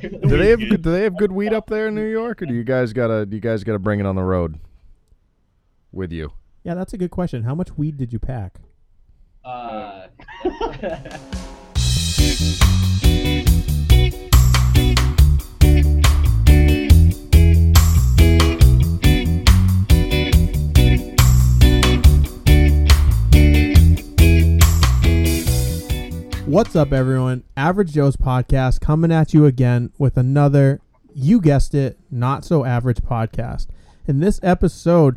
Do they have good, do they have good weed up there in New York, or do you guys gotta do you guys gotta bring it on the road with you? Yeah, that's a good question. How much weed did you pack? Uh, What's up, everyone? Average Joe's podcast coming at you again with another, you guessed it, not so average podcast. In this episode,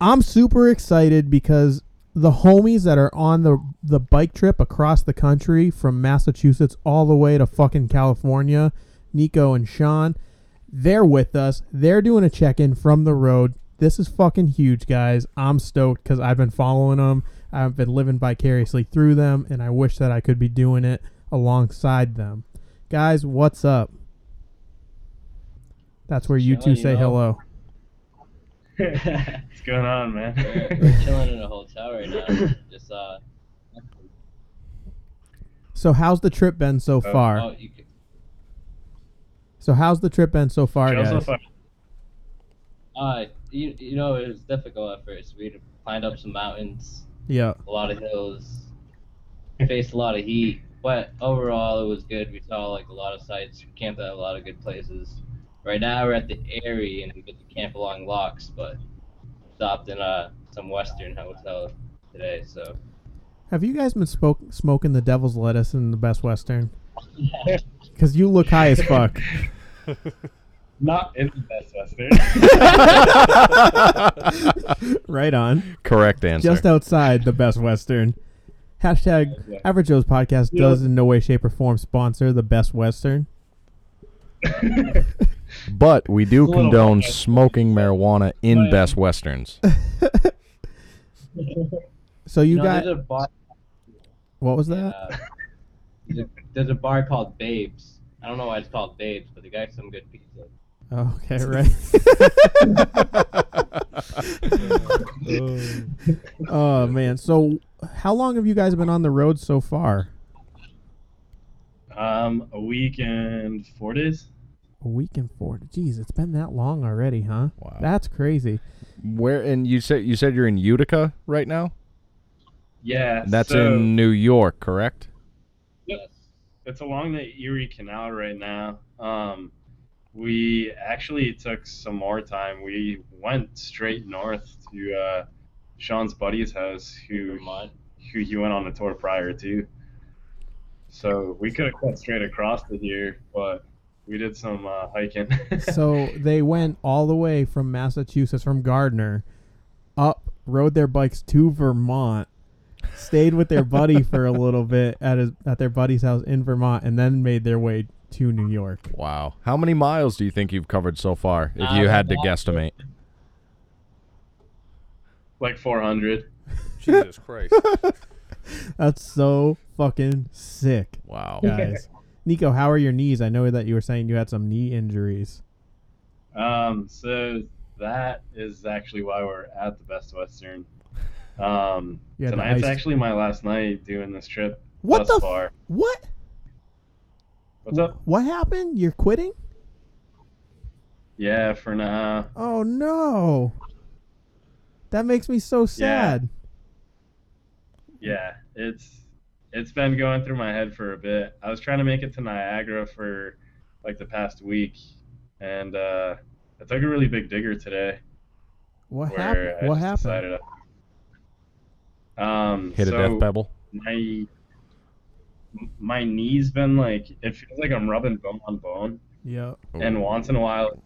I'm super excited because the homies that are on the the bike trip across the country from Massachusetts all the way to fucking California, Nico and Sean, they're with us. They're doing a check-in from the road. This is fucking huge, guys. I'm stoked because I've been following them. I've been living vicariously through them, and I wish that I could be doing it alongside them. Guys, what's up? That's where you two say hello. What's going on, we're, man? we're chilling in a hotel right now. Just uh, So, how's the trip been so Oh, far? oh, you So, how's the trip been so far, Trails so guys? far. uh, you, you know, it was difficult at first. We climbed up some mountains, Yeah. a lot of hills, faced a lot of heat, but overall it was good. We saw like a lot of sights. We camped at a lot of good places. Right now we're at the Erie and we get to camp along locks, but stopped in uh some Western hotel today. So Have you guys been spoke, smoking the devil's lettuce in the Best Western? Because you look high as fuck. Not in the best western. right on. Correct answer. Just outside the Best Western. Hashtag Average Joe's podcast Yeah. does in no way, shape, or form sponsor the Best Western. but we do It's a little condone smoking marijuana in Right. Best Westerns. So you know, got there's a bar. what was that? Uh, there's, a, there's a bar called Babes. I don't know why it's called Babes, but they got some good pizza. Okay, right. oh man. So how long have you guys been on the road so far? um, a week and four days. A week and four. Jeez, it's been that long already, huh? Wow. That's crazy. Where and you said you said you're in Utica right now? Yeah. That's so in New York, correct? Yes, It's along the Erie Canal right now. Um, we actually took some more time. We went straight north to uh, Sean's buddy's house, who who he went on a tour prior to. So we could have cut straight across to here, but we did some uh, hiking. So they went all the way from Massachusetts, from Gardner, up, rode their bikes to Vermont, stayed with their buddy for a little bit at his at their buddy's house in Vermont, and then made their way to New York. Wow. How many miles do you think you've covered so far, if Uh, you had to guesstimate? like 400. Jesus Christ. That's so fucking sick, Wow. guys. Nico, how are your knees? I know that you were saying you had some knee injuries. Um, so that is actually why we're at the Best Western. Um, You had tonight's ice- actually my last night doing this trip What thus the f- far. What? What's up? What happened? You're quitting? Yeah, for now. Oh no. That makes me so sad. Yeah, it's it's been going through my head for a bit. I was trying to make it to Niagara for like the past week, and uh, I took a really big digger today. What happened? I What happened? decided um, Hit a death pebble. my my knee's been like it feels like I'm rubbing bone on bone, Yeah. and oh. once in a while,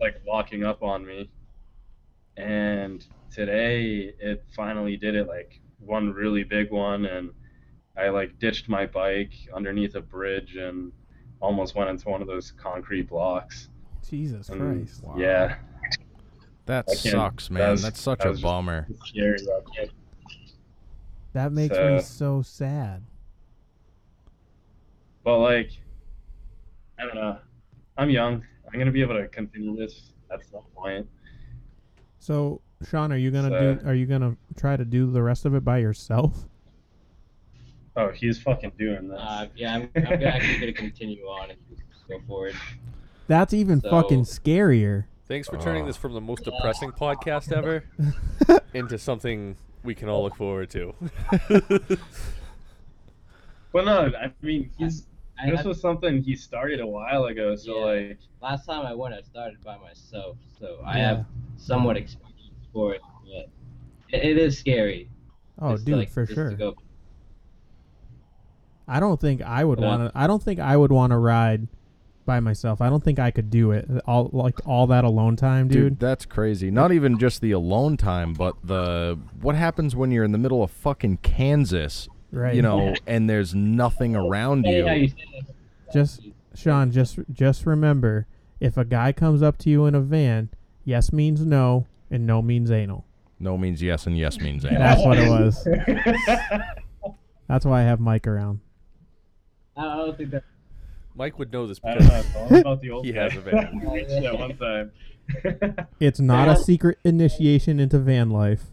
like locking up on me. And today it finally did it, like one really big one, and I like ditched my bike underneath a bridge and almost went into one of those concrete blocks. Jesus And, Christ. Wow. Yeah, That sucks, man. that was- That's such that a bummer. scary. That makes me So- so sad. But like, I don't know. I'm young. I'm gonna be able to continue this at some point. So, Sean, are you gonna So- do? Are you gonna try to do the rest of it by yourself? Oh, he's fucking doing this. Uh, yeah, I'm, I'm actually gonna continue on and go forward. That's even So- fucking scarier. Thanks for turning Oh. this from the most depressing podcast ever into something we can all look forward to. But no, I mean, he's I, this was something he started a while ago. So Yeah. like, last time I went, I started by myself, so I have somewhat experience for it. But it, it is scary. Oh, just, dude, like, for sure. go- I don't think I would Yeah. want to. I don't think I would want to ride by myself. I don't think I could do it. All like all that alone time, Dude, dude. that's crazy. Not even just the alone time, but the what happens when you're in the middle of fucking Kansas, right. you know, and there's nothing around you. you say that. Just Sean, just just remember, if a guy comes up to you in a van, yes means no, and no means anal. No means yes, and yes means anal. That's what it was. That's why I have Mike around. I don't think that. Mike would know this I don't know. because It's all about the old He has a van. We reached that one time. It's not a secret initiation into van life.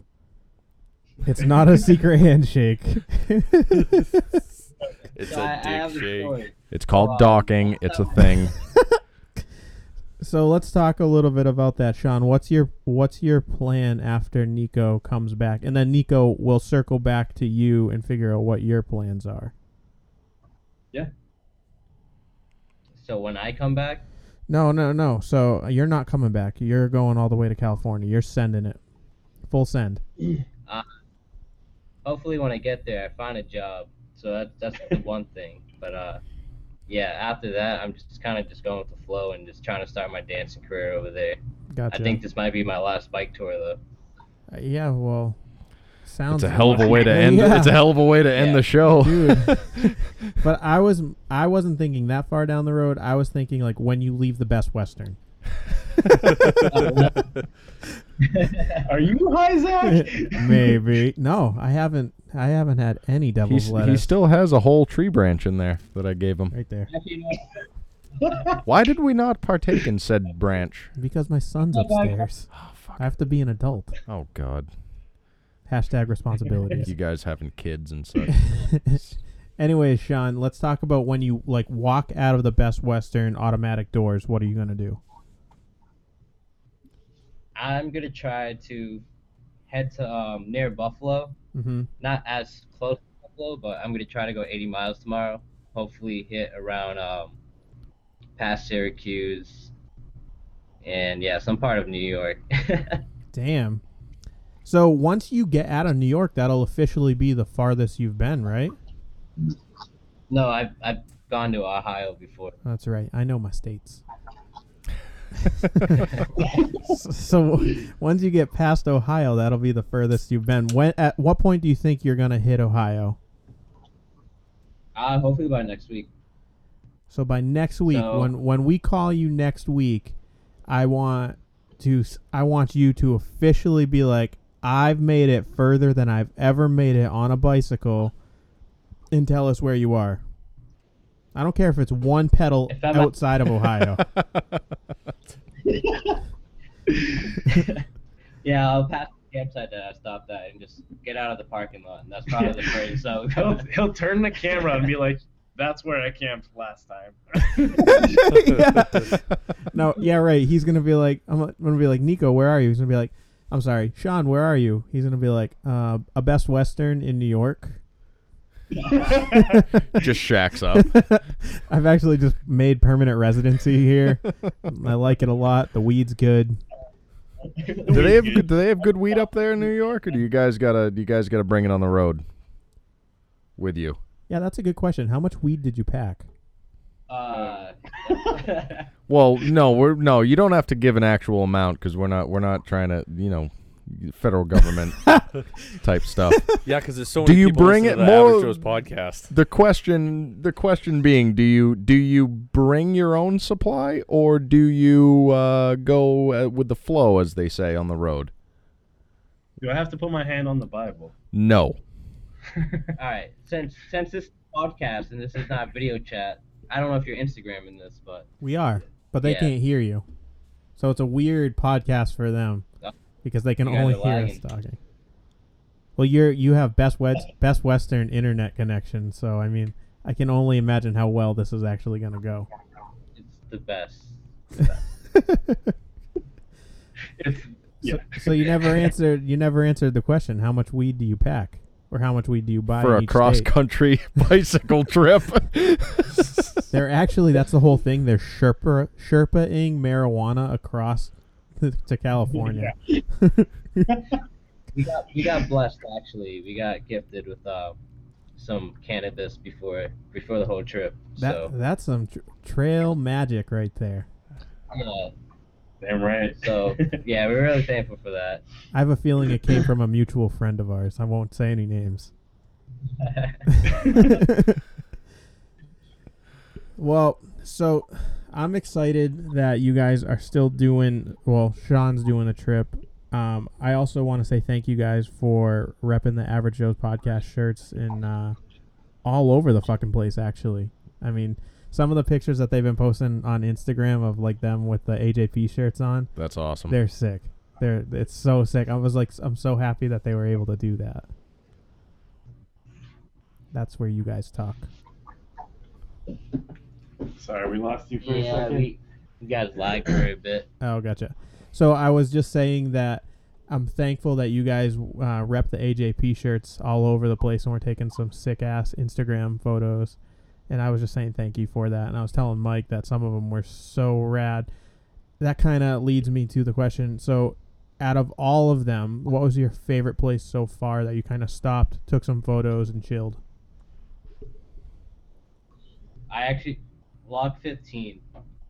It's not a secret handshake. it's So I, a I dick the shake. It's called Wow. docking. It's a thing. so let's talk a little bit about that, Sean. What's your what's your plan after Nico comes back, and then Nico will circle back to you and figure out what your plans are. Yeah. So when I come back, No, no, no. So you're not coming back. You're going all the way to California. You're sending it, full send. Uh, hopefully when I get there, I find a job. So that's that's the one thing. But uh, yeah, after that, I'm just kind of just going with the flow and just trying to start my dancing career over there. Gotcha. I think this might be my last bike tour though. Uh, yeah. Well, sounds. It's a hell of a way to end. Yeah. It's a hell of a way to end Yeah. the show. dude. but I was I wasn't thinking that far down the road. I was thinking like when you leave the Best Western. Are you high, Zach? Maybe no, I haven't. I haven't had any devil's He's, lettuce. he still has a whole tree branch in there that I gave him. right there Why did we not partake in said branch? because my son's upstairs. Oh fuck. I have to be an adult. Oh god. Hashtag responsibilities. You guys having kids and such. Anyways, Sean, let's talk about when you like walk out of the Best Western automatic doors. What are you gonna do? I'm gonna try to head to um, near Buffalo. Mm-hmm. Not as close to Buffalo, but I'm gonna try to go 80 miles tomorrow. Hopefully, hit around um, past Syracuse, and yeah, some part of New York. Damn. So once you get out of New York, that'll officially be the farthest you've been, right? no, I've I've gone to Ohio before. That's right. I know my states. So, once you get past Ohio, that'll be the furthest you've been. When at what point do you think you're gonna hit Ohio? Uh, hopefully by next week. So by next week, So- when when we call you next week, I want to I want you to officially be like, I've made it further than I've ever made it on a bicycle, and tell us where you are. I don't care if it's one pedal outside of Ohio. yeah, I'll pass the campsite that I stopped at and just get out of the parking lot, and that's probably the furthest. So he'll, he'll turn the camera and be like, "That's where I camped last time." yeah. No, yeah, right. He's gonna be like, I'm gonna be like, Nico, where are you? He's gonna be like, I'm sorry, Sean, where are you? He's gonna be like, uh, a Best Western in New York. Just shacks up. I've actually just made permanent residency here. I like it a lot. The weed's good. Do they have good, do they have good weed up there in New York, or do you guys gotta do you guys gotta bring it on the road with you? Yeah, that's a good question. How much weed did you pack? uh, Well, no, we're no. You don't have to give an actual amount because we're not we're not trying to you know federal government type stuff. Yeah, because there's so Many Do you people bring it to the more- Average Joe's podcast. The question the question being, do you do you bring your own supply or do you uh, go uh, with the flow, as they say on the road? Do I have to put my hand on the Bible? No. All right, since since this podcast and this is not video chat, I don't know if you're Instagramming this, but We are, but they Yeah. can't hear you. So it's a weird podcast for them. Because they can You only are hear us talking. Well, you're you have best West best Western internet connection, so I mean, I can only imagine how well this is actually going to go. it's the best. It's yeah. So, so you never answered. You never answered the question. How much weed do you pack, or how much weed do you buy for in a cross state? country bicycle trip. They're actually that's the whole thing. They're Sherpa Sherpaing marijuana across to California. We got we got blessed actually. We got gifted with uh, some cannabis before before the whole trip. That so that's some tr- trail magic right there. yeah, Damn right. so yeah, we're really thankful for that. I have a feeling it came from a mutual friend of ours. I won't say any names. well, so I'm excited that you guys are still doing. Well, Sean's doing a trip. Um, I also want to say thank you guys for repping the Average Joe's podcast shirts in uh, all over the fucking place. Actually, I mean, some of the pictures that they've been posting on Instagram of like them with the AJP shirts on, That's awesome. they're sick. They're it's so sick. I was like, I'm so happy that they were able to do that. That's where you guys talk. Sorry, we lost you for a yeah, second. we you guys lagged for a bit. Oh, gotcha. So I was just saying that I'm thankful that you guys uh, rep the AJP shirts all over the place, and we're taking some sick ass Instagram photos. And I was just saying thank you for that. And I was telling Mike that some of them were so rad. That kind of leads me to the question. So, out of all of them, what was your favorite place so far that you kind of stopped, took some photos, and chilled? I actually lock 15.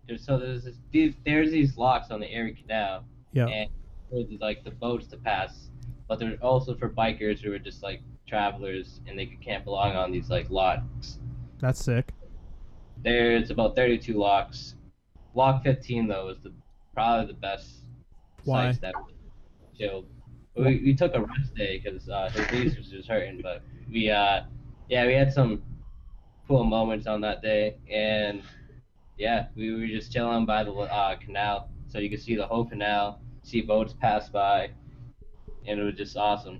There's so there's this, these, there's these locks on the Erie Canal, Yeah. and for the, like the boats to pass, but they're also for bikers who are just like travelers and they could camp along on these like locks. That's sick. There's about 32 locks. Lock 15 though is the probably the best Why? sites that we chilled. We, we took a rest day because uh, his lease was just hurting, but we uh yeah we had some cool moments on that day and yeah we were just chilling by the uh, canal so you could see the whole canal, see boats pass by, and it was just awesome.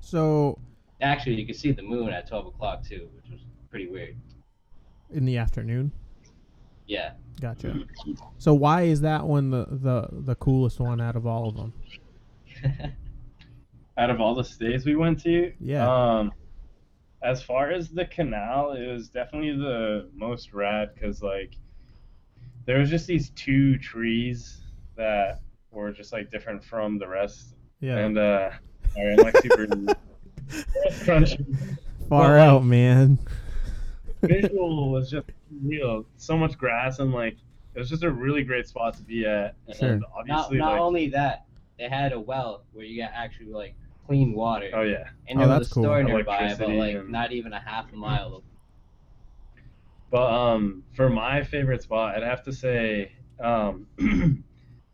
So, Actually, you could see the moon at 12 o'clock too, which was pretty weird. in the afternoon. Yeah. Gotcha. So why is that one the, the, the coolest one out of all of them? Out of all the states we went to, Yeah. Um, as far as the canal, it was definitely the most rad because like there was just these two trees that were just like different from the rest, Yeah. and uh, I'm like super crunchy. Far well, out, man. Visual was just real. So much grass and like it was just a really great spot to be at. And Sure. not obviously, not like, only that, they had a well where you got actually like clean water. oh yeah. And Oh, there was that's a cool. store nearby, but like and- not even a half a mile. But um, for my favorite spot, I'd have to say um,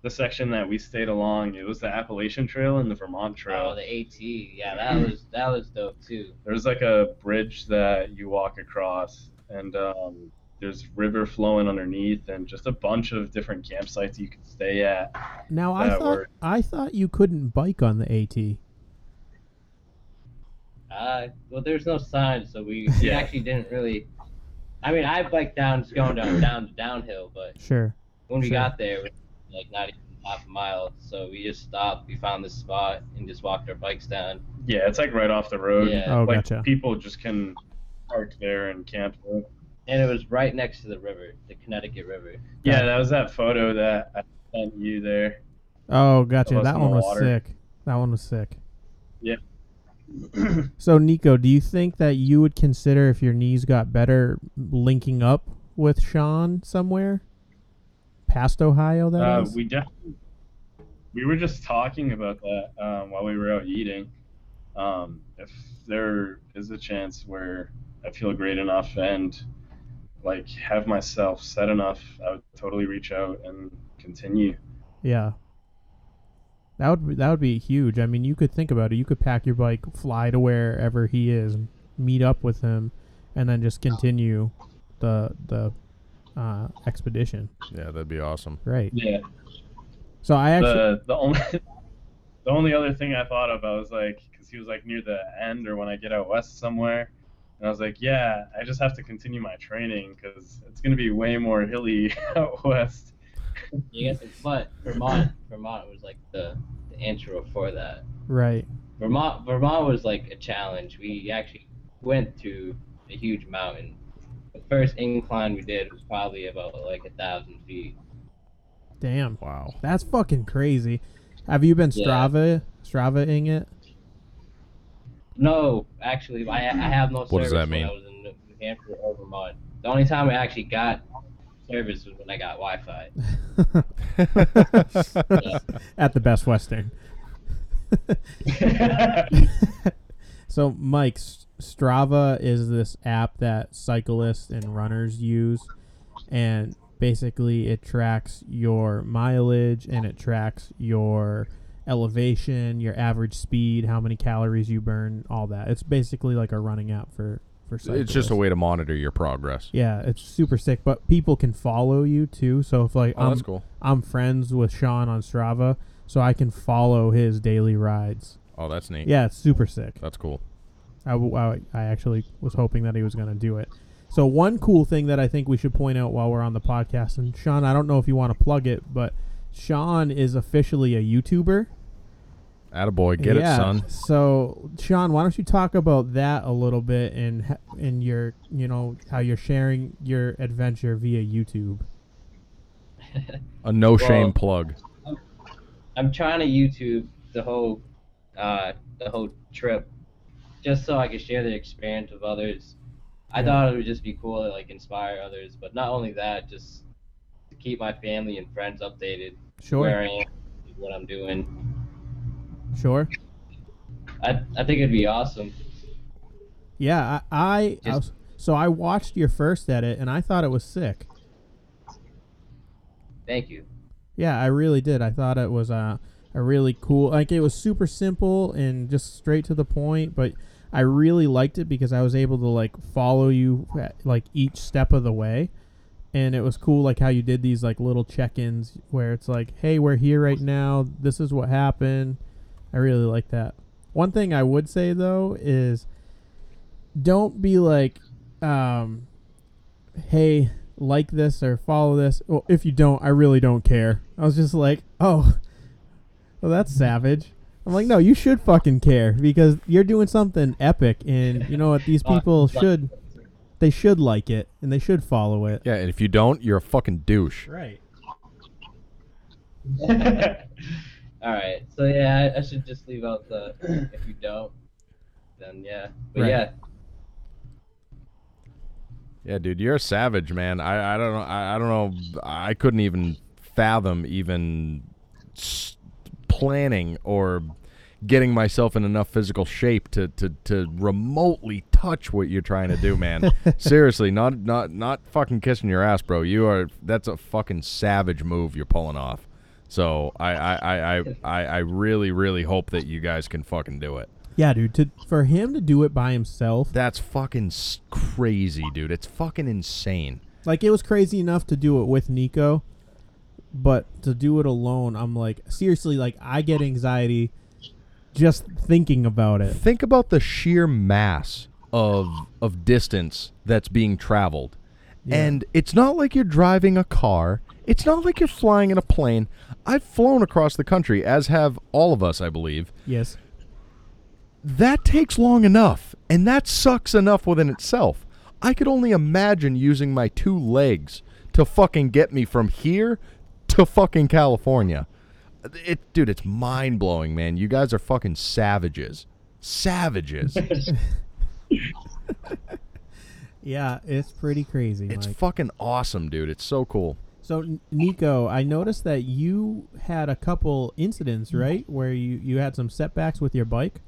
the section that we stayed along. It was the Appalachian Trail and the Vermont Trail. Oh, the AT, yeah, that was that was dope too. There's like a bridge that you walk across, and um, there's river flowing underneath, and just a bunch of different campsites you can stay at. Now I thought worked. I thought you couldn't bike on the AT. Uh, well, there's no signs, so we, we Yeah. actually didn't really. I mean, I biked down, just going down down to downhill, but Sure. when we Sure. got there, like not even half a mile. So we just stopped. We found this spot and just walked our bikes down. Yeah, it's like right off the road. Yeah. Oh, like gotcha. people just can park there and camp. there. And it was right next to the river, the Connecticut River. Yeah, that was that photo that I sent you there. Oh, gotcha. That one was water. sick. That one was sick. Yeah. So Nico, do you think that you would consider if your knees got better linking up with Sean somewhere? Past Ohio, that Uh, we definitely we were just talking about that um, while we were out eating. Um, if there is a chance where I feel great enough and like have myself set enough, I would totally reach out and continue. Yeah. That would be, that would be huge. I mean, you could think about it. You could pack your bike, fly to wherever he is, meet up with him, and then just continue the the uh, expedition. Yeah, that'd be awesome. Right. Yeah. So I actually The the only the only other thing I thought of, I was like, because he was like near the end or when I get out west somewhere, And I was like, yeah, I just have to continue my training because it's going to be way more hilly out west. You get, but Vermont, Vermont was like the, the intro for that. Right. Vermont, Vermont was like a challenge. We actually went to a huge mountain. The first incline we did was probably about like a thousand feet. Damn. Wow. That's fucking crazy. Have you been Yeah. Strava Strava-ing it? No, actually, I, I have no What does that mean? when I was in New Hampshire or Vermont. The only time I actually got service was when I got Wi-Fi. At the Best Western. so, Mike, Strava is this app that cyclists and runners use, and basically it tracks your mileage and it tracks your elevation, your average speed, how many calories you burn, all that. It's basically like a running app for for cyclists. It's just a way to monitor your progress. Yeah, it's super sick, but people can follow you too. So if like Oh, I'm that's cool. I'm friends with Sean on Strava, so I can follow his daily rides. Oh, that's neat. Yeah, it's super sick. That's cool. I, w- I- I actually was hoping that he was going to do it. So one cool thing that I think we should point out while we're on the podcast, and Sean, I don't know if you want to plug it, but Sean is officially a YouTuber. Attaboy, get yeah. it, son. So Sean, why don't you talk about that a little bit and ha- and your you know how you're sharing your adventure via YouTube. A no shame Well- plug. I'm trying to YouTube the whole uh, the whole trip, just so I could share the experience with others. I Yeah. thought it would just be cool to like inspire others, but not only that, just to keep my family and friends updated Sure, where I am, what I'm doing. Sure. I I think it'd be awesome. Yeah, I, I, I was, so I watched your first edit and I thought it was sick. Thank you. Yeah, I really did. I thought it was a a really cool. Like it was super simple and just straight to the point, but I really liked it because I was able to like follow you at, like each step of the way. And it was cool like how you did these like little check-ins where it's like, "Hey, we're here right now. This is what happened." I really like that. One thing I would say though is don't be like um hey, like this or follow this. Well, if you don't, I really don't care. I was just like, oh, well, that's savage. I'm like, no, you should fucking care because you're doing something epic, and you know what? These people should, they should like it and they should follow it. Yeah, and if you don't, you're a fucking douche. Right. All right. So yeah, I, I should just leave out the if you don't, then yeah. But Right. yeah, Yeah, dude, you're a savage, man. I, I don't know. I, I don't know. I couldn't even fathom even s- planning or getting myself in enough physical shape to, to, to remotely touch what you're trying to do, man. Seriously, not not not fucking kissing your ass, bro. You are that's a fucking savage move you're pulling off. So I I, I, I, I really really hope that you guys can fucking do it. Yeah, dude. To for him to do it by himself, That's fucking crazy, dude. It's fucking insane. like it was crazy enough to do it with Nico, but to do it alone, I'm like, seriously, like I get anxiety just thinking about it. Think about the sheer mass of of distance that's being traveled. Yeah. And it's not like you're driving a car. It's not like you're flying in a plane. I've flown across the country, as have all of us, I believe. Yes. That takes long enough, and that sucks enough within itself. I could only imagine using my two legs to fucking get me from here to fucking California. It, dude, it's mind blowing, man. You guys are fucking savages. Savages. Yeah, it's pretty crazy. It's Mike. fucking awesome, dude. It's so cool. So Nico, I noticed that you had a couple incidents, right, where you you had some setbacks with your bike.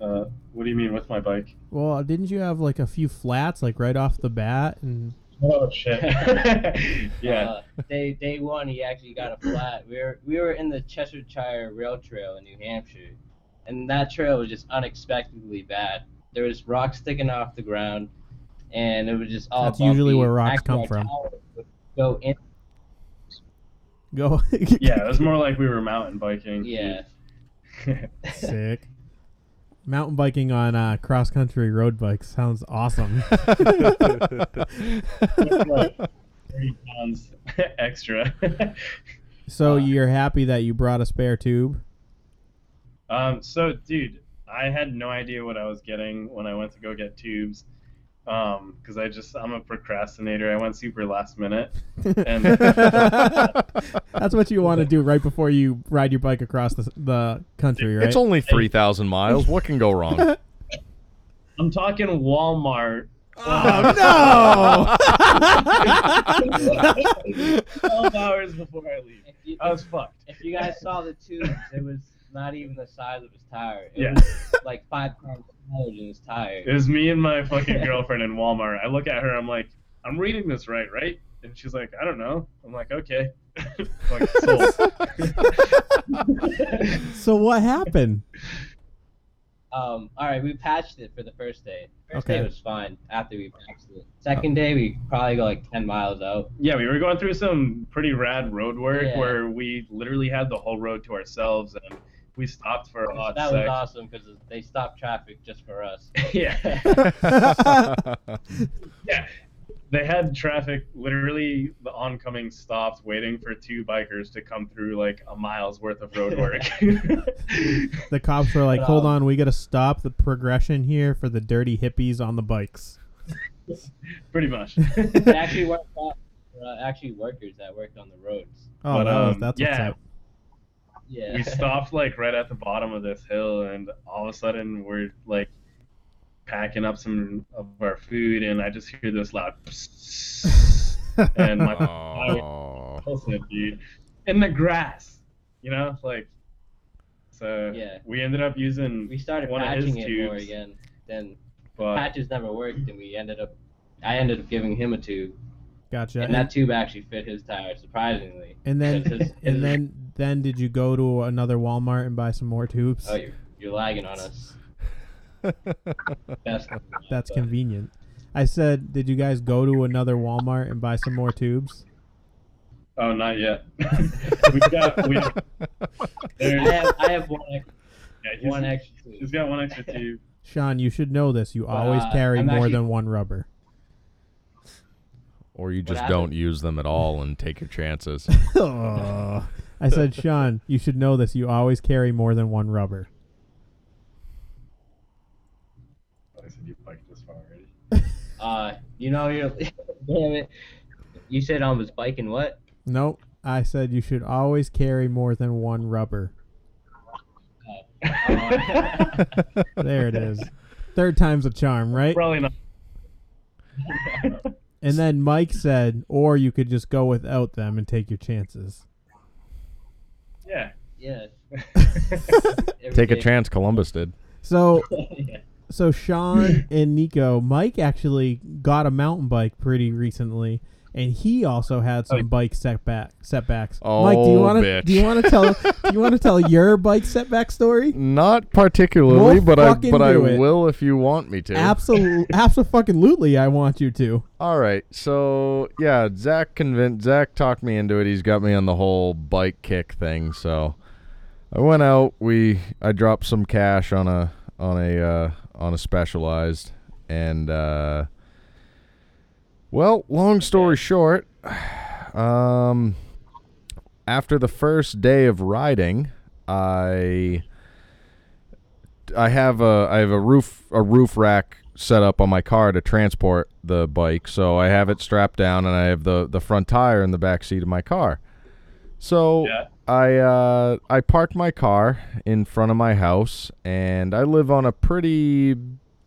Uh, what do you mean with my bike? Well, didn't you have like a few flats, like right off the bat? And Oh shit. yeah. Uh, day day one, he actually got a flat. We were we were in the Cheshire Rail Trail in New Hampshire, and that trail was just unexpectedly bad. There was rocks sticking off the ground, and it was just all. That's usually where rocks Actually, come from. Go in. go. yeah, it was more like we were mountain biking. Yeah. Sick. Mountain biking on uh, cross country road bikes sounds awesome. like 30 pounds extra. so Uh, you're happy that you brought a spare tube? um, so, dude, I had no idea what I was getting when I went to go get tubes. Um, because I just I'm a procrastinator. I went super last minute. And- That's what you want to do right before you ride your bike across the, the country, right? It's only three thousand miles. What can go wrong? I'm talking Walmart. oh no! 12 hours before I leave. You, I was fucked. if you guys saw the tubes, it was not even the size of his tire. It Yeah. was like five times smaller than his tire. It was me and my fucking girlfriend in Walmart. I look at her, I'm like, I'm reading this right, right? And she's like, I don't know. I'm like, okay. like, sold. so what happened? Um, all right, we patched it for the first day. First Okay. day was fine after we patched it. Second day, we probably go like 10 miles out. yeah, we were going through some pretty rad road work Yeah. where we literally had the whole road to ourselves and we stopped for a hot that was sec. awesome because they stopped traffic just for us. yeah. Yeah. They had traffic literally the oncoming stopped waiting for two bikers to come through like a mile's worth of road work. The cops were like, "Hold um, on, we got to stop the progression here for the dirty hippies on the bikes." Pretty much. it actually worked out for uh, actually workers that worked on the roads. Oh, But, that um, that's yeah. up. Yeah. we stopped like right at the bottom of this hill and all of a sudden we're like packing up some of our food and I just hear this loud and my pulsing, dude in the grass you know like so Yeah. we ended up using we started one of his patching it more again. Then but patches never worked, and we ended up. I ended up giving him a tube, Gotcha. and that tube actually fit his tire surprisingly. And then, Because his- and then, then, did you go to another Walmart and buy some more tubes? Oh, you're, you're lagging on us. Best That's but- convenient. I said, did you guys go to another Walmart and buy some more tubes? oh not yet we got. We, I, have, I have one, ex- yeah, one extra tube. he's got one extra tube Sean, you should know this. You But, always uh, carry I'm more actually- than one rubber. Or you just don't use them at all and take your chances. I said, Sean, you should know this. You always carry more than one rubber. I said you biked this far already Uh, you know you're. damn it. You said I was biking what? Nope. I said you should always carry more than one rubber. There it is. Third time's a charm, right? probably not And then Mike said, or you could just go without them and take your chances. yeah yeah. Take a chance, Columbus did. So, yeah. so Sean and Nico, Mike actually got a mountain bike pretty recently, and he also had some Oh. bike setback setbacks. Oh, Mike, do you want to do you want to tell do you want to tell your bike setback story? Not particularly, We'll but I but I it. will if you want me to. Absolutely, absolutely, I want you to. All right, so yeah, Zach convinced Zach talked me into it. He's got me on the whole bike kick thing. So I went out. We I dropped some cash on a on a uh, on a specialized, and uh, well, long story short, um, after the first day of riding, I I have a I have a roof a roof rack set up on my car to transport the bike. So I have it strapped down and I have the the front tire in the back seat of my car. So Yeah. I uh, I parked my car in front of my house and I live on a pretty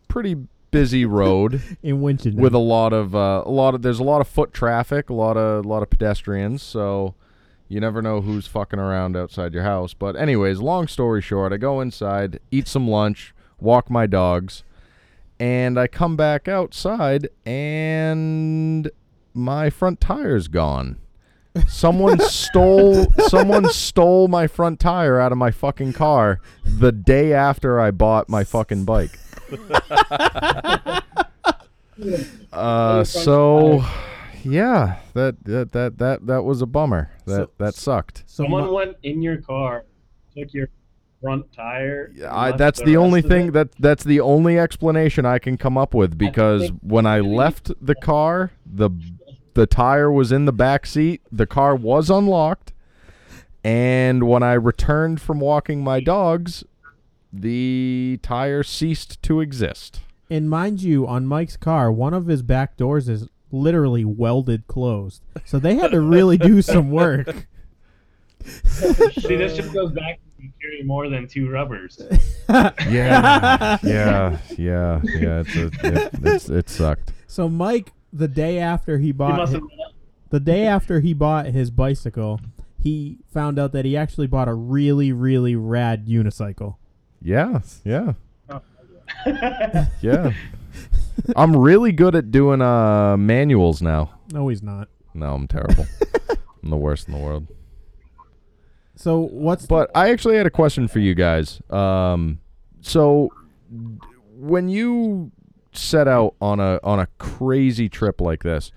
pretty busy road In Winchendon. with a lot of uh, a lot of there's a lot of foot traffic, a lot of a lot of pedestrians, so you never know who's fucking around outside your house. But anyways, long story short, I go inside, eat some lunch, walk my dogs, and I come back outside and my front tire's gone. Someone stole someone stole my front tire out of my fucking car the day after I bought my fucking bike. Uh, so yeah, that that that that that was a bummer. That So- that sucked. Someone went in your car, took your front tire. I, that's the the only thing it. that that's the only explanation I can come up with because think when I left the car, the the tire was in the back seat, the car was unlocked, and when I returned from walking my dogs, the tire ceased to exist. And mind you, on Mike's car, one of his back doors is literally welded closed. So they had to really do some work. See, this just goes back to you carry more than two rubbers. Yeah, yeah, yeah, yeah. It's a, it, it's, it sucked. So Mike, the day after he bought must hi- have the day after he bought his bicycle, he found out that he actually bought a really, really rad unicycle. Yeah, yeah, yeah. I'm really good at doing uh manuals now. No, he's not. No, I'm terrible. I'm the worst in the world. So what's But I actually had a question for you guys. Um, so when you set out on a on a crazy trip like this,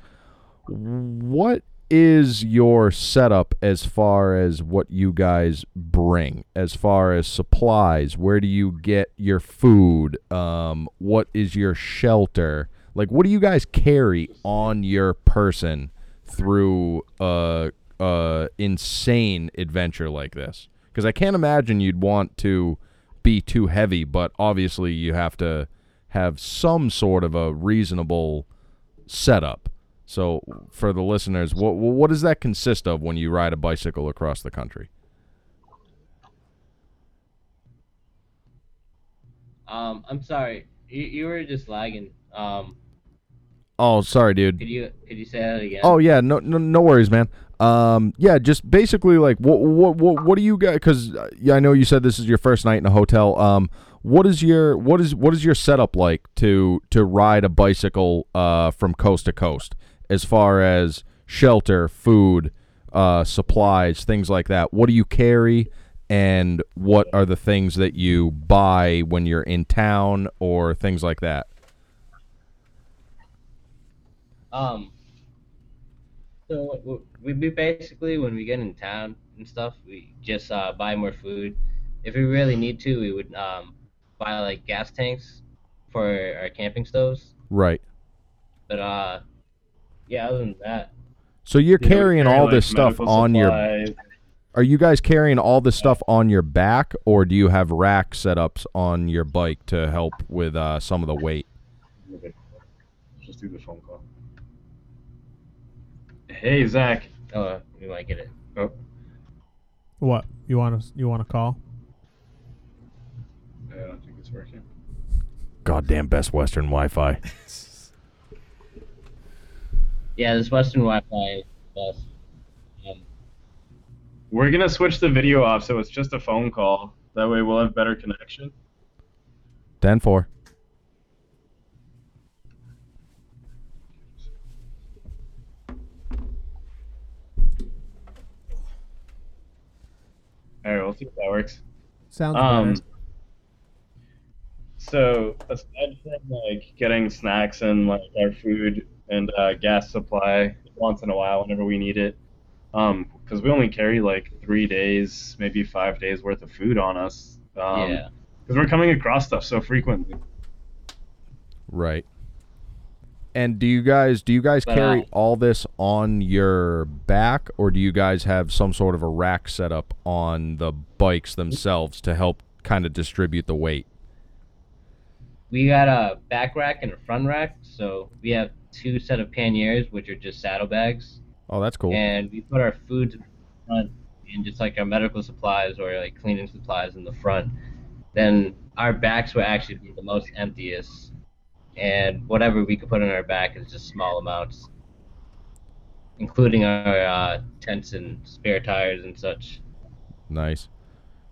what is your setup as far as what you guys bring as far as supplies? Where do you get your food? Um, what is your shelter? Like what do you guys carry on your person through a, a insane adventure like this? Because i can't imagine you'd want to be too heavy but obviously you have to have some sort of a reasonable setup so, for the listeners, what what does that consist of when you ride a bicycle across the country? Um, I'm sorry. You, you were just lagging. Um, Oh, sorry, dude. could you could you say that again? Oh yeah, no no, no worries, man. Um, yeah, just basically like what what what what do you guys? Because yeah, I know you said this is your first night in a hotel. Um, what is your what is what is your setup like to to ride a bicycle uh from coast to coast as far as shelter, food, uh, supplies, things like that? What do you carry? And what are the things that you buy when you're in town or things like that? Um. So we we basically when we get in town and stuff, we just uh, buy more food. If we really need to, we would um, buy like gas tanks for our camping stoves. Right. But uh, yeah, other than that, So you're You know, carrying carry, all like, this stuff medical on your supplies. Are you guys carrying all this stuff on your back, or do you have rack setups on your bike to help with uh, some of the weight? Okay. Just do the phone call. Hey, Zach. oh, we might get it. Oh, what you want to you want to call? I don't think it's working. Goddamn Best Western Wi-Fi. Yeah, this Western Wi-Fi is best. Um, We're gonna switch the video off so it's just a phone call. That way we'll have better connection. Ten four. All right, we'll see if that works. Sounds Um, better. so aside from like getting snacks and like our food and uh, gas supply once in a while whenever we need it, um, because we only carry like three days, maybe five days worth of food on us. Um, yeah. Because we're coming across stuff so frequently. Right. And do you guys do you guys But, carry uh, all this on your back, or do you guys have some sort of a rack setup on the bikes themselves to help kind of distribute the weight? We got a back rack and a front rack, so we have two set of panniers, which are just saddlebags, Oh, that's cool. and we put our food in the front and just like our medical supplies or like cleaning supplies in the front. Then our backs will actually be the most emptiest, and whatever we could put on our back is just small amounts, including our uh, tents and spare tires and such. Nice.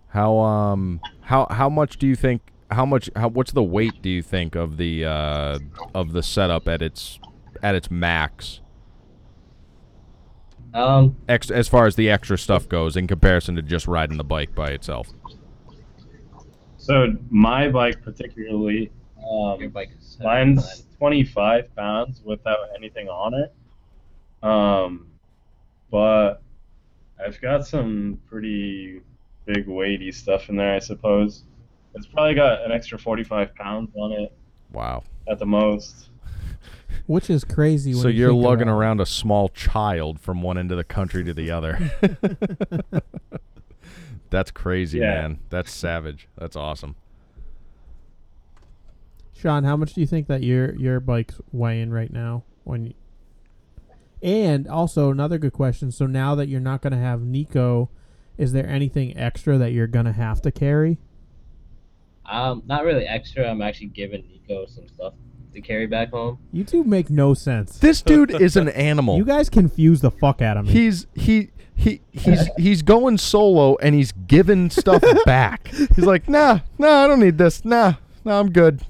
How um how how much do you think how much how what's the weight do you think of the uh of the setup at its at its max? Um, Ex- as far as the extra stuff goes in comparison to just riding the bike by itself. So my bike particularly, um, your bike is Mine's 25 pounds without anything on it. Um, but I've got some pretty big weighty stuff in there, I suppose. It's probably got an extra 45 pounds on it Wow. at the most. Which is crazy. When So you you're think lugging about it. around a small child from one end of the country to the other. That's crazy, Yeah. man. That's savage. That's awesome. Sean, how much do you think that your your bike's weighing right now? When, you, and also another good question. So now that you're not going to have Nico, is there anything extra that you're going to have to carry? Um, not really extra. I'm actually giving Nico some stuff to carry back home. You two make no sense. This dude is an animal. You guys confuse the fuck out of me. He's he he he's he's going solo and he's giving stuff back. He's like, nah, nah, I don't need this. Nah, nah, I'm good.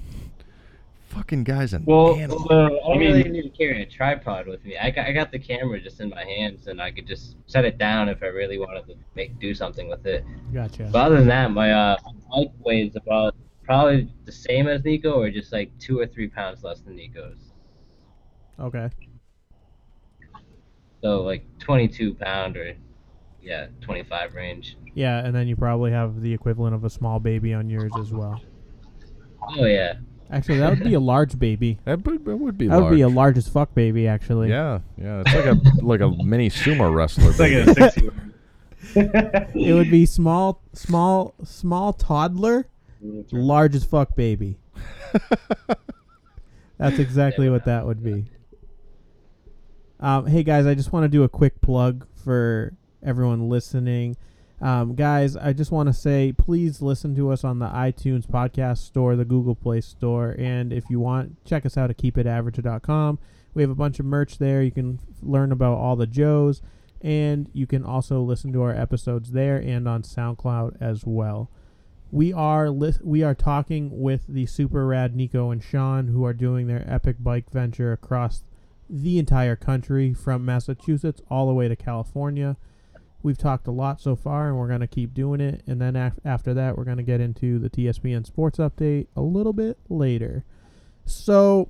Fucking guy's an Well, animal. the, I I don't mean, really need to carry a tripod with me. I got, I got the camera just in my hands, and I could just set it down if I really wanted to make do something with it. gotcha. But other than that, my uh, bike weighs about probably the same as Nico, or just like two or three pounds less than Nico's. Okay. So like 22 pound or yeah, 25 range. Yeah, and then you probably have the equivalent of a small baby on yours as well. Oh yeah. Actually, that would be a large baby. That would, that would be That would be a large. large as fuck baby, actually. Yeah, yeah. It's like a like a mini sumo wrestler. it's like a six It would be small, small, small toddler, large as fuck baby. That's exactly what that would be. Um, hey guys, I just want to do a quick plug for everyone listening. Um, guys, I just want to say please listen to us on the iTunes podcast store, the Google Play store, and if you want, check us out at keepitaverage.com. We have a bunch of merch there. You can learn about all the Joes, and you can also listen to our episodes there and on SoundCloud as well. We are li- we are talking with the super rad Nico and Sean, who are doing their epic bike venture across the entire country from Massachusetts all the way to California. We've talked a lot so far, and we're going to keep doing it. And then af- after that, we're going to get into the TSPN Sports Update a little bit later. So,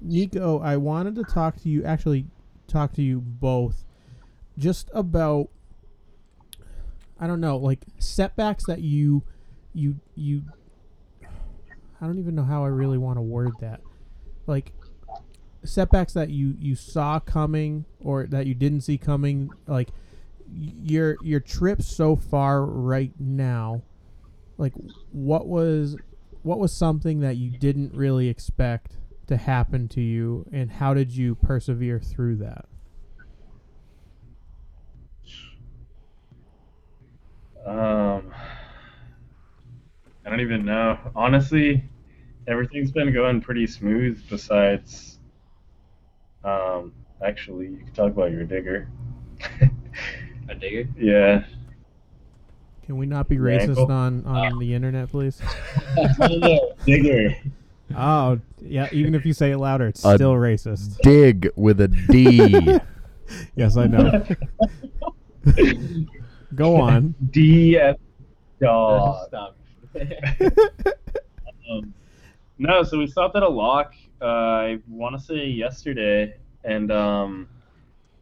Nico, I wanted to talk to you, actually, talk to you both just about, I don't know, like setbacks that you, you, you, I don't even know how I really want to word that. Like, setbacks that you you saw coming or that you didn't see coming like your your trip so far right now like what was what was something that you didn't really expect to happen to you and how did you persevere through that Um, I don't even know. Honestly, everything's been going pretty smooth. Besides, um, actually, you can talk about your digger. A digger. yeah. can we not be racist ankle? on on the internet please digger. oh yeah even if you say it louder it's A still racist Dig with a D. yes i know go on D F dog. Stop. Um, no, so we stopped at a lock. Uh, I want to say yesterday, and um,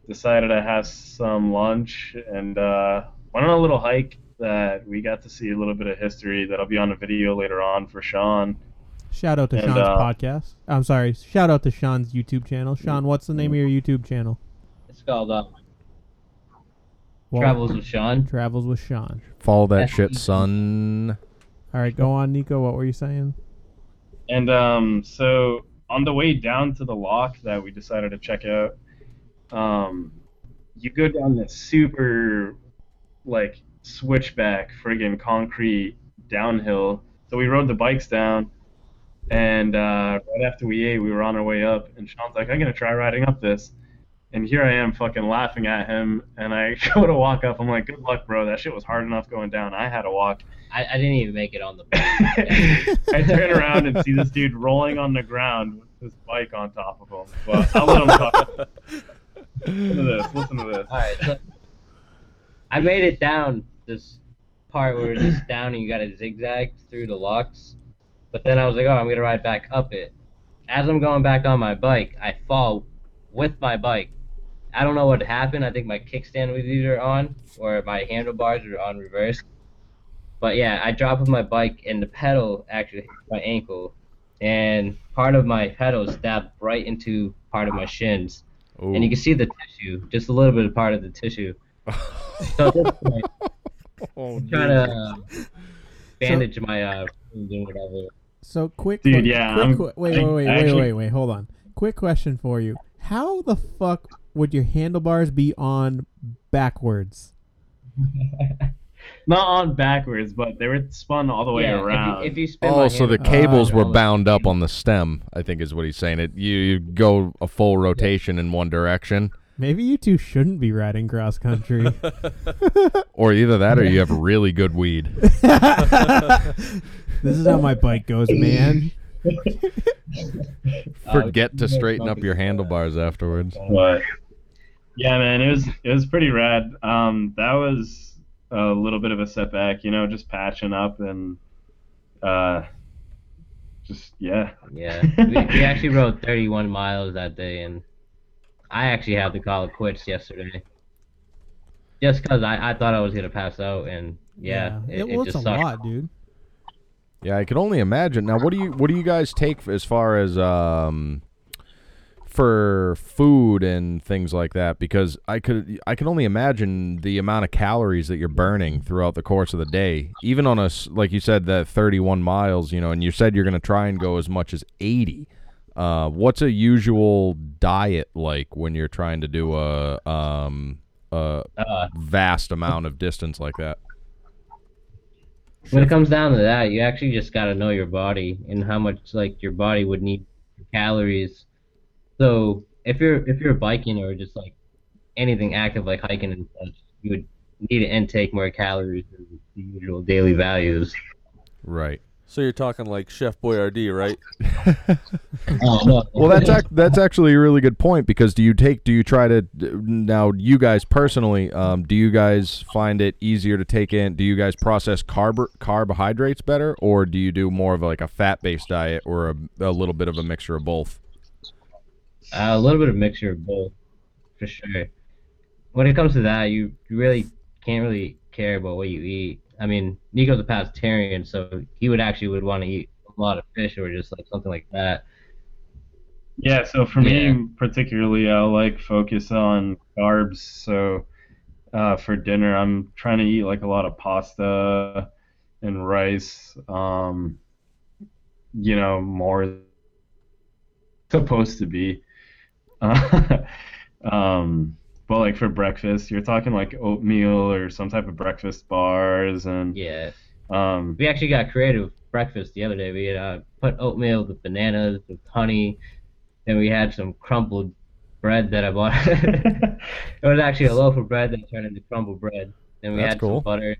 decided to have some lunch and uh, went on a little hike that we got to see a little bit of history. That I'll be on a video later on for Sean. Shout out to And, Sean's uh, podcast. I'm sorry. Shout out to Sean's YouTube channel. Sean, what's the name of your YouTube channel? It's called uh, Well, Travels with Sean. Travels with Sean. Follow that shit, son. All right, go on, Nico. What were you saying? And um, so on the way down to the lock that we decided to check out, um, you go down this super like switchback friggin' concrete downhill. So we rode the bikes down, and uh, right after we ate, we were on our way up, and Sean's like, "I'm gonna try riding up this." And here I am, fucking laughing at him, and I go to walk up. I'm like, "Good luck, bro. That shit was hard enough going down. I had to walk." I, I didn't even make it on the bike. I turn around and see this dude rolling on the ground with his bike on top of him. But I'll let him talk. To this. Listen to this. Alright, so I made it down this part where it's just down and you gotta zigzag through the locks. But then I was like, oh, I'm gonna ride back up it. As I'm going back on my bike, I fall with my bike. I don't know what happened. I think my kickstand was either on or my handlebars were on reverse. But yeah, I dropped with my bike and the pedal actually hit my ankle, and part of my pedal stabbed right into part of my shins, and you can see the tissue, just a little bit of part of the tissue. So at this point, oh, I'm trying to uh, bandage my uh, wound and whatever. So quick, Dude, que- yeah, quick I'm- que- wait, I- wait, wait, I wait, actually- wait, wait, hold on. Quick question for you: How the fuck would your handlebars be on backwards? Not on backwards, but they were spun all the way yeah, if you- around. If you, spin Oh, so the cables Uh, were Oh, bound up on the stem. I think is what he's saying. It you, you go a full rotation in one direction, Maybe you two shouldn't be riding cross country. or either that, or you have really good weed. this is how my bike goes, man. Forget to straighten up your handlebars afterwards. But yeah, man, it was it was pretty rad. Um, that was a little bit of a setback, you know, just patching up and uh, just yeah. Yeah, we, we actually rode 31 miles that day, and I actually had to call it quits yesterday. Just because I, I thought I was gonna pass out, and yeah, it, it, it well, just it's a sucked. lot, dude. Yeah, I can only imagine. Now, what do you what do you guys take as far as um for food and things like that? Because I could I can only imagine the amount of calories that you're burning throughout the course of the day. Even on a like you said that 31 miles, you know, and you said you're going to try and go as much as 80. Uh, what's a usual diet like when you're trying to do a um a Uh, vast amount of distance like that? when it comes down to that, you actually just gotta know your body and how much like your body would need calories. So if you're if you're biking or just like anything active like hiking and such, you would need to intake more calories than the usual daily values. Right. So you're talking like Chef Boyardee, right? Oh, no. Well, that's ac- that's actually a really good point because do you take do you try to now you guys personally um, do you guys find it easier to take in do you guys process carb carbohydrates better or do you do more of like a fat based diet or a, a little bit of a mixture of both? Uh, a little bit of mixture of both, for sure. When it comes to that, you, really can't really care about what you eat. I mean, Nico's a pescatarian, so he would actually would want to eat a lot of fish or just like something like that. Yeah, so for Yeah. me particularly, I'll like focus on carbs. So uh, for dinner, I'm trying to eat like a lot of pasta and rice. Um, you know, more supposed to be. um, but like for breakfast, you're talking like oatmeal or some type of breakfast bars, and Yeah, um, we actually got creative with breakfast the other day. We had uh, put oatmeal with bananas with honey, and we had some crumbled bread that I bought. it was actually a loaf of bread that turned into crumbled bread. Then we That's had cool. some butter,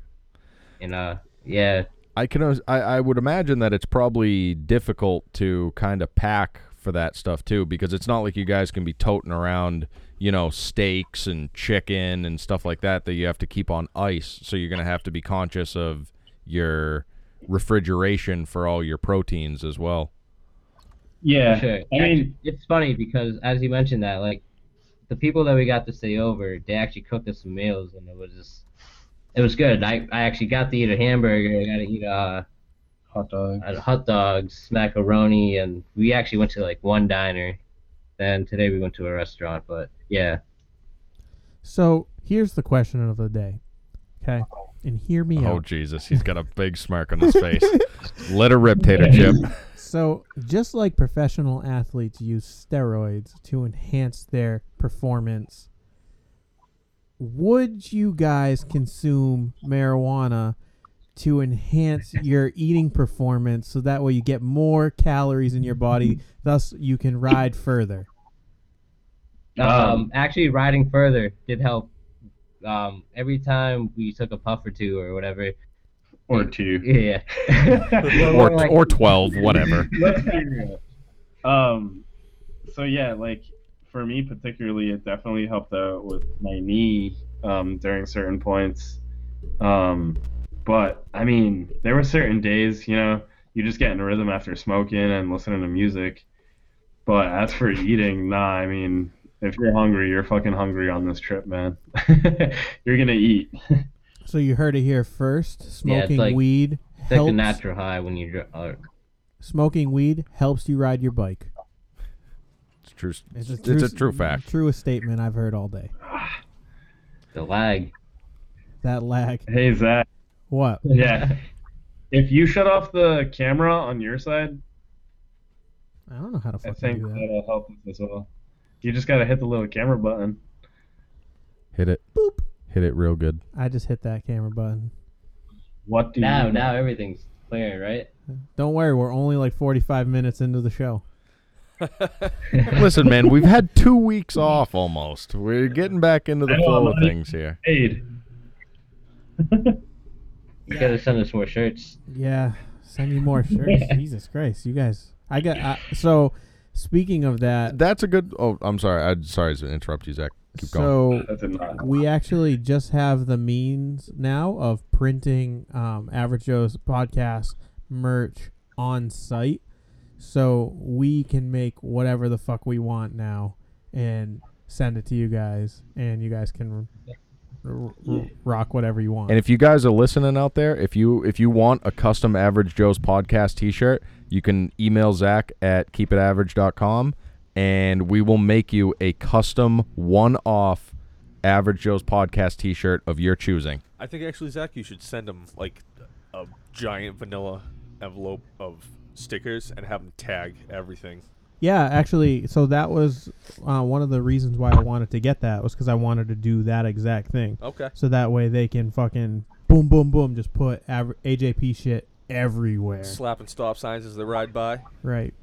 and uh, yeah, I can I, I would imagine that it's probably difficult to kind of pack for that stuff too because it's not like you guys can be toting around you know steaks and chicken and stuff like that that you have to keep on ice so you're going to have to be conscious of your refrigeration for all your proteins as well yeah. Sure. I mean, it's funny because as you mentioned that, like, the people that we got to stay over, they actually cooked us some meals, and it was just, it was good. I, I actually got to eat a hamburger. I got to eat uh, hot dog. uh, hot dogs, macaroni, and we actually went to like one diner. Then today we went to a restaurant, but yeah. So here's the question of the day. Okay, and hear me oh out. Oh Jesus he's got a big smirk on his face let her rip tater chip So just like professional athletes use steroids to enhance their performance, would you guys consume marijuana to enhance your eating performance so that way you get more calories in your body, thus you can ride further? Um, actually, riding further did help. Um, every time we took a puff or two or whatever. Or two. Yeah. or, Like- or 12 whatever Let's be real. Um, so yeah, like for me particularly, it definitely helped out with my knee um, during certain points. Um, but I mean, there were certain days, you know, you just get in a rhythm after smoking and listening to music. But as for eating, nah, I mean, if you're hungry, you're fucking hungry on this trip, man. you're gonna eat. So you heard it here first. Yeah, it's Smoking like- weed It's like helps. the natural high when you dr- uh, Smoking weed helps you ride your bike. It's true. It's It's a a true, true, fact. Truest statement I've heard all day. the lag. That lag. Hey Zach. What? Yeah. if you shut off the camera on your side, I don't know how to I think do that. that'll help us as well. You just gotta hit the little camera button. Hit it. Boop. Hit it real good. I just hit that camera button. What do Now, you now everything's clear, right? Don't worry, we're only like 45 minutes into the show. Listen, man, we've had two weeks off almost. We're getting back into the flow of things here. paid? You gotta send us more shirts. Yeah, send you more shirts. Jesus Christ, you guys. I got uh, so. Speaking of that, That's a good. Oh, I'm sorry. I'm sorry to interrupt you, Zach. Keep so That's a not. we actually just have the means now of printing um, Average Joe's podcast merch on site, so we can make whatever the fuck we want now and send it to you guys, and you guys can r- r- rock whatever you want. And if you guys are listening out there, if you if you want a custom Average Joe's podcast T-shirt, you can email Zach at keepitaverage.com, and we will make you a custom one-off Average Joe's podcast T-shirt of your choosing. I think actually, Zach, you should send them like a giant vanilla envelope of stickers and have them tag everything. Yeah, actually, so that was uh, one of the reasons why I wanted to get that was because I wanted to do that exact thing. Okay. So that way they can fucking boom, boom, boom, just put aver- AJP shit everywhere. Slapping stop signs as they ride by. Right.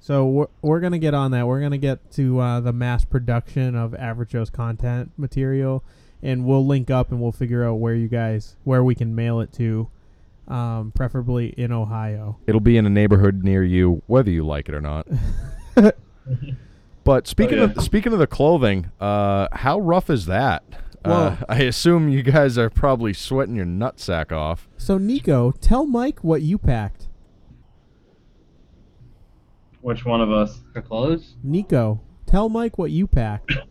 So we're, we're gonna get on that. We're gonna get to uh, the mass production of Average Joe's content material, and we'll link up and we'll figure out where you guys where we can mail it to, um, preferably in Ohio. It'll be in a neighborhood near you, whether you like it or not. but speaking Oh, yeah. of speaking of the clothing, uh, how rough is that? Uh, I assume you guys are probably sweating your nutsack off. So Nico, tell Mike what you packed. Which one of us? For clothes? Nico, tell Mike what you packed.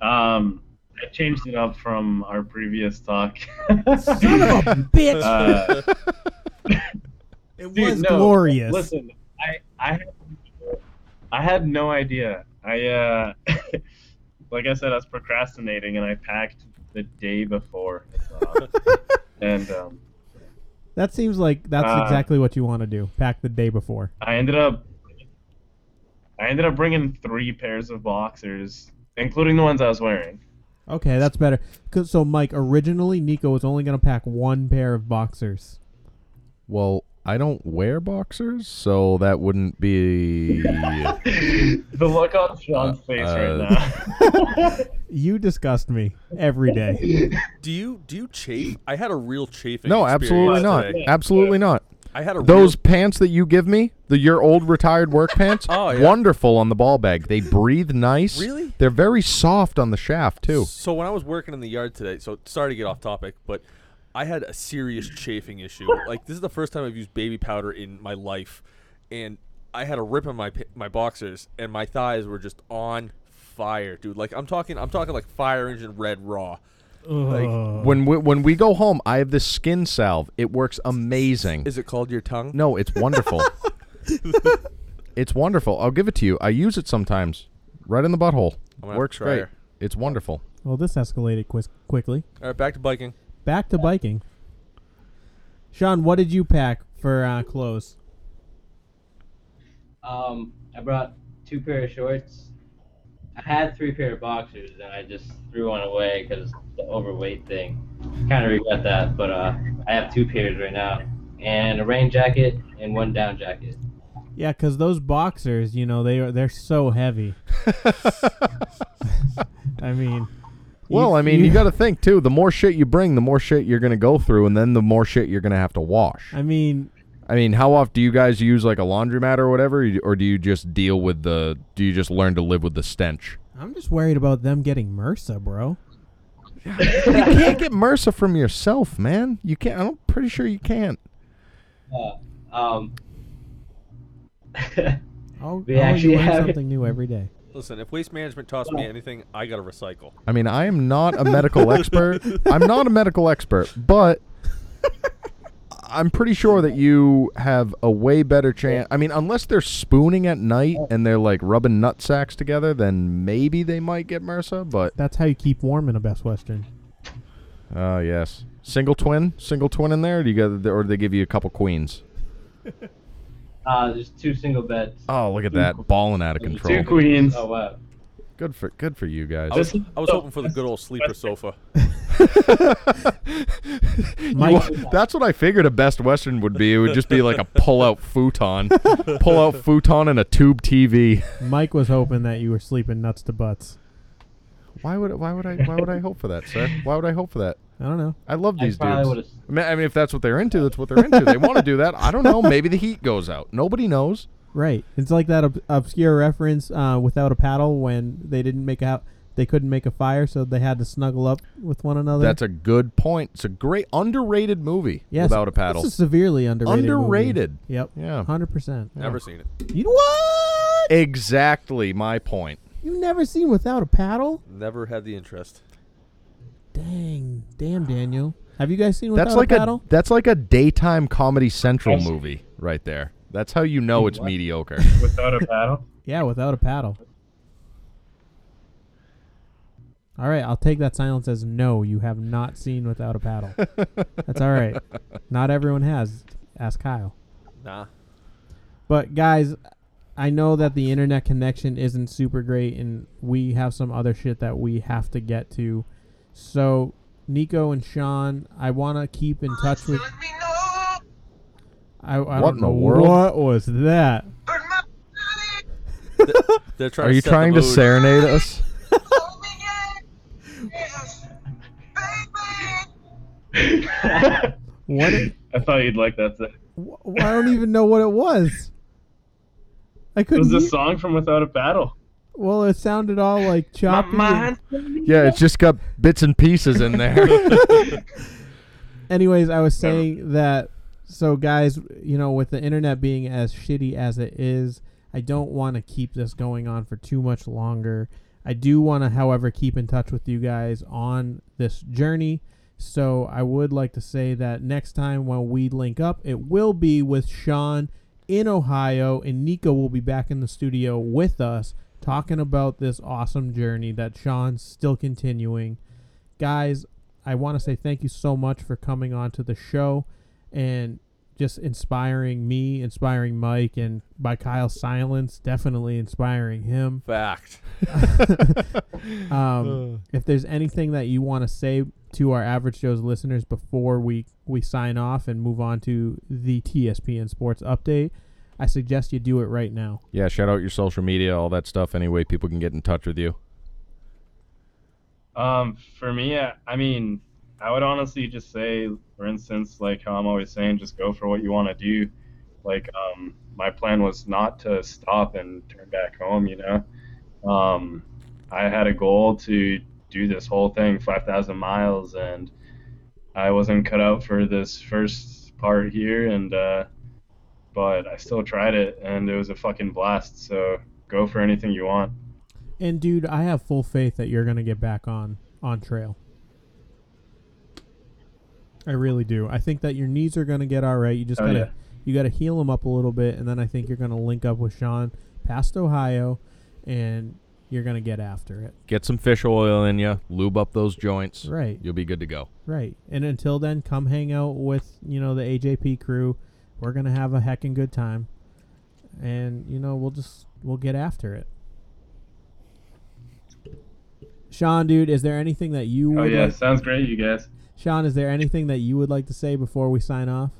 Um, I changed it up from our previous talk. Son of a bitch! Uh, it Dude, was no, glorious. Listen, I I had, I had no idea. I uh, like I said, I was procrastinating, and I packed the day before, Uh, and um, That seems like that's Uh, exactly what you want to do. Pack the day before. I ended up I ended up bringing three pairs of boxers, including the ones I was wearing. Okay, that's better. 'Cause- so Mike, originally Nico was only gonna pack one pair of boxers. Well, I don't wear boxers, so that wouldn't be. the look on Sean's face uh, right now. You disgust me every day. Do you do you chafe? I had a real chafing. no, absolutely not. today. Absolutely not. I had a Those real, pants that you give me, the your old retired work pants, Oh, yeah. wonderful on the ball bag. They breathe nice. Really? They're very soft on the shaft too. So when I was working in the yard today, so sorry to get off topic, but I had a serious chafing issue. Like this is the first time I've used baby powder in my life, and I had a rip in my my boxers, and my thighs were just on fire, dude. Like I'm talking, I'm talking like fire engine red raw. Ugh. When we, when we go home, I have this skin salve. It works amazing. Is it called your tongue? No, it's wonderful. it's wonderful. I'll give it to you. I use it sometimes, right in the butthole. I'm gonna have Works try great. her. It's wonderful. well, this escalated quis- quickly. All right, back to biking. Back to biking. Sean, what did you pack for uh, clothes? Um, I brought two pair of shorts. I had three pair of boxers, and I just threw one away because the overweight thing. Kind of regret that, but uh, I have two pairs right now, and a rain jacket and one down jacket. Yeah, because those boxers, you know, they are they're so heavy. I mean, Well, I mean, you, got to think too. The more shit you bring, the more shit you're gonna go through, and then the more shit you're gonna have to wash. I mean, I mean, how often do you guys use like a laundromat or whatever, or do you just deal with the? Do you just learn to live with the stench? I'm just worried about them getting MRSA, bro. you can't get MRSA from yourself, man. You can't. I'm pretty sure you can't. Uh, um, I'll, We I'll actually learn have- something new every day. Listen, if waste management costs me anything, I gotta recycle. I mean, I am not a medical expert. I'm not a medical expert, but I'm pretty sure that you have a way better chance. I mean, unless they're spooning at night and they're like rubbing nut sacks together, then maybe they might get MRSA. But That's how you keep warm in a Best Western. oh yes, single twin, single twin in there. Or do you got, or do they give you a couple queens? Uh, there's two single beds. Oh, look at that, balling out of control. Two control. queens. Oh wow. Good for good for you guys. I was, I was hoping for the good old sleeper sofa. Mike- You- that's what I figured a Best Western would be. It would just be like a pull-out futon, pull-out futon and a tube TV. Mike was hoping that you were sleeping nuts to butts. Why would why would I why would I hope for that, sir? Why would I hope for that? I don't know. I love these probably dudes. I mean, I mean, if that's what they're into, that's what they're into. They want to do that. I don't know. Maybe the heat goes out. Nobody knows. Right. It's like that ob- obscure reference uh, without a paddle when they didn't make out they couldn't make a fire, so they had to snuggle up with one another. That's a good point. It's a great underrated movie yes, without a paddle. It's a severely underrated. movie. Underrated. Yep. Yeah. Hundred percent. Never seen it. You what? Exactly my point. You've never seen without a paddle? Never had the interest. Dang, damn, Daniel. Have you guys seen without That's like a a that's like a daytime Comedy Central movie right there. That's how you know it's What? mediocre. Without a paddle. yeah, without a paddle. All right, I'll take that silence as no. You have not seen without a paddle. That's all right. Not everyone has. Ask Kyle. Nah. But guys, I know that the internet connection isn't super great, and we have some other shit that we have to get to. So, Nico and Sean, I want to keep in touch with. I, I What don't in the world? what was that. They're trying Are to you set the trying to mood. serenade us? What? I thought you'd like that. It wh- I don't even know what it was. I couldn't. was a song from Without a Paddle. well, it sounded all like choppy. and- Yeah, it's just got bits and pieces in there. anyways, I was saying that so guys, you know, with the internet being as shitty as it is, I don't want to keep this going on for too much longer. I do want to, however, keep in touch with you guys on this journey. So I would like to say that next time when we link up, it will be with Sean in Ohio, and Nico will be back in the studio with us talking about this awesome journey that Sean's still continuing. Guys, I want to say thank you so much for coming on to the show and just inspiring me, inspiring Mike, and by Kyle's silence, definitely inspiring him. Fact. Um, if there's anything that you want to say to our average Joe's listeners before we we sign off and move on to the TSPN Sports update, I suggest you do it right now. yeah, shout out your social media, all that stuff. Any way people can get in touch with you. Um, for me, I, I mean, I would honestly just say, for instance, like how I'm always saying, just go for what you want to do. Like, um, my plan was not to stop and turn back home, you know. Um, I had a goal to do this whole thing, 5,000 miles, and I wasn't cut out for this first part here, and uh, but I still tried it, and it was a fucking blast. So go for anything you want. And dude, I have full faith that you're gonna get back on on trail. I really do. I think that your knees are gonna get all right. You just Oh, gotta yeah. you gotta heal them up a little bit, and then I think you're gonna link up with Sean past Ohio, and you're gonna get after it. Get some fish oil in you, lube up those joints. Right. You'll be good to go. Right. And until then, come hang out with, you know, the AJP crew. We're going to have a heckin' good time. And, you know, we'll just, we'll get after it. Sean, dude, is there anything that you Oh would yeah, like, sounds great, you guys. Sean, is there anything that you would like to say before we sign off?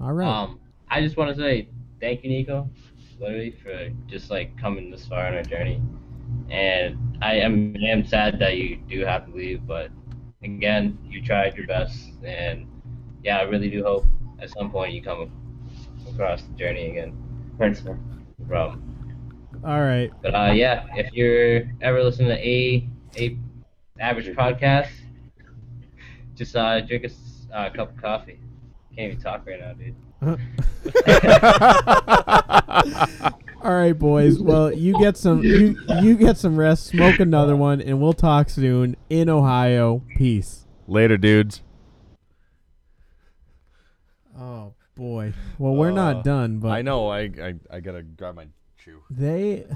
All right. Um, I just want to say thank you, Nico, literally for just like coming this far on our journey. And I am, I am sad that you do have to leave, but again, you tried your best, and yeah, I really do hope at some point you come across the journey again Thanks, man. from. All right. But uh, yeah, if you're ever listening to a a average podcast, just uh, drink a uh, cup of coffee. Can't even talk right now, dude. All right, boys. Well, you get some you you get some rest, smoke another one, and we'll talk soon in Ohio. Peace. Later, dudes. Oh boy. Well, we're Uh, not done, but I know. I, I I gotta grab my shoe. they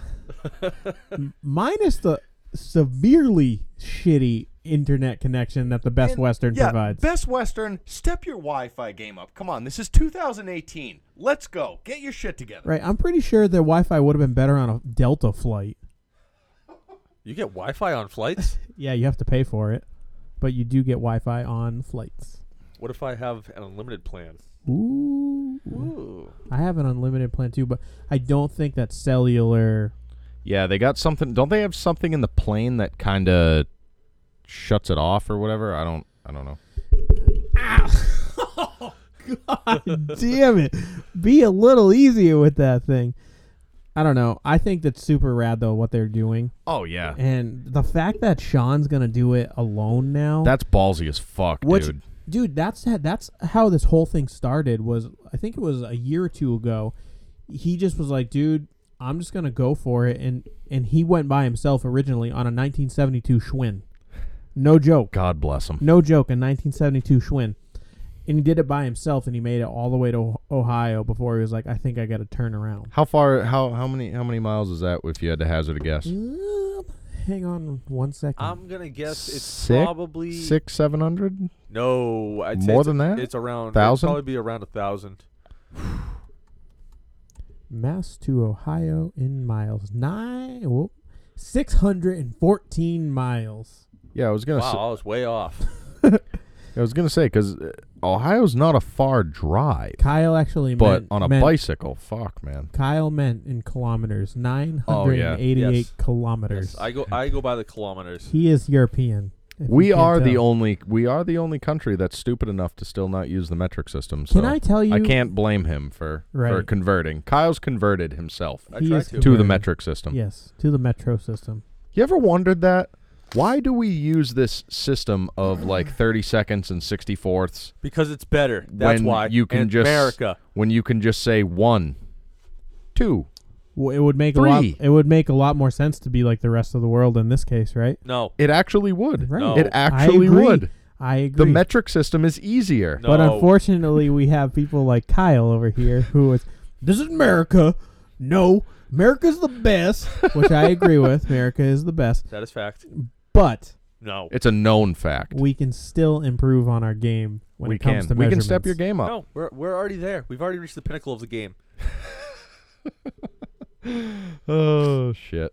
minus the severely shitty internet connection that the Best And- Western yeah, provides. Best Western, step your Wi-Fi game up. Come on, this is 2018. Let's go. Get your shit together. right. I'm pretty sure their Wi-Fi would have been better on a Delta flight. You get Wi-Fi on flights? Yeah, you have to pay for it, but you do get Wi-Fi on flights. what if I have an unlimited plan? Ooh. Ooh. I have an unlimited plan too, but I don't think that cellular. Yeah, they got something. Don't they have something in the plane that kind of shuts it off or whatever? I don't. I don't know. Ow. God damn it! Be a little easier with that thing. I don't know. I think that's super rad though what they're doing, Oh yeah, and the fact that Sean's gonna do it alone now. that's ballsy as fuck, Which- dude. dude that's that's how this whole thing started was i think it was a year or two ago he just was like dude i'm just gonna go for it and and he went by himself originally on a 1972 schwinn no joke God bless him. no joke a 1972 schwinn and he did it by himself and he made it all the way to ohio before he was like i think i gotta turn around How far? How how many how many miles is that? If you had to hazard a guess, hang on one second I'm gonna guess it's Six- probably six, seven hundred. No, I'd More it's- than that? It's around Thousand? Probably be around a thousand. Mass to Ohio in miles. Nine, whoop, 614 miles. Yeah, I was gonna. Wow, Say, I was way off. I was gonna say because uh, Ohio's not a far drive, Kyle actually but meant, on a meant- bicycle, fuck, man. Kyle meant in kilometers, Oh, 988 Yes. kilometers. Yes, I go I go by the kilometers. he is European. If We you can't are the only we are the only country that's stupid enough to still not use the metric system. So Can I tell you? I can't blame him for for Right. converting. Kyle's converted himself I He is to. to the converted. metric system. Yes, to the metro system. You ever wondered that? Why do we use this system of like 30 seconds and 60 fourths Because it's better. That's when why. you can And just America. when you can just say one, two? Well, it would make a lot. It would make a lot more sense to be like the rest of the world in this case, right? No. It actually would. Right. No. It I actually agree. would. I agree. The metric system is easier. No. But unfortunately, we have people like Kyle over here who is, this is America. No, America's the best, which I agree with. America is the best. That is fact. But No. It's a known fact. we can still improve on our game when we it comes can. to We can step your game up. No, we're we're already there. We've already reached the pinnacle of the game. Oh shit.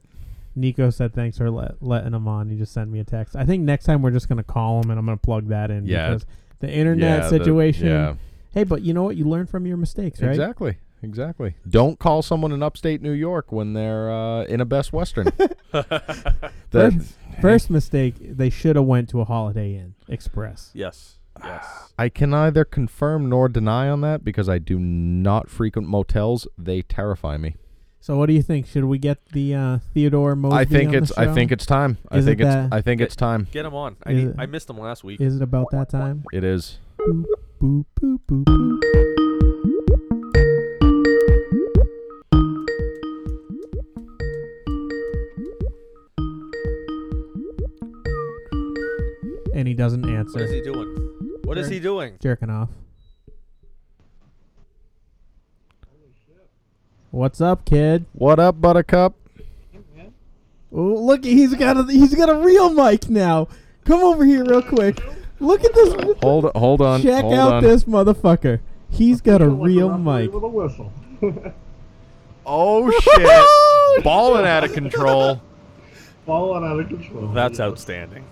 Nico said thanks for let, letting him on. He just sent me a text. I think next time we're just gonna call him and I'm gonna plug that in Yeah. because the internet Yeah, the- situation. yeah. Hey, but you know what? You learn from your mistakes, right? Exactly. Exactly. Don't call someone in upstate New York when they're uh, in a Best Western. That- First, first mistake, they should have went to a Holiday Inn Express. Yes. Yes. I can neither confirm nor deny on that because I do not frequent motels. They terrify me. So what do you think? Should we get the uh, Theodore Mosby? I think on the it's I think it's time. I Is think it it's that- I think it's time. Get him on. I Is need, it- I missed him last week. Is it about that time? It is. Boop, boop, boop, boop, boop. And he doesn't answer. What is he doing? What is he doing? Jerking off. What's up, kid? What up, Buttercup? Oh, look, he's got a he's got a real mic now. Come over here real quick. Look at this. Hold hold on. Check hold out on. this motherfucker. He's got a real mic. with a whistle. Oh, oh shit! Balling out of control. Balling out of control. That's outstanding.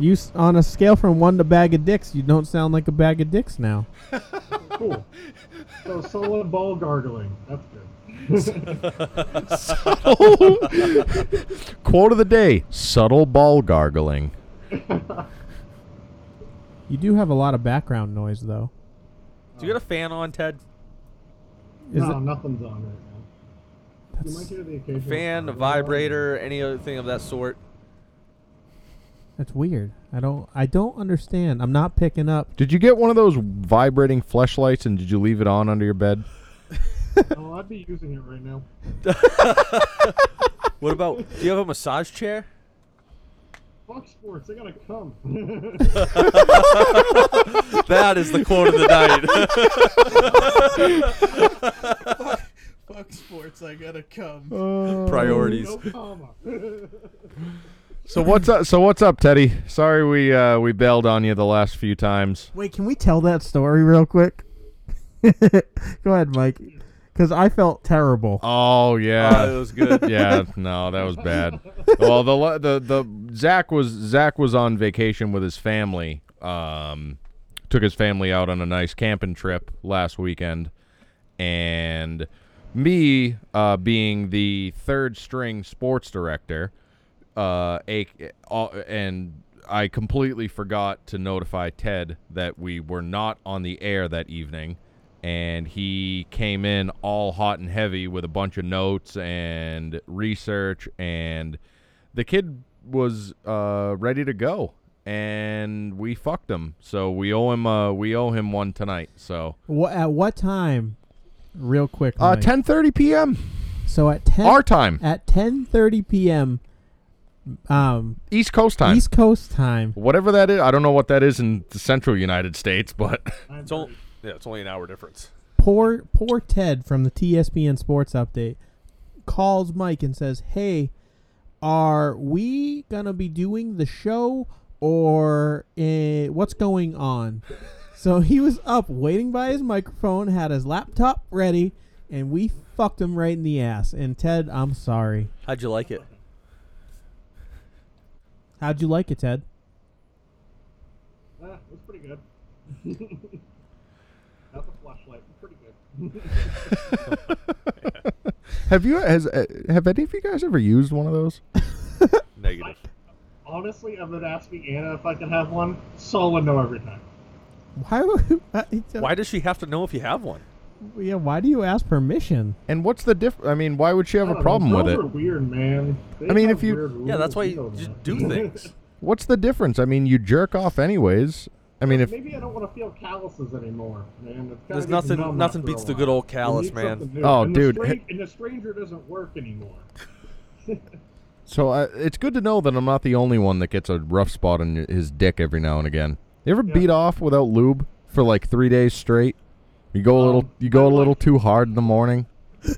You s- on a scale from one to bag of dicks, you don't sound like a bag of dicks now. Cool. So solid ball gargling. That's good. Quote of the day: subtle ball gargling. You do have a lot of background noise, though. Do you got a fan on, Ted? Is no, it? nothing's on right now. You might That's, hear the occasional Fan, a vibrator, any other thing of that sort? That's weird. I don't. I don't understand. I'm not picking up. Did you get one of those vibrating fleshlights and did you leave it on under your bed? oh, I'd be using it right now. What about? Do you have a massage chair? Fuck Sports, I gotta come. That is the quote of the night. Fuck sports, I gotta come. Uh, Priorities. no comma. So what's up? So what's up, Teddy? Sorry we uh, we bailed on you the last few times. Wait, can we tell that story real quick? Go ahead, Mike. Because I felt terrible. Oh yeah, it was good. yeah. No, that was bad. Well, the the the Zach was Zach was on vacation with his family. Um, took his family out on a nice camping trip last weekend, and me uh, being the third string sports director, uh, a, uh, and I completely forgot to notify Ted that we were not on the air that evening. And he came in all hot and heavy with a bunch of notes and research, and the kid was uh, ready to go, and we fucked him. So we owe him uh, we owe him one tonight. So What at what time? Real quick. uh, Mike. 10:30 p.m. So at ten our time, at ten thirty p.m. Um, East Coast time. East Coast time. Whatever that is, I don't know what that is in the central United States, but It's only, yeah, it's only an hour difference. Poor poor Ted from the TSPN Sports Update calls Mike and says, "Hey, are we gonna be doing the show or uh, what's going on?" so he was up waiting by his microphone, had his laptop ready, and we fucked him right in the ass. And Ted, I'm sorry. How'd you like it? How'd you like it, Ted? Ah, it was pretty good. Not the fleshlight, pretty good. have you has uh, have any of you guys ever used one of those? Negative. Honestly, I've been asking Anna if I could have one. Solid no every time. Why? would- Why does she have to know if you have one? Yeah. Why do you ask permission? And what's the diff? I mean, why would she have a problem know, with girls it? Are weird, man. They I mean, if you- Yeah, that's why you just do things. What's the difference? I mean, you jerk off anyways. I mean, if maybe I don't want to feel calluses anymore, man. It's There's nothing- nothing beats the good old You callus, man. Oh, and dude. The stra- and the stranger doesn't work anymore. so, uh, it's good to know that I'm not the only one that gets a rough spot on his dick every now and again. You ever Yeah. beat off without lube for like three days straight? You go a little, Um, you go a I little too hard in the morning.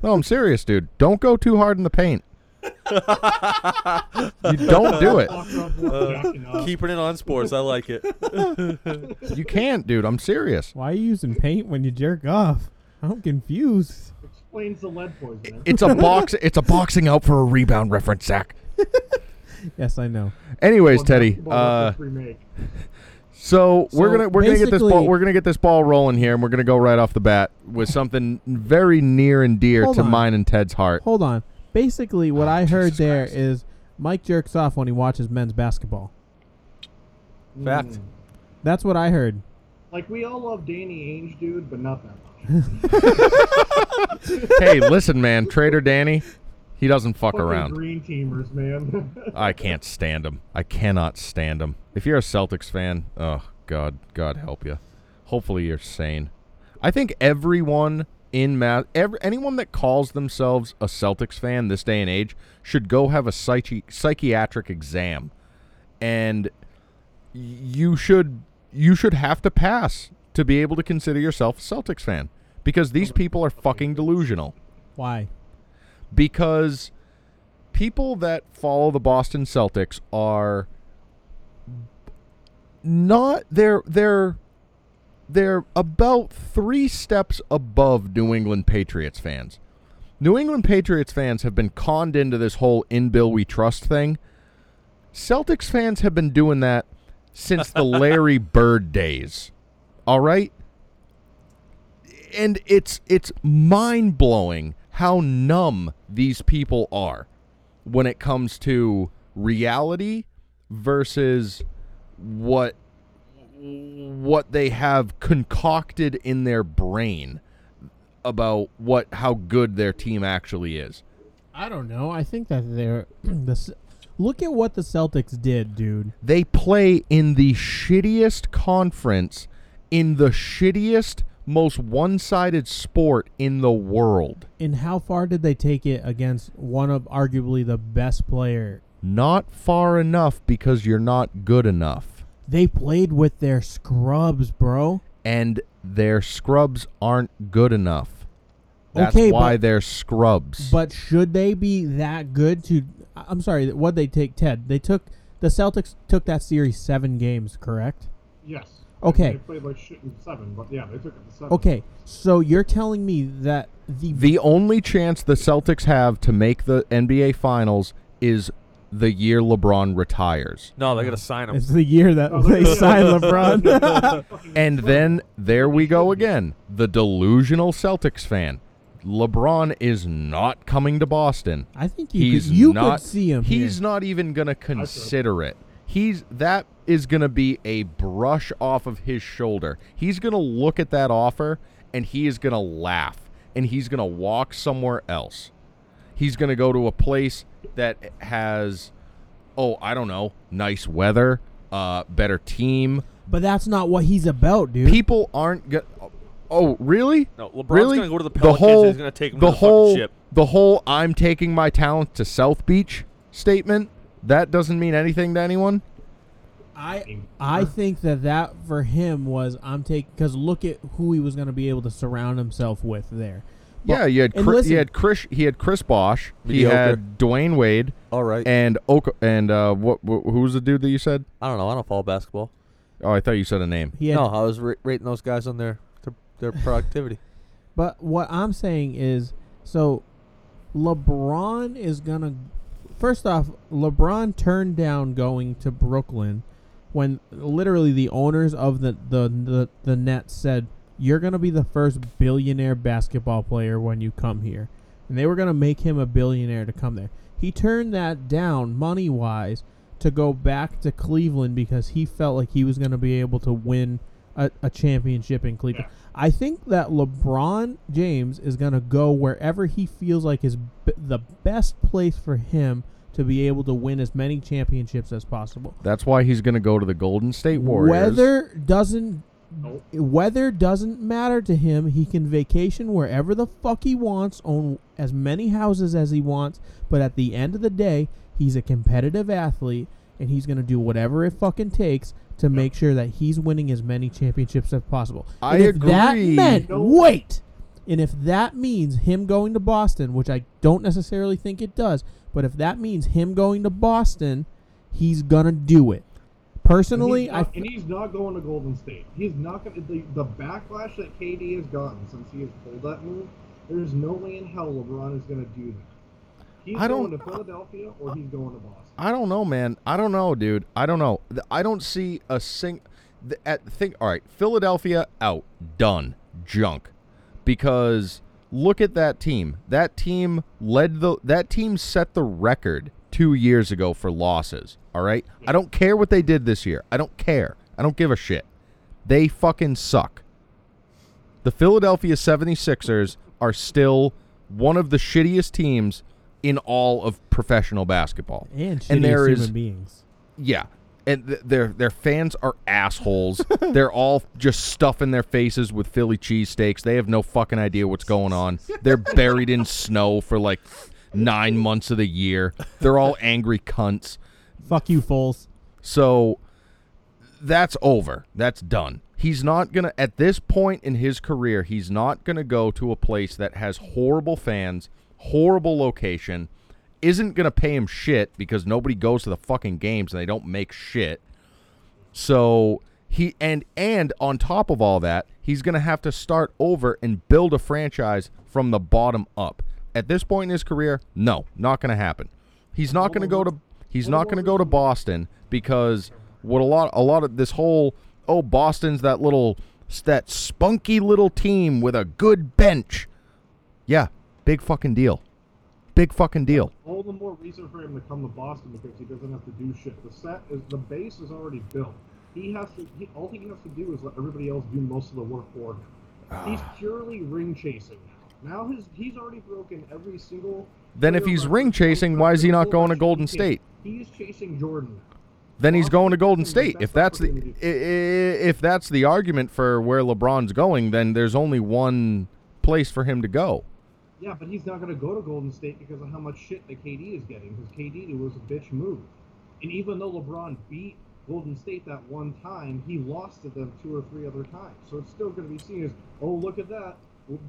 No, I'm serious, dude. Don't go too hard in the paint. you don't do it. Walk up, walk Uh. Keeping it on sports. I like it. You can't, dude. I'm serious. Why are you using paint when you jerk off? I'm confused. Explains the lead poisoning. It's a box. It's a boxing out for a rebound reference, Zach. Yes, I know. Anyways, Well, Teddy. basketball Uh, reference remake. so we're gonna we're gonna get this ball we're gonna get this ball rolling here, and we're gonna go right off the bat with something very near and dear to on. mine and Ted's heart. Hold on. Basically, what Oh, I heard Jesus there Christ. is Mike jerks off when he watches men's basketball. Fact. Mm. That's what I heard. Like we all love Danny Ainge, dude, but not that much. hey, listen, man, Trader Danny, he doesn't fuck Fucking around. Green teamers, man. I can't stand him. I cannot stand him. If you're a Celtics fan, oh God, God help you. Hopefully you're sane. I think everyone in Mass, every, anyone that calls themselves a Celtics fan this day and age should go have a psychi- psychiatric exam, and you should you should have to pass to be able to consider yourself a Celtics fan because these people are fucking delusional Why? Because people that follow the Boston Celtics are not they're they're they're about 3 steps above New England Patriots fans. New England Patriots fans have been conned into this whole in Bill we trust thing. Celtics fans have been doing that since the Larry Bird days. All right? and it's it's mind-blowing how numb these people are when it comes to reality versus what what they have concocted in their brain about what how good their team actually is. I don't know. I think that they're the look at what the Celtics did, dude. They play in the shittiest conference in the shittiest most one-sided sport in the world. And how far did they take it against one of arguably the best player? Not far enough because you're not good enough. They played with their scrubs, bro. And their scrubs aren't good enough. That's Okay, why but- they're scrubs. But should they be that good to? I'm sorry. What they take, Ted? They took the Celtics took that series seven games, correct? Yes. Okay. They played like shit in seven, but yeah, they took it to seven. Okay, so you're telling me that the the only chance the Celtics have to make the NBA Finals is the year LeBron retires. No, they got to sign him. it's the year that Oh, they yeah. signed LeBron. And then there we go again. The delusional Celtics fan. LeBron is not coming to Boston. I think you He's could, you not could see him. He's here. not even going to consider it. He's that is going to be a brush off of his shoulder. He's going to look at that offer and he is going to laugh and he's going to walk somewhere else. He's going to go to a place that has oh, I don't know, nice weather, uh better team. But that's not what he's about, dude. People aren't go- Oh, really? No, LeBron's really? gonna go to the Pelicans. whole, and he's gonna take the to the whole, ship. The whole "I'm taking my talent to South Beach" statement that doesn't mean anything to anyone. I I think that that for him was I'm taking because look at who he was going to be able to surround himself with there. yeah, you had and Chris, listen- he had Chris he had Chris Bosh, he Mediocre. had Dwyane Wade, All right. and Oka, and uh, what, wh- who was the dude that you said? I don't know. I don't follow basketball. Oh, I thought you said a name. He had, no, I was ra- rating those guys on their their, their productivity. But what I'm saying is, so LeBron is gonna. First off, LeBron turned down going to Brooklyn when literally the owners of the the the, the Nets said you're gonna be the first billionaire basketball player when you come here, and they were gonna make him a billionaire to come there. He turned that down money wise to go back to Cleveland because he felt like he was gonna be able to win a, a championship in Cleveland. I think that LeBron James is going to go wherever he feels like is b- the best place for him to be able to win as many championships as possible. That's why he's going to go to the Golden State Warriors. Weather doesn't Nope. weather doesn't matter to him. He can vacation wherever the fuck he wants, own as many houses as he wants, but at the end of the day, he's a competitive athlete and he's going to do whatever it fucking takes to make sure that he's winning as many championships as possible. I and if that agree. meant No. wait, and if that means him going to Boston, which I don't necessarily think it does, but if that means him going to Boston, he's gonna do it. Personally, and I he's, not, and he's not going to Golden State. He's not going to. The, the backlash that KD has gotten since he has pulled that move, there's no way in hell LeBron is going to do that. He's I don't- going to Philadelphia or he's going to Boston. I don't know, man. I don't know, dude. I don't know. I don't see a sing. At think. All right, Philadelphia out, done, junk. Because look at that team. That team led the. That team set the record two years ago for losses. All right. I don't care what they did this year. I don't care. I don't give a shit. They fucking suck. The Philadelphia 76ers are still one of the shittiest teams in all of professional basketball. and, and there is- human beings. Yeah. And th- their their fans are assholes. They're all just stuffing their faces with Philly cheesesteaks. They have no fucking idea what's going on. They're buried in snow for like nine months of the year. They're all angry cunts. Fuck you, Foles. So that's over. That's done. He's not going to, at this point in his career, he's not going to go to a place that has horrible fans, horrible location, isn't going to pay him shit because nobody goes to the fucking games and they don't make shit. So he, and, and on top of all that, he's going to have to start over and build a franchise from the bottom up. At this point in his career, no, not going to happen. He's not going to go to he's not going to go to Boston because what a lot a lot of this whole oh Boston's that little that spunky little team with a good bench. Yeah, big fucking deal. Big fucking deal. All the more reason for him to come to Boston because he doesn't have to do shit. The set is the base is already built. He has to. He, all he has to do is let everybody else do most of the work for him. He's ah. purely ring chasing now. Now his he's already broken every single. Then if he's ring chasing, why is he not going to Golden. State? He's chasing Jordan then he's going to Golden State. If that's the opportunity. i- i- if that's the argument for where LeBron's going, then there's only one place for him to go. Yeah, but he's not going to go to Golden State because of how much shit that KD is getting. Because KD was a bitch move, and even though LeBron beat Golden State that one time, he lost to them two or three other times. So it's still going to be seen as, oh, look at that.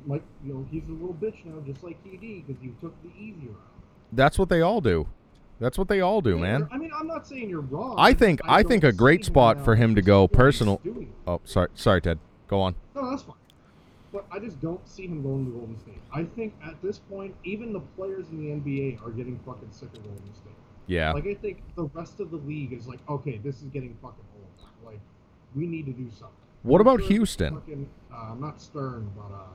Like, you know, he's a little bitch now, just like KD, because you took the easy route. That's what they all do. That's what they all do, Yeah, man. I mean, I'm not saying you're wrong. I think I think a great spot for him to go personal. Oh, sorry, sorry, Ted. Go on. No, that's fine. But I just don't see him going to Golden State. I think at this point, even the players in the NBA are getting fucking sick of Golden State. Yeah. Like I think the rest of the league is like, okay, this is getting fucking old. Like we need to do something. What I'm about sure Houston? Fucking, uh, not Stern, but uh,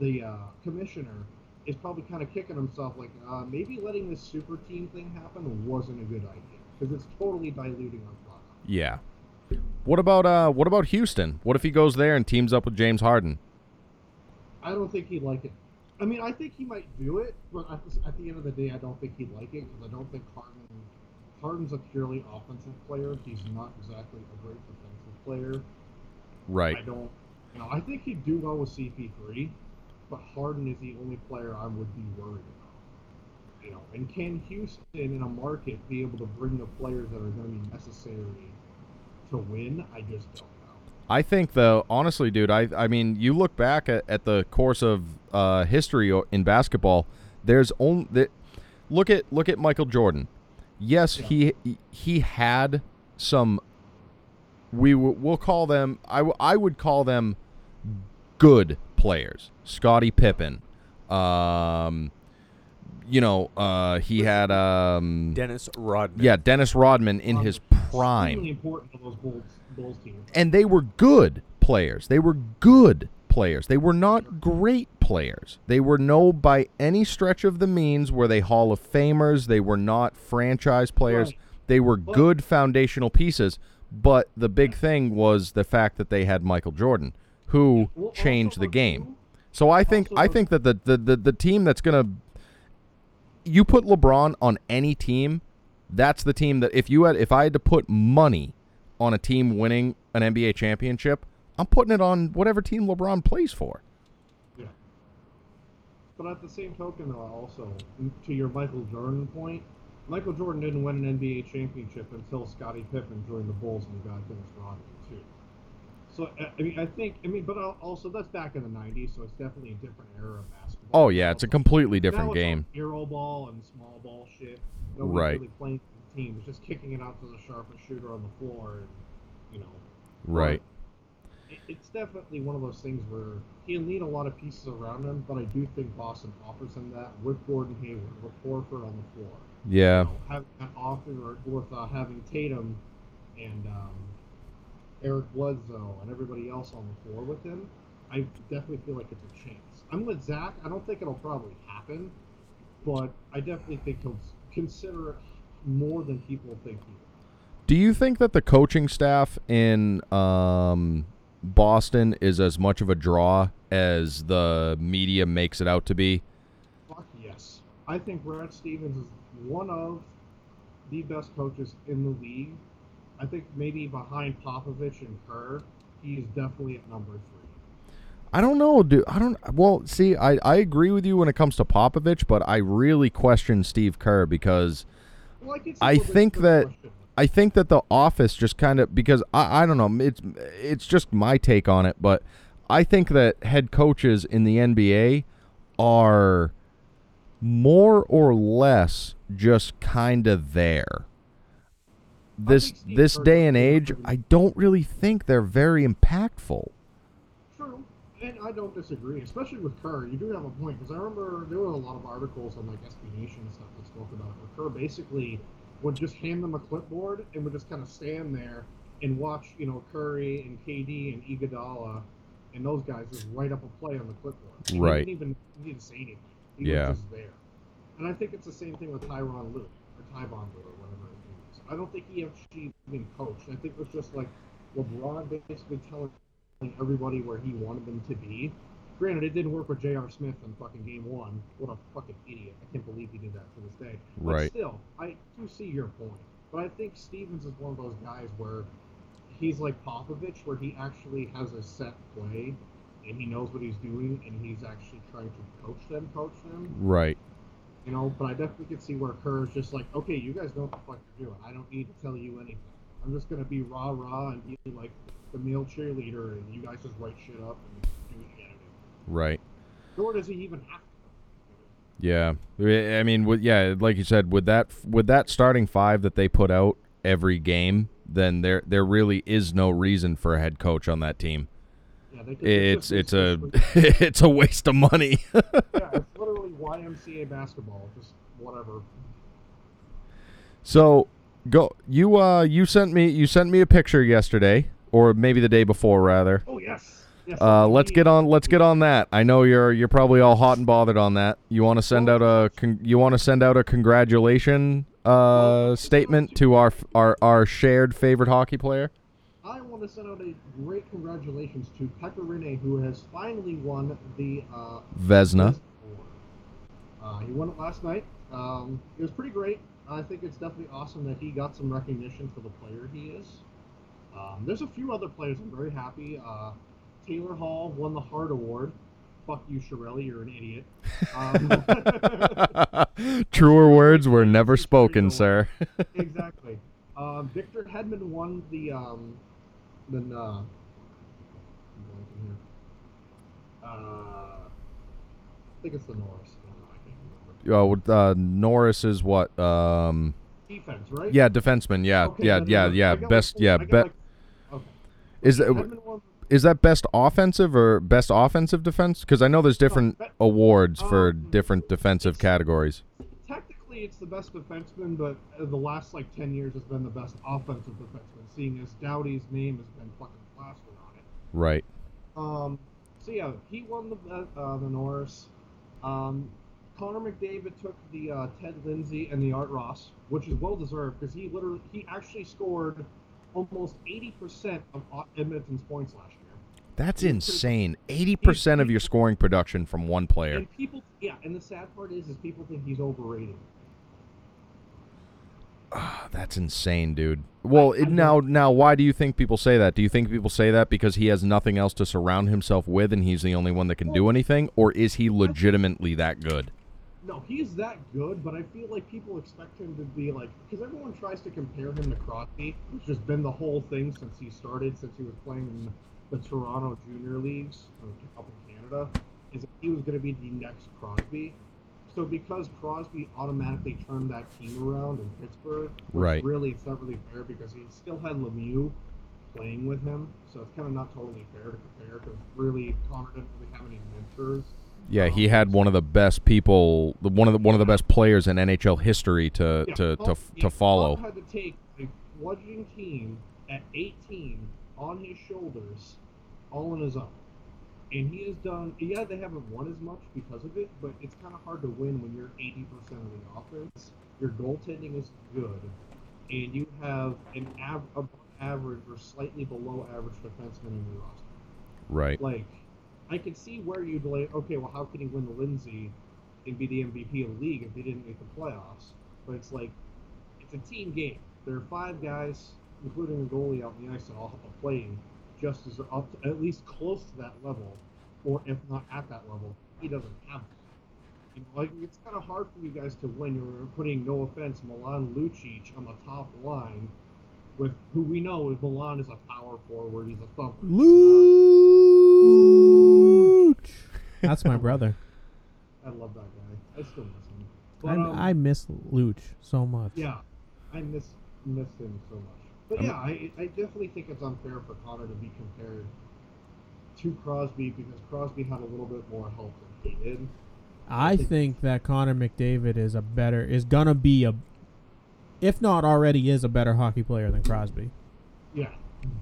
the uh, commissioner is probably kind of kicking himself, like uh, maybe letting this super team thing happen wasn't a good idea because it's totally diluting our product. Yeah. What about uh what about Houston? What if he goes there and teams up with James Harden? I don't think he'd like it. I mean, I think he might do it, but at the, at the end of the day, I don't think he'd like it because I don't think Harden. Harden's a purely offensive player. He's not exactly a great defensive player. Right. I don't. You know, I think he'd do well with CP3, but Harden is the only player I would be worried about. You know, and can Houston in a market be able to bring the players that are going to be necessary to win? I just don't. I think though, honestly, dude, I I mean, you look back at, at the course of uh, history in basketball. There's only that. Look at look at Michael Jordan. Yes, he he had some. We w- we'll call them. I, w- I would call them good players. Scottie Pippen. Um, you know, uh, he had um, Dennis Rodman. yeah, Dennis Rodman in his prime important to those Bulls. And they were good players. They were good players. They were not great players. They were no by any stretch of the means were they Hall of Famers. They were not franchise players. Right. They were But- good foundational pieces. But the big thing was the fact that they had Michael Jordan, who Well, changed the game. So I think I think that the, the, the, the team that's gonna you put LeBron on any team, that's the team that if you had if I had to put money on a team winning an NBA championship, I'm putting it on whatever team LeBron plays for. Yeah. But at the same token, though, also to your Michael Jordan point, Michael Jordan didn't win an NBA championship until Scottie Pippen joined the Bulls and got Dennis Rodman too. So I- mean, I think I mean, but also that's back in the '90s, so it's definitely a different era of basketball. Oh yeah, it's a completely different game. Hero ball and small ball shit. Nobody's Right. really playing team. It's just kicking it out to the sharpest shooter on the floor, and you know. Right. It, it's definitely one of those things where he'll need a lot of pieces around him, but I do think Boston offers him that with Gordon Hayward, with Horford on the floor. Yeah. You know, having that offer with uh, having Tatum and um, Eric Bledsoe and everybody else on the floor with him, I definitely feel like it's a chance. I'm with Zach. I don't think it'll probably happen, but I definitely think he'll consider it more than people think. Do you think that the coaching staff in um, Boston is as much of a draw as the media makes it out to be? Fuck yes. I think Brad Stevens is one of the best coaches in the league. I think maybe behind Popovich and Kerr, he is definitely at number three. I don't know, dude. I don't. Well, see, I, I agree with you when it comes to Popovich, but I really question Steve Kerr because Well, see I think that- question. I think that the office just kind of because I, I don't know it's it's just my take on it, but I think that head coaches in the NBA are more or less just kind of there. This this day and age, I don't really think they're very impactful. And I don't disagree, especially with Kerr. You do have a point because I remember there were a lot of articles on like SB Nation and stuff that spoke about it. Where Kerr basically would just hand them a clipboard and would just kind of stand there and watch, you know, Curry and KD and Iguodala and those guys just write up a play on the clipboard. Right. He didn't even he didn't say anything. He Yeah. was just there. And I think it's the same thing with Tyronn Lue or Tyronn Lue or whatever it is. I don't think he actually even coached. I think it was just like LeBron basically telling everybody where he wanted them to be. Granted, it didn't work with J.R. Smith in fucking game one. What a fucking idiot. I can't believe he did that to this day. But Right. still, I do see your point. But I think Stevens is one of those guys where he's like Popovich, where he actually has a set play and he knows what he's doing and he's actually trying to coach them, coach them. Right. You know, but I definitely could see where Kerr is just like, okay, you guys know what the fuck you're doing. I don't need to tell you anything. I'm just gonna be rah rah and be like the male cheerleader, and you guys just write shit up and do what you gotta do. Right. Nor does he even have to. Yeah. I mean, with, yeah, like you said, with that with that starting five that they put out every game, then there there really is no reason for a head coach on that team. Yeah, they It's it's a it's a waste of money. yeah, it's literally YMCA basketball, just whatever. so go you uh you sent me you sent me a picture yesterday or maybe the day before rather. Oh yes, yes. Uh, let's get on. Let's get on that. I know you're you're probably all hot and bothered on that. You want to send out a con- you want to send out a congratulation uh, statement to our our our shared favorite hockey player. I want to send out a great congratulations to Pekka Rinne, who has finally won the uh, Vezina. Uh, he won it last night. Um, it was pretty great. I think it's definitely awesome that he got some recognition for the player he is. Um, there's a few other players I'm very happy. Uh, Taylor Hall won the Hart Award. Fuck you, Chiarelli, you're an idiot. Um, Truer words were never spoken, sir. exactly. Um, Victor Hedman won the um, the uh, I'm blanking here. Uh, I think it's the Norris. I don't know, I can't remember. Oh, uh, Norris is what? Um, Defense, right? yeah, defenseman. Yeah, Okay, yeah, yeah, uh, yeah. Best. like- Yeah, bet. like-. Is that is that best offensive or best offensive defense? Because I know there's different be- awards for um, different defensive categories. Technically, it's the best defenseman, but uh, the last like ten years has been the best offensive defenseman, seeing as Doughty's name has been fucking plastered on it. Right. Um, so yeah, he won the uh, the Norris. Um, Connor McDavid took the uh, Ted Lindsay and the Art Ross, which is well deserved because he literally he actually scored almost eighty percent of O- Edmonton's points last year. That's insane. Eighty percent of your scoring production from one player. And people, yeah, and the sad part is, is people think he's overrated. Ah, That's insane, dude. Well, it, now, now, why do you think people say that? Do you think people say that because he has nothing else to surround himself with, and he's the only one that can do anything, or is he legitimately that good? No, he's that good, but I feel like people expect him to be like because everyone tries to compare him to Crosby, which has been the whole thing since he started, since he was playing in the Toronto Junior Leagues up in Canada, is that he was going to be the next Crosby. So because Crosby automatically turned that team around in Pittsburgh, Right. Really, it's not really fair because he still had Lemieux playing with him, so it's kind of not totally fair to compare because really Connor didn't really have any mentors. Yeah, he had one of the best people, the one of the one of the best players in NHL history to Yeah, to to, to follow. Had to take a bludgeoning team at 18 on his shoulders, all on his own. And he has done. Yeah, they haven't won as much because of it, but it's kind of hard to win when you're 80% of the offense. Your goaltending is good, and you have an av- above average or slightly below average defenseman in your roster Right. like I could see where you'd like, okay, well, how can he win the Lindsay and be the MVP of the league if he didn't make the playoffs? But it's like it's a team game. There are five guys, including the goalie out in the ice, that all have to playing just as up to, at least close to that level, or if not at that level. He doesn't have. You know, like it's kind of hard for you guys to win. You're putting, no offense, Milan Lucic on the top line with who we know is Milan is a power forward. He's a thumper. Luch. That's my brother. I love that guy. I still miss him. But, I, um, I miss Luch so much. yeah, I miss miss him so much. But yeah, I, I definitely think it's unfair for Connor to be compared to Crosby because Crosby had a little bit more help than he did. I think that Connor McDavid is a better is gonna be a if not already is a better hockey player than Crosby. Yeah,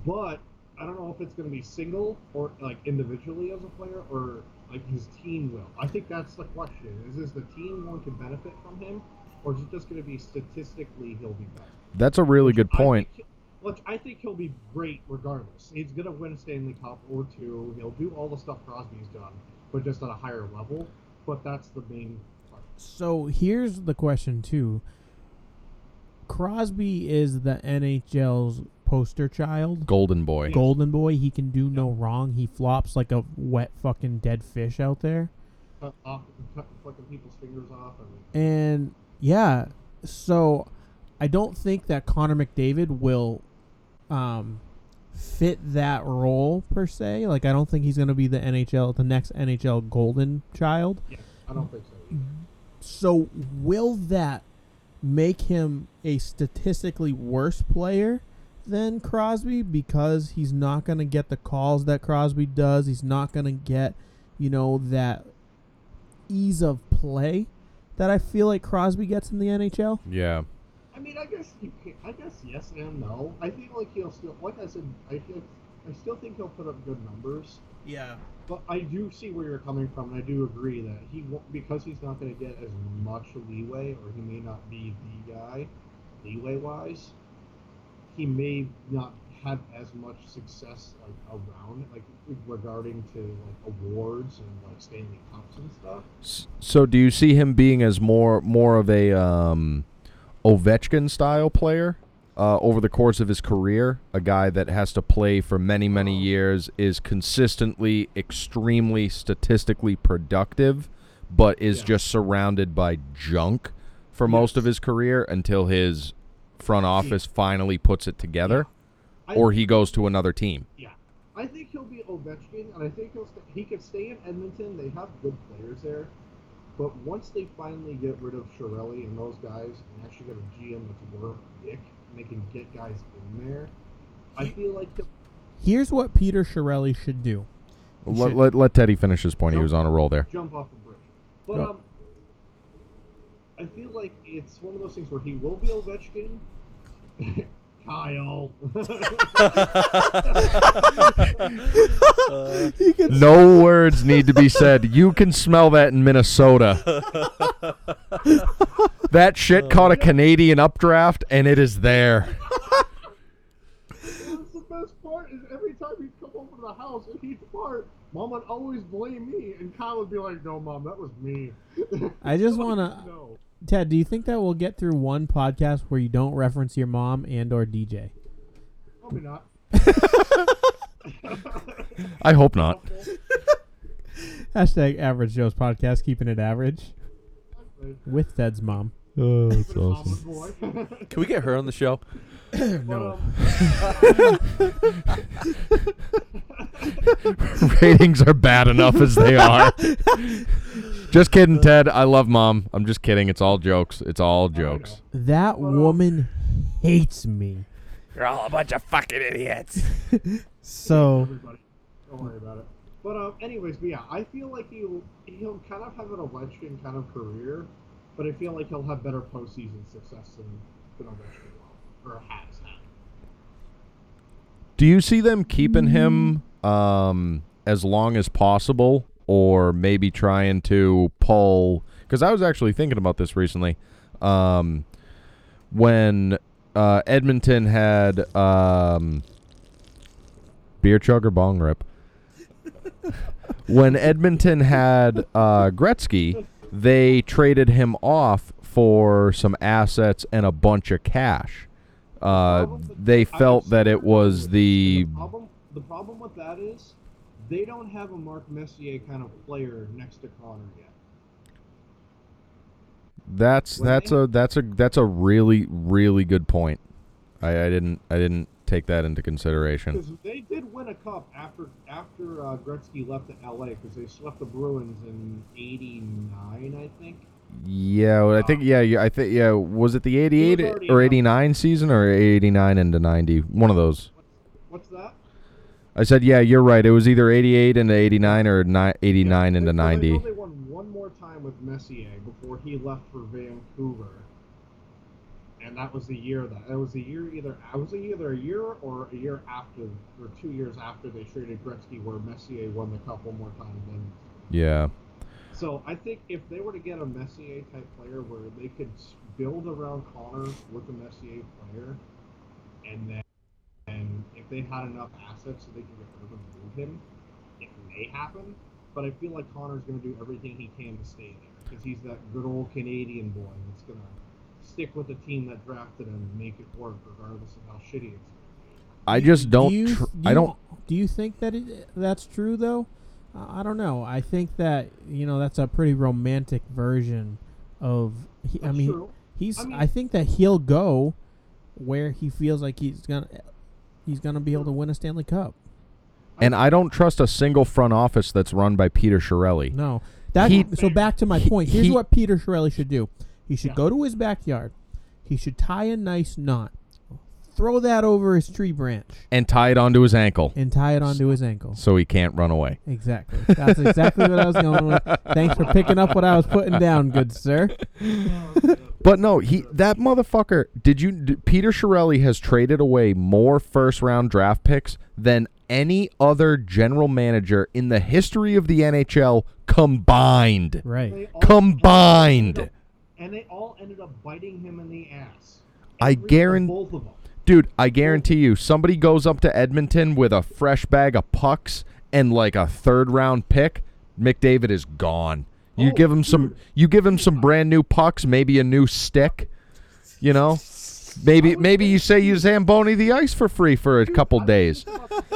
but I don't know if it's going to be single or like individually as a player or like his team will. I think that's the question: is is the team going to benefit from him, or is it just going to be statistically he'll be better? That's a really good I point. think- look, I think he'll be great regardless. He's gonna win a Stanley Cup or two. He'll do all the stuff Crosby's done, but just at a higher level. But that's the main part. So here's the question too. Crosby is the NHL's poster child. Golden boy. Golden boy, he can do no wrong. He flops like a wet fucking dead fish out there. Cut off, cut fucking people's fingers off. And And yeah, so I don't think that Connor McDavid will um, fit that role per se. Like I don't think he's going to be the NHL, the next NHL golden child. yeah, I don't think so. Either. So will that make him a statistically worse player than Crosby because he's not going to get the calls that Crosby does. He's not going to get, you know, that ease of play that I feel like Crosby gets in the NHL. Yeah. I mean, I guess you can, I guess yes and no. I feel like he'll still, like I said, I feel, I still think he'll put up good numbers. Yeah. But I do see where you're coming from, and I do agree that he won't, because he's not going to get as much leeway, or he may not be the guy, leeway wise. He may not have as much success like around like regarding to like awards and like Stanley Cups and stuff. So do you see him being as more more of a um, Ovechkin style player uh, over the course of his career? A guy that has to play for many many years is consistently extremely statistically productive, but is Yeah. just surrounded by junk for most of his career until his front office finally puts it together, I, or he goes to another team. Yeah, I think he'll be Ovechkin, and I think he'll st- he could stay in Edmonton. They have good players there, but once they finally get rid of Chiarelli and those guys, and actually get a GM that's worth dick, and they can get guys in there, I feel like he'll, Here's what Peter Chiarelli should do. Let, Should- let, let Teddy finish his point. He was on a roll there. jump off the bridge. But Go. um, I feel like it's one of those things where he will be Ovechkin. Kyle. He can No words need to be said. You can smell that in Minnesota. that shit oh. caught a Canadian updraft, and it is there. That's the best part is every time he'd come over to the house and he'd fart, Mom would always blame me, and Kyle would be like, "No, Mom, that was me." I just wanna- No. Ted, do you think that we'll get through one podcast where you don't reference your mom and or DJ? Probably not. I hope not. Hashtag Average Joe's podcast, keeping it average with Ted's mom. Oh, that's Mama's boy. Can we get her on the show? no. Um, Ratings are bad enough as they are. Just kidding, Ted. I love mom. I'm just kidding. It's all jokes. It's all jokes. That woman hates me. You're all a bunch of fucking idiots. So everybody. Don't worry about it. But um, anyways, but yeah, I feel like he'll he'll kind of have an Ovechkin kind of career, but I feel like he'll have better postseason success than than Ovechkin will, or has had. Do you see them keeping him um, as long as possible, or maybe trying to pull? Because I was actually thinking about this recently. Um, when uh, Edmonton had um, beer chug or bong rip. when Edmonton had uh, Gretzky, they traded him off for some assets and a bunch of cash. Uh, they felt that it was the the problem. The problem with that is they don't have a Mark Messier kind of player next to Connor yet. that's When that's they- a that's a that's a really really good point. I, I didn't I didn't take that into consideration. They did win a cup after after uh, Gretzky left to LA because they swept the Bruins in '89, I think. Yeah, well, I think yeah, yeah I think yeah. Was it the '88 or '89 season or '89 into '90? One of those. What's that? I said yeah, you're right. It was either '88 into '89 or ni- '89 Yeah, into because I know '90. They won one more time with Messier before he left for Vancouver, and that was the year that that was the year either I was either a year or a year after or two years after they traded Gretzky, where Messier won the cup one more time. Then, Yeah, so I think if they were to get a Messier type player where they could build around Connor with a Messier player, and then and they had enough assets so they can get rid of him and move him, it may happen. But I feel like Connor's going to do everything he can to stay there because he's that good old Canadian boy that's going to stick with the team that drafted him and make it work, regardless of how shitty it's. I just don't. Do you, tr- do I don't. Do you think that it, that's true though? Uh, I don't know. I think that you know that's a pretty romantic version of. He, I mean, true. he's. I I, think that he'll go where he feels like he's gonna. He's gonna be able to win a Stanley Cup. And I don't trust a single front office that's run by Peter Chiarelli. No, that. He- so back to my he- point. Here's he- what Peter Chiarelli should do. He should Yeah. go to his backyard. He should tie a nice knot. Throw that over his tree branch And tie it onto his ankle and tie it onto his ankle. so he can't run away. Exactly. That's exactly what I was going with. Thanks for picking up what I was putting down, good sir. But no, he that motherfucker. Did you? D- Peter Chiarelli has traded away more first round draft picks than any other general manager in the history of the NHL combined. Right. They all- Combined. and they all ended up biting him in the ass. I guarantee both of them. Dude, I guarantee you, somebody goes up to Edmonton with a fresh bag of pucks and like a third round pick, McDavid is gone. You Oh, give him some you give him some brand new pucks, maybe a new stick, you know? Maybe maybe you say you Zamboni the ice for free for a couple days.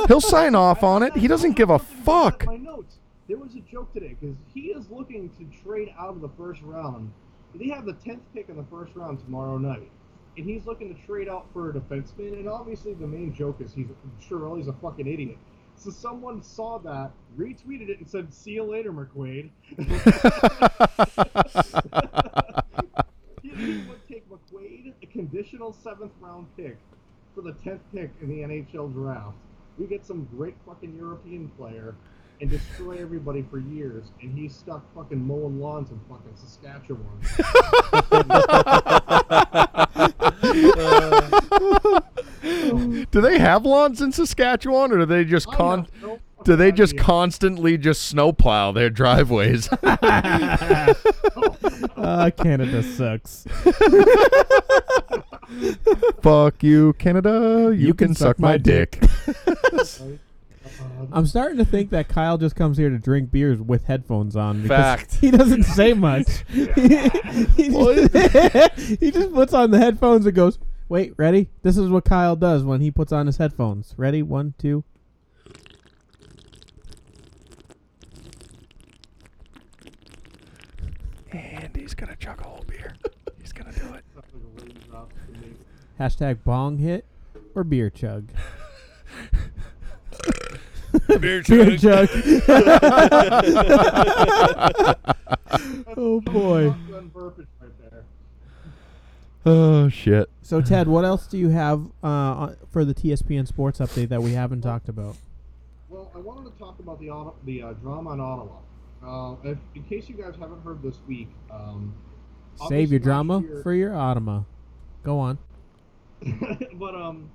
He'll sign off on it. He doesn't give a fuck. My notes. There was a joke today because he is looking to trade out of the first round. They have the tenth pick in the first round tomorrow night, and he's looking to trade out for a defenseman. And obviously, the main joke is he's Shirley's a fucking idiot. So someone saw that, retweeted it, and said, "See you later, McQuaid." he would take McQuaid, a conditional seventh round pick, for the tenth pick in the NHL draft. We get some great fucking European player and destroy everybody for years, and he's stuck fucking mowing lawns in fucking Saskatchewan. Do they have lawns in Saskatchewan or do they just I con have do they just idea. constantly just snowplow their driveways? Uh, Canada sucks. Fuck you, Canada. You, can, suck, my dick. Right? I'm starting to think that Kyle just comes here to drink beers with headphones on. because Fact. He doesn't say much. he, just, he just puts on the headphones and goes, "Wait, ready? This is what Kyle does when he puts on his headphones. Ready? One, two. And he's gonna chug a whole beer. He's gonna do it. sounds like a raindrop to me. Hashtag bong hit or beer chug. Beer Beer chug. chug. oh boy. Shotgun Burpage right there. Oh shit. So Ted, what else do you have uh, for the TSPN Sports update that we haven't talked about? Well, I wanted to talk about the Otta- the uh, drama in Ottawa. Uh, if, in case you guys haven't heard this week, um, Save your drama year- for your Ottawa. Go on. but um,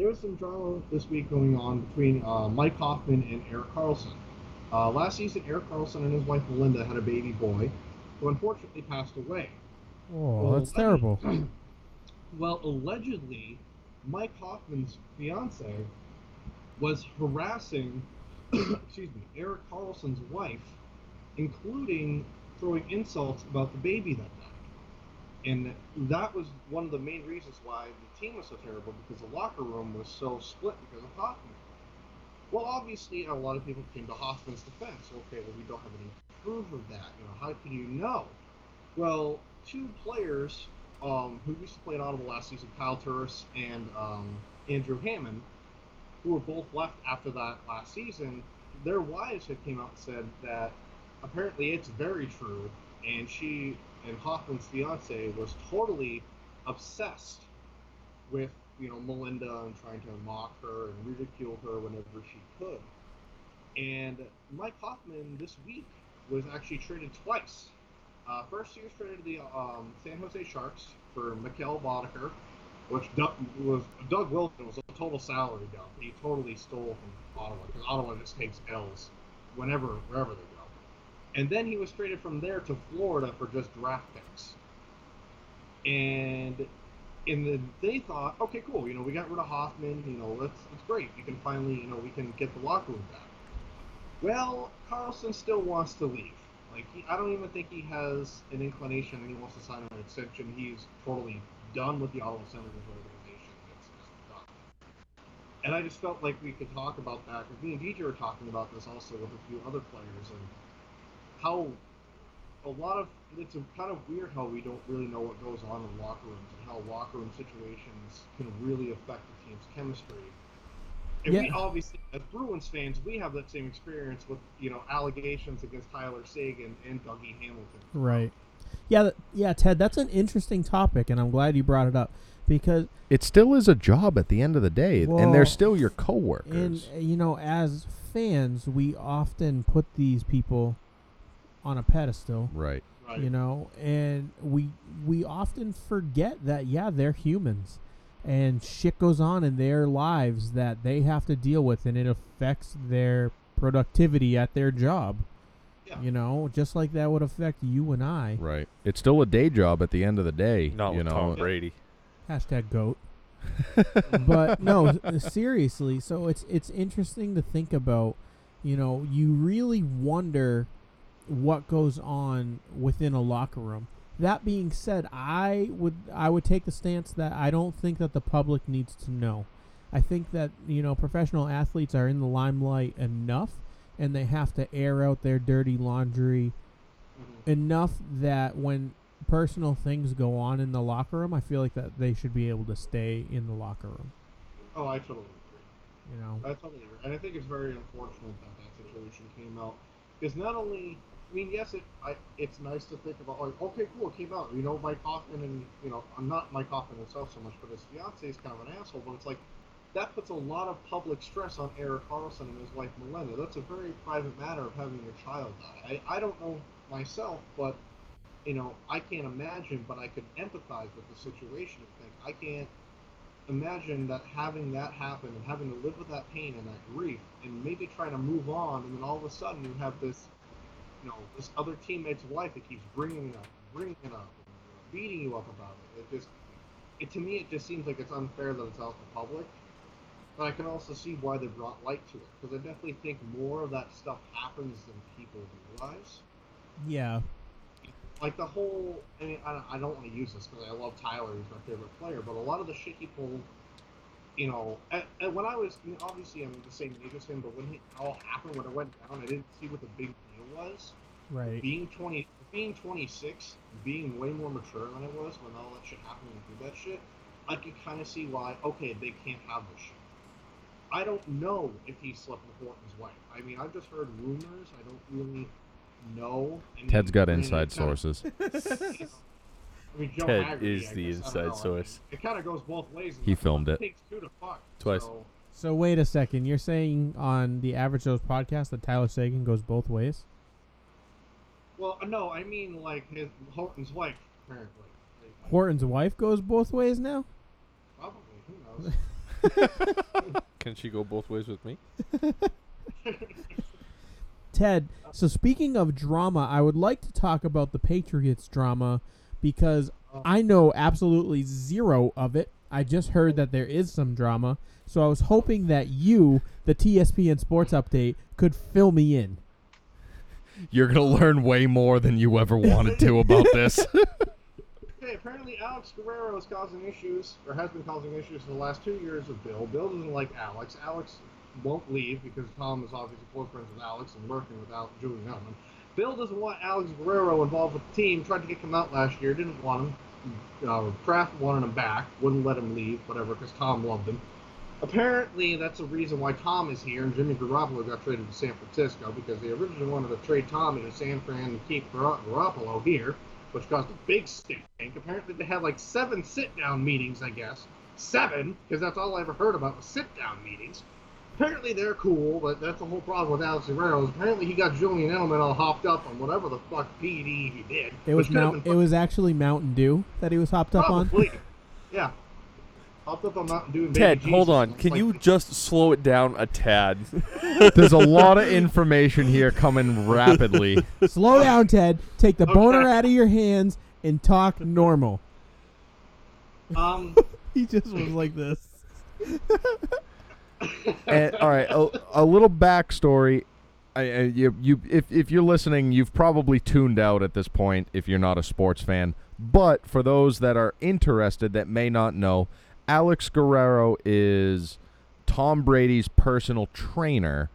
there was some drama this week going on between uh, Mike Hoffman and Erik Karlsson. Uh, last season, Erik Karlsson and his wife Melinda had a baby boy, who unfortunately passed away. Oh, Well, that's terrible. Well, allegedly, Mike Hoffman's fiance was harassing, excuse me, Eric Carlson's wife, including throwing insults about the baby that. And that was one of the main reasons why the team was so terrible because the locker room was so split because of Hoffman. Well, obviously, a lot of people came to Hoffman's defense. Okay, well, we don't have any proof of that. You know, how can you know? Well, two players um, who used to play in Ottawa last season, Kyle Turris and um, Andrew Hammond, who were both left after that last season, their wives had came out and said that apparently it's very true, and she and Hoffman's fiance was totally obsessed with you know Melinda and trying to mock her and ridicule her whenever she could. And Mike Hoffman this week was actually traded twice. Uh, first, he was traded to the um, San Jose Sharks for Mikkel Boedker, which Doug, was Doug Wilson was a total salary dump. He totally stole from Ottawa because Ottawa just takes L's whenever wherever they. And then he was traded from there to Florida for just draft picks. And and the they thought, okay, cool, you know, we got rid of Hoffman, you know, let's it's great. We can finally, you know, we can get the locker room back. Well, Karlsson still wants to leave. Like he, I don't even think he has an inclination and he wants to sign an extension. He's totally done with the Ottawa Senators organization. It's just done. And I just felt like we could talk about that me and DJ were talking about this also with a few other players and how a lot of it's kind of weird how we don't really know what goes on in locker rooms and how locker room situations can really affect the team's chemistry. And we Yeah. obviously, as Bruins fans, we have that same experience with you know allegations against Tyler Seguin and Dougie Hamilton. Right. Yeah, yeah, Ted, that's an interesting topic, and I'm glad you brought it up because, It still is a job at the end of the day, and they're still your and coworkers. uh, you know, as fans, we often put these people on a pedestal, right. Right. you know, and we we often forget that yeah, they're humans, and shit goes on in their lives that they have to deal with, and it affects their productivity at their job. Yeah. You know, just like that would affect you and I. Right. It's still a day job at the end of the day. Not you with know. Tom Brady. Hashtag goat. but no, seriously. So it's it's interesting to think about. You know, you really wonder what goes on within a locker room. That being said, I would I would take the stance that I don't think that the public needs to know. I think that you know professional athletes are in the limelight enough, and they have to air out their dirty laundry Mhm. enough that when personal things go on in the locker room, I feel like that they should be able to stay in the locker room. Oh, I totally agree. You know, I totally agree, and I think it's very unfortunate that that situation came out because not only, I mean, yes, it, I, it's nice to think about like, okay, cool, it came out. You know, Mike Hoffman and you know, I'm not Mike Hoffman himself so much, but his fiance is kind of an asshole. But it's like that puts a lot of public stress on Erik Karlsson and his wife Melinda. That's a very private matter of having your child die. I, I don't know myself, but you know, I can't imagine, but I could empathize with the situation and think I can't imagine that having that happen and having to live with that pain and that grief and maybe trying to move on and then all of a sudden you have this you know this other teammate's wife that keeps bringing it up bringing it up beating you up about it. It just it to me it just seems like it's unfair that it's out in the public. But I can also see why they brought light to it because I definitely think more of that stuff happens than people realize. Yeah, like the whole I mean I, I don't want to use this because I love Tyler he's my favorite player but a lot of the shit he pulled you know and, and when I was I mean, obviously I'm the same age as him but when it all happened when it went down I didn't see what the big was right. being 20 being 26 being way more mature than I was when all that shit happened and do that shit I could kind of see why okay they can't have this shit I don't know if he slept with Horton's wife I mean I've just heard rumors I don't really know I mean, Ted's got granted, inside it kinda- sources. I mean, Joe Ted Haggerty, is I the guess, inside know. I mean, source. It kind of goes both ways. He filmed it. takes two to fuck. Twice. So, So wait a second, you're saying on the Average Joe's podcast that Tyler Seguin goes both ways? Well, uh, no, I mean like his Horton's wife, apparently. Horton's wife goes both ways now. Probably. Who knows? Can she go both ways with me? Ted, so speaking of drama, I would like to talk about the Patriots drama because I know absolutely zero of it. I just heard that there is some drama, so I was hoping that you, the TSPN Sports Update, could fill me in. You're gonna learn way more than you ever wanted to about this. Okay, apparently Alex Guerrero is causing issues, or has been causing issues for the last two years with Bill. Bill doesn't like Alex. Alex won't leave because Tom is obviously close friends with Alex and working with Alex, Julian Edelman. Bill doesn't want Alex Guerrero involved with the team. Tried to kick him out last year. Didn't want him. Uh, Kraft wanted him back. Wouldn't let him leave. Whatever, because Tom loved him. Apparently, that's the reason why Tom is here, and Jimmy Garoppolo got traded to San Francisco because they originally wanted to trade Tommy to San Fran and keep Gar- Garoppolo here, which caused a big stink. Apparently, they had like seven sit-down meetings, I guess. Seven, because that's all I ever heard about was sit-down meetings. Apparently, they're cool, but that's the whole problem with Alex Guerrero. Apparently, he got Julian Edelman all hopped up on whatever the fuck PD he did. It was Mount. It was actually Mountain Dew that he was hopped up on. Yeah. Hopped up on Mountain Dew and Ted, Baby hold Jesus. on. Can like- you just slow it down a tad? There's a lot of information here coming rapidly. Slow down, Ted. Take the Okay. boner out of your hands and talk normal. Um, He just was like this. and all right, a, a little backstory. I, I, you, you, if if you're listening, you've probably tuned out at this point if you're not a sports fan. But for those that are interested that may not know, Alex Guerrero is Tom Brady's personal trainer.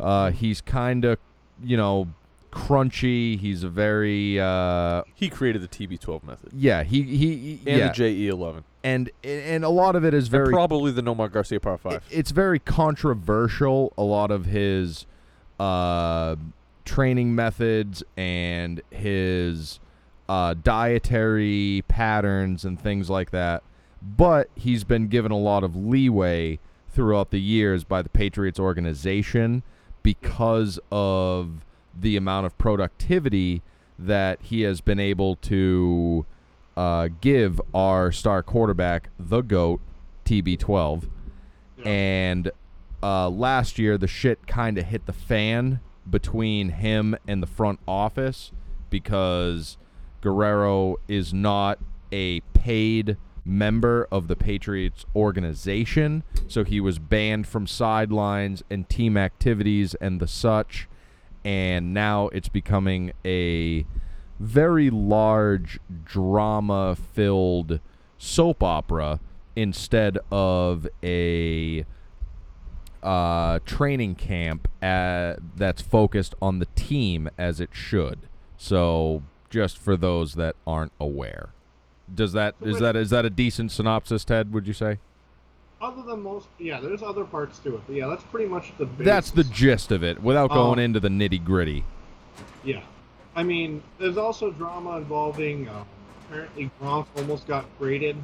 Uh, he's kind of, you know, crunchy. He's a very, uh, He created the TB12 method yeah. He he, he and yeah, the JE11, and and a lot of it is and very probably the Nomar Garcia Par it- Five. it's very controversial. A lot of his uh, training methods and his uh, dietary patterns and things like that. But he's been given a lot of leeway throughout the years by the Patriots organization because of the amount of productivity that he has been able to uh, give our star quarterback, the GOAT, TB12 and uh, last year the shit kind of hit the fan between him and the front office because Guerrero is not a paid member of the Patriots organization, so he was banned from sidelines and team activities and the such, and now it's becoming a very large drama filled soap opera instead of a uh, training camp uh that's focused on the team as it should. So, just for those that aren't aware, does that is that is that a decent synopsis, Ted? Would you say? Other than most, yeah, there's other parts to it, but yeah, that's pretty much the. Basis. That's the gist of it, without going Um, into the nitty gritty. Yeah, I mean, there's also drama involving. Uh, apparently, Gronk almost got traded.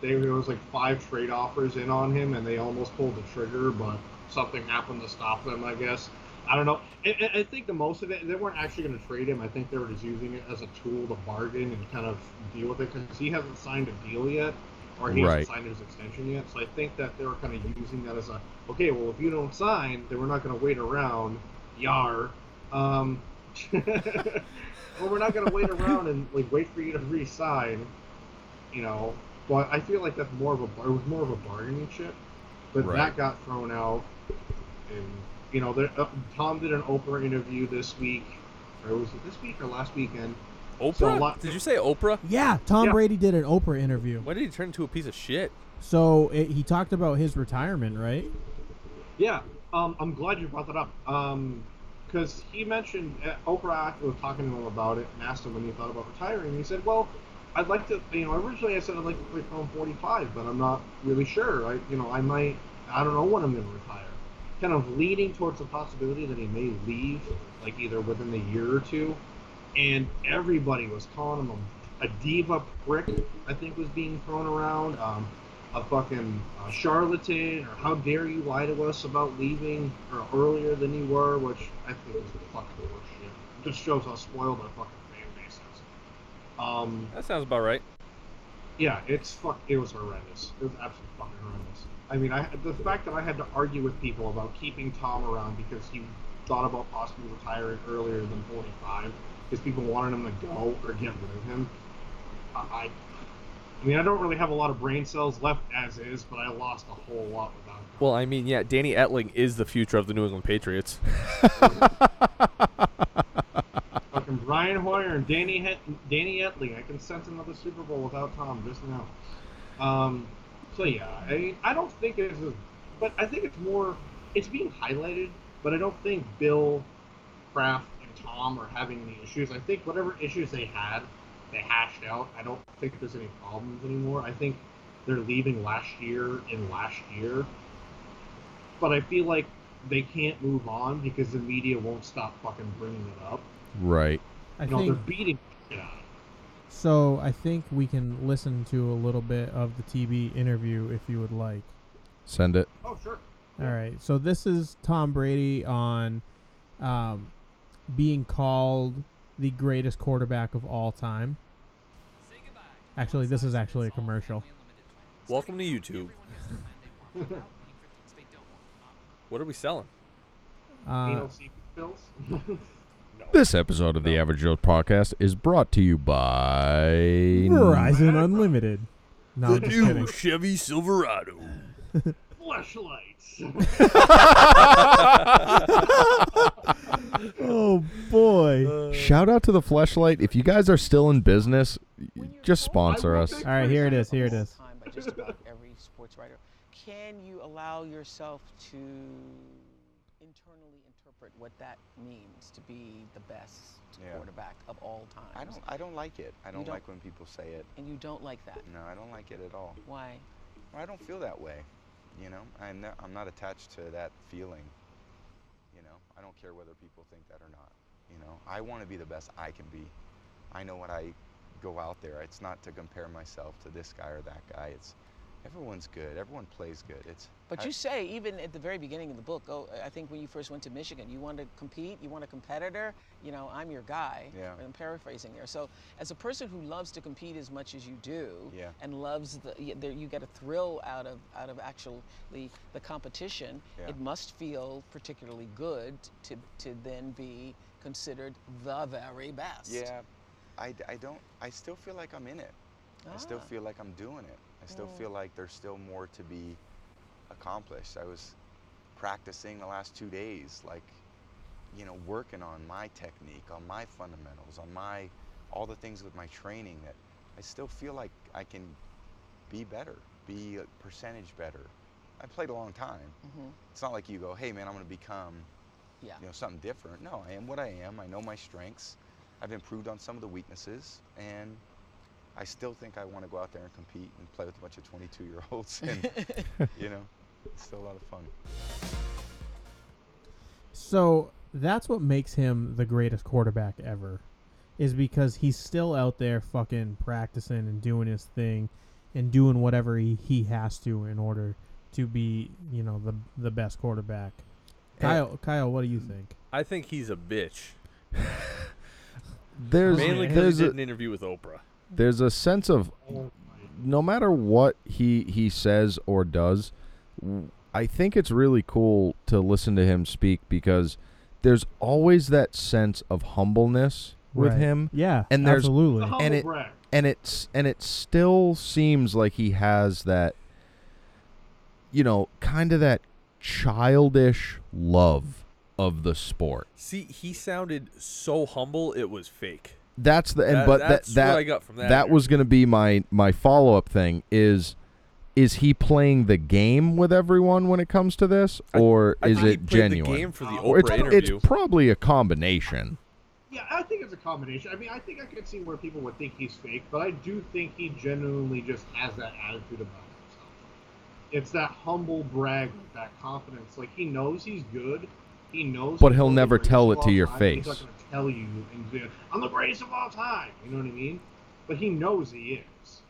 There was like five trade offers in on him, and they almost pulled the trigger, but something happened to stop them. I guess. I don't know. I, I- think the most of it, they weren't actually going to trade him. I think they were just using it as a tool to bargain and kind of deal with it because he hasn't signed a deal yet, or he Right. hasn't signed his extension yet. So I think that they were kind of using that as a okay. Well, if you don't sign, then we're not going to wait around. Yar. Um, well, we're not going to wait around and like wait for you to re-sign. You know, but I feel like that's more of a it was more of a bargaining chip, but Right. that got thrown out. And you know, there, uh, Tom did an Oprah interview this week, or was it this week or last weekend? Oprah? So lot- Did you say Oprah? Yeah, Tom Yeah. Brady did an Oprah interview. Why did he turn into a piece of shit? So it, he talked about his retirement, right? Yeah, um, I'm glad you brought that up. Um, because he mentioned uh, Oprah was talking to him about it and asked him when he thought about retiring. He said, "Well, I'd like to. You know, originally I said I'd like to play film 45, but I'm not really sure. I, you know, I might. I don't know when I'm going to retire. Kind of leading towards the possibility that he may leave, like either within the year or two. And everybody was calling him a, a diva prick. I think was being thrown around. Um, a fucking uh, charlatan, or how dare you lie to us about leaving or earlier than you were, which I think is fucking horseshit. It just shows how spoiled our fucking fan base is. Um, That sounds about right. yeah, it's fuck. It was horrendous. It was absolutely fucking horrendous. I mean, I the fact that I had to argue with people about keeping Tom around because he thought about possibly retiring earlier than 45 because people wanted him to go or get rid of him. I, I, mean, I don't really have a lot of brain cells left as is, but I lost a whole lot without him. Well, I mean, yeah, Danny Etling is the future of the New England Patriots. Fucking Brian Hoyer and Danny Het- Danny Etling. I can sense another Super Bowl without Tom just now. Um, so yeah, I mean, I don't think it's, as, but I think it's more. It's being highlighted, but I don't think Bill, Kraft, and Tom are having any issues. I think whatever issues they had, they hashed out. I don't think there's any problems anymore. I think they're leaving last year in last year, but I feel like they can't move on because the media won't stop fucking bringing it up. Right. I You know, think they're beating the shit out of it. So. I think we can listen to a little bit of the TB interview if you would like. Send it. Oh, sure. All right. So this is Tom Brady on um, being called the greatest quarterback of all time. Actually, this is actually a commercial. Welcome to YouTube. What are we selling? Uh, Anal pills. This episode of the Average Joe podcast is brought to you by Verizon Unlimited. No, I'm just kidding. Chevy Silverado. flashlights. oh boy. Uh, Shout out to the Fleshlight. If you guys are still in business, just sponsor us. All right, here it is. Here it is. time by just about every sports writer. Can you allow yourself to internally interpret what that means to be the best Yeah. quarterback of all time? I don't. I don't like it. I don't, don't- like when people say it. And you don't like that. No, I don't like it at all. Why? I don't feel that way. You know, I'm not, I'm not attached to that feeling. You know, I don't care whether people think that or not. You know, I want to be the best I can be. I know when I go out there, it's not to compare myself to this guy or that guy. It's everyone's good. Everyone plays good. It's But I- you say even at the very beginning of the book, oh, I think when you first went to Michigan, you want to compete, you want a competitor. You know, I'm your guy. Yeah. I'm paraphrasing there. So, as a person who loves to compete as much as you do, Yeah. and loves the, you get a thrill out of out of actually the competition. Yeah. It must feel particularly good to to then be considered the very best. Yeah, I, I don't. I still feel like I'm in it. I still Ah. feel like I'm doing it. I still Mm. feel like there's still more to be accomplished. I was practicing the last two days, like, you know, working on my technique, on my fundamentals, on my all the things with my training that I still feel like I can be better, be a percentage better. I played a long time. Mhm. It's not like you go, hey man, I'm going to become Yeah. you know something different. No, I am what I am. I know my strengths. I've improved on some of the weaknesses, and I still think I want to go out there and compete and play with a bunch of 22 year olds, and you know, it's still a lot of fun. So that's what makes him the greatest quarterback ever, is because he's still out there fucking practicing and doing his thing, and doing whatever he, he has to in order to be you know the the best quarterback. Kyle, Kyle, what do you think? I think he's a bitch. There's Mainly because there's he a, did an interview with Oprah. There's a sense of no matter what he he says or does, I think it's really cool to listen to him speak because there's always that sense of humbleness with Right. him, Yeah, And there's- absolutely. And it- and it's and it still seems like he has that, you know, kind of that childish love of the sport. See, he sounded so humble, it was fake. That's the and That- but that that's that what I got from that. that was going to be my my follow up thing is is he playing the game with everyone when it comes to this or I is think it played genuine The game for the Or Or it's, Oprah interview. it's probably a combination Yeah, I think it's a combination. I mean, I think I could see where people would think he's fake, but I do think he genuinely just has that attitude about himself. It's that humble brag, that confidence. Like he knows he's good. He knows. But he'll one of the never tell it to your time, He's face. Not going to tell you and say, "I'm the greatest of all time." You know what I mean? But he knows he is.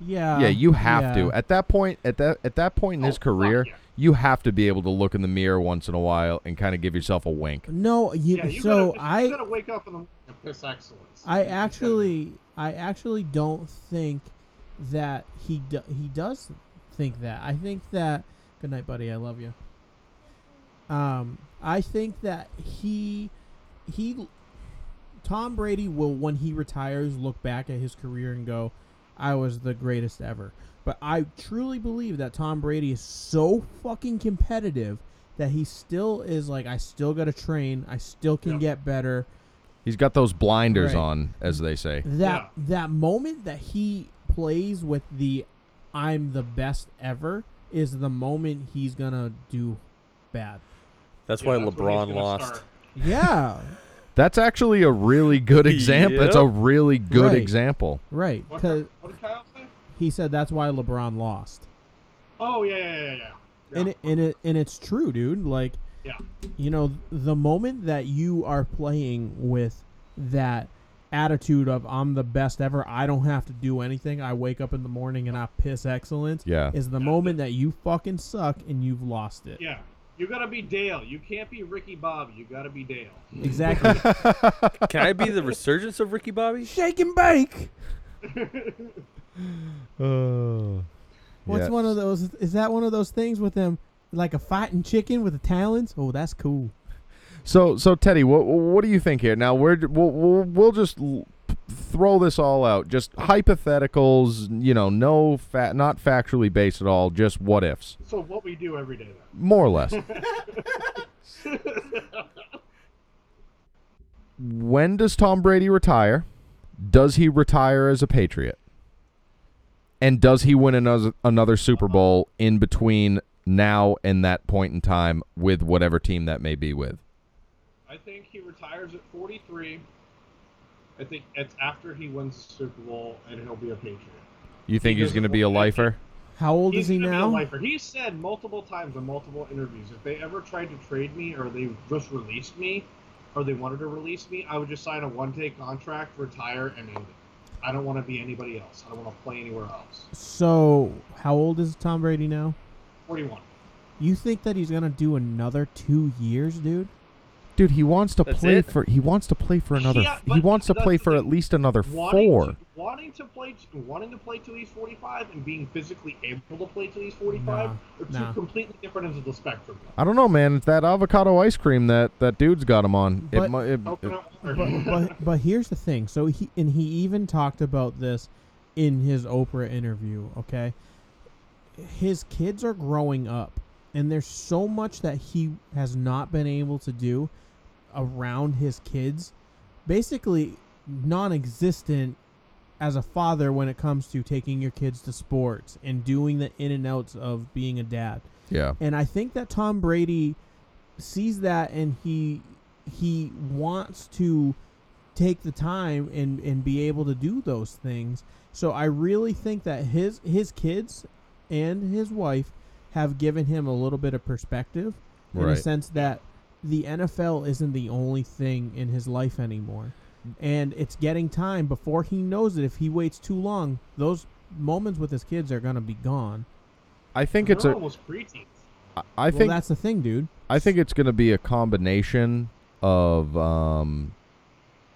yeah, yeah you have yeah. to at that point at that at that point in Oh, his career yeah. you have to be able to look in the mirror once in a while and kind of give yourself a wink No, you, Yeah, you so gotta, I you gotta wake up in the morning and piss excellence. I actually, I actually don't think that he do, he does think that. I think that. Good night, buddy. I love you. Um, I think that he, he, Tom Brady will when he retires look back at his career and go, "I was the greatest ever." But I truly believe that Tom Brady is so fucking competitive that he still is like, I still got to train. I still can Yeah. get better. he's got those blinders Right. on as they say that that moment that he plays with the I'm the best ever is the moment he's gonna do bad. That's Yeah, why that's LeBron lost. start. Yeah, that's actually a really good example that's a really good Right. example right. What, Because what did Kyle say? he said that's why LeBron lost, Oh yeah, yeah, yeah, yeah. yeah. and it, and it and it's true, dude. Like, Yeah. you know, the moment that you are playing with that attitude of I'm the best ever, I don't have to do anything. I wake up in the morning and I piss excellence. yeah Is the moment that you fucking suck and you've lost it. Yeah. You gotta be Dale. You can't be Ricky Bobby. You gotta be Dale. Exactly. Can I be the resurgence of Ricky Bobby? Shake and bake. Oh. What's Yeah. one of those? Is that one of those things with them, like a fighting chicken with the talons? Oh, that's cool. So, so Teddy, what what do you think here? Now we're we'll we'll, we'll just l- throw this all out. Just hypotheticals. You know, no fat, not factually based at all. Just what ifs, So what we do every day then. more or less. when does Tom Brady retire? Does he retire as a Patriot? And does he win another another Super Bowl in between now and that point in time with whatever team that may be with? I think he retires at 43. I think it's after he wins the Super Bowl and he'll be a Patriot. You think he's Because going to be a lifer? How old He's is he gonna be a now? lifer. He said multiple times in multiple interviews if they ever tried to trade me or they just released me or they wanted to release me, I would just sign a one-day contract, retire, and end it. I don't want to be anybody else. I don't want to play anywhere else. So, how old is Tom Brady now? 41. You think that he's gonna do another two years, dude? Dude, he wants to That's play it? for he wants to play for another Yeah, he wants to that's play for thing. at least another Wanting four. To, wanting to play, wanting to play till he's 45, and being physically able to play till he's 45 Nah, are two nah. completely different ends of the spectrum. I don't know, man. It's that avocado ice cream that that dude's got him on. But- it, mu- it, but, but but here's the thing. So he and he even talked about this in his Oprah interview. Okay, his kids are growing up, and there's so much that he has not been able to do around his kids. Basically, non-existent as a father when it comes to taking your kids to sports and doing the in and outs of being a dad. yeah. And I think that Tom Brady sees that and he he wants to take the time and, and be able to do those things. So I really think that his his kids and his wife have given him a little bit of perspective in a sense that the NFL isn't the only thing in his life anymore. And it's getting time before he knows it. If he waits too long, those moments with his kids are going to be gone. I think They're it's a almost preteens. I- I well, think that's the thing, dude. I think it's going to be a combination of um,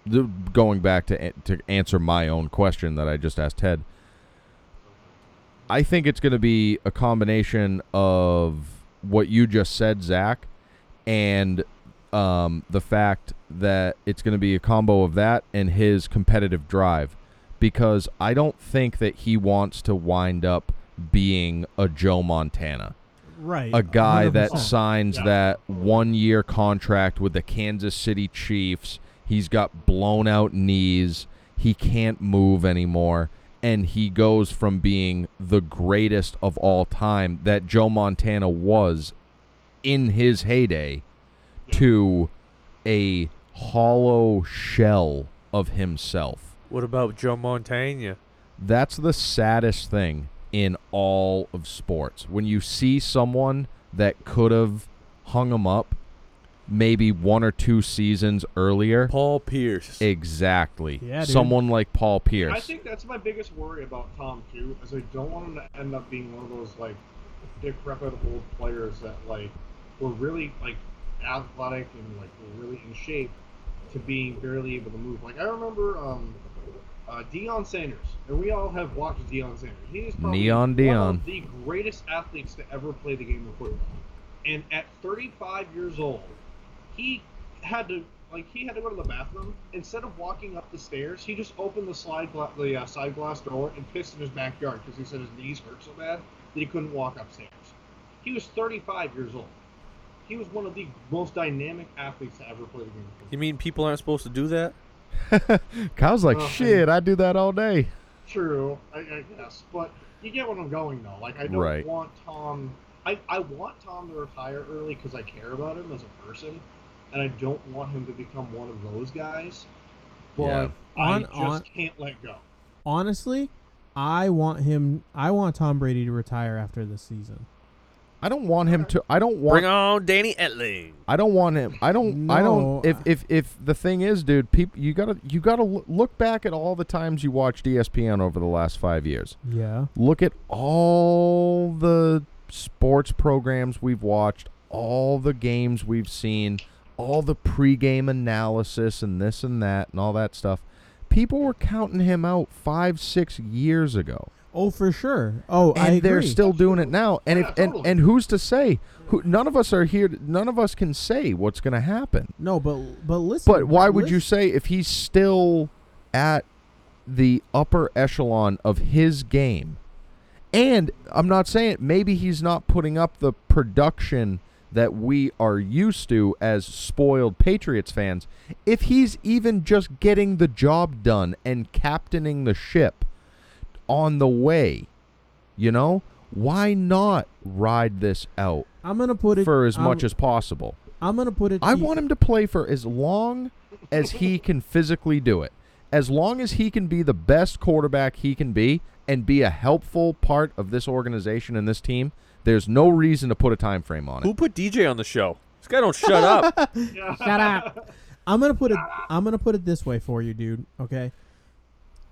the, going back to to answer my own question that I just asked Ted. I think it's going to be a combination of what you just said, Zach, and um, the fact that it's going to be a combo of that and his competitive drive, because I don't think that he wants to wind up being a Joe Montana Right. a guy that 100%. signs Yeah. that one year contract with the Kansas City Chiefs. He's got blown out knees. He can't move anymore. And he goes from being the greatest of all time that Joe Montana was in his heyday to a hollow shell of himself. What about Joe Montana? That's the saddest thing in all of sports. When you see someone that could have hung him up maybe one or two seasons earlier. Paul Pierce. Exactly. Yeah, dude. Someone like Paul Pierce. I think that's my biggest worry about Tom too, is I don't want him to end up being one of those like decrepit old players that like were really like athletic and like were really in shape to being barely able to move. Like I remember um uh, Deion Sanders, and we all have watched Deion Sanders. He is probably Neon one of the greatest athletes to ever play the game of football. And at 35 years old, he had to like he had to go to the bathroom. Instead of walking up the stairs, he just opened the slide gla- the uh, side glass door and pissed in his backyard because he said his knees hurt so bad that he couldn't walk upstairs. He was 35 years old. He was one of the most dynamic athletes to ever play the game. You mean people aren't supposed to do that? Kyle's like, Oh, shit, I do that all day. True, I, I guess, but you get what I'm going though. Like I don't Right. want Tom. I, I want Tom to retire early because I care about him as a person, and I don't want him to become one of those guys. But Yeah. I just on- can't let go. Honestly, I want him. I want Tom Brady to retire after this season. I don't want him to I don't want Bring on Danny Etling. I don't want him. I don't. I don't. No. If if if the thing is, dude, people, you gotta you gotta look back at all the times you watched ESPN over the last five years. Yeah. Look at all the sports programs we've watched, all the games we've seen, all the pregame analysis and this and that and all that stuff. People were counting him out five, six years ago, Oh, for sure. Oh, and I agree. they're still doing it now. And Yeah, if and, totally. and who's to say? Who, none of us are here. to- None of us can say what's going to happen. no, but but listen. But why would you say if he's still at the upper echelon of his game. And I'm not saying maybe he's not putting up the production that we are used to as spoiled Patriots fans. If he's even just getting the job done and captaining the ship on the way, you know, why not ride this out I'm gonna put it for as I'm- much as possible? I'm gonna put it. I want him to play for as long as he can physically do it. As long as he can be the best quarterback he can be and be a helpful part of this organization and this team, there's no reason to put a time frame on it. Who put DJ on the show? This guy don't shut up. Shut up. I'm gonna put it. I'm gonna put it this way for you, dude. Okay.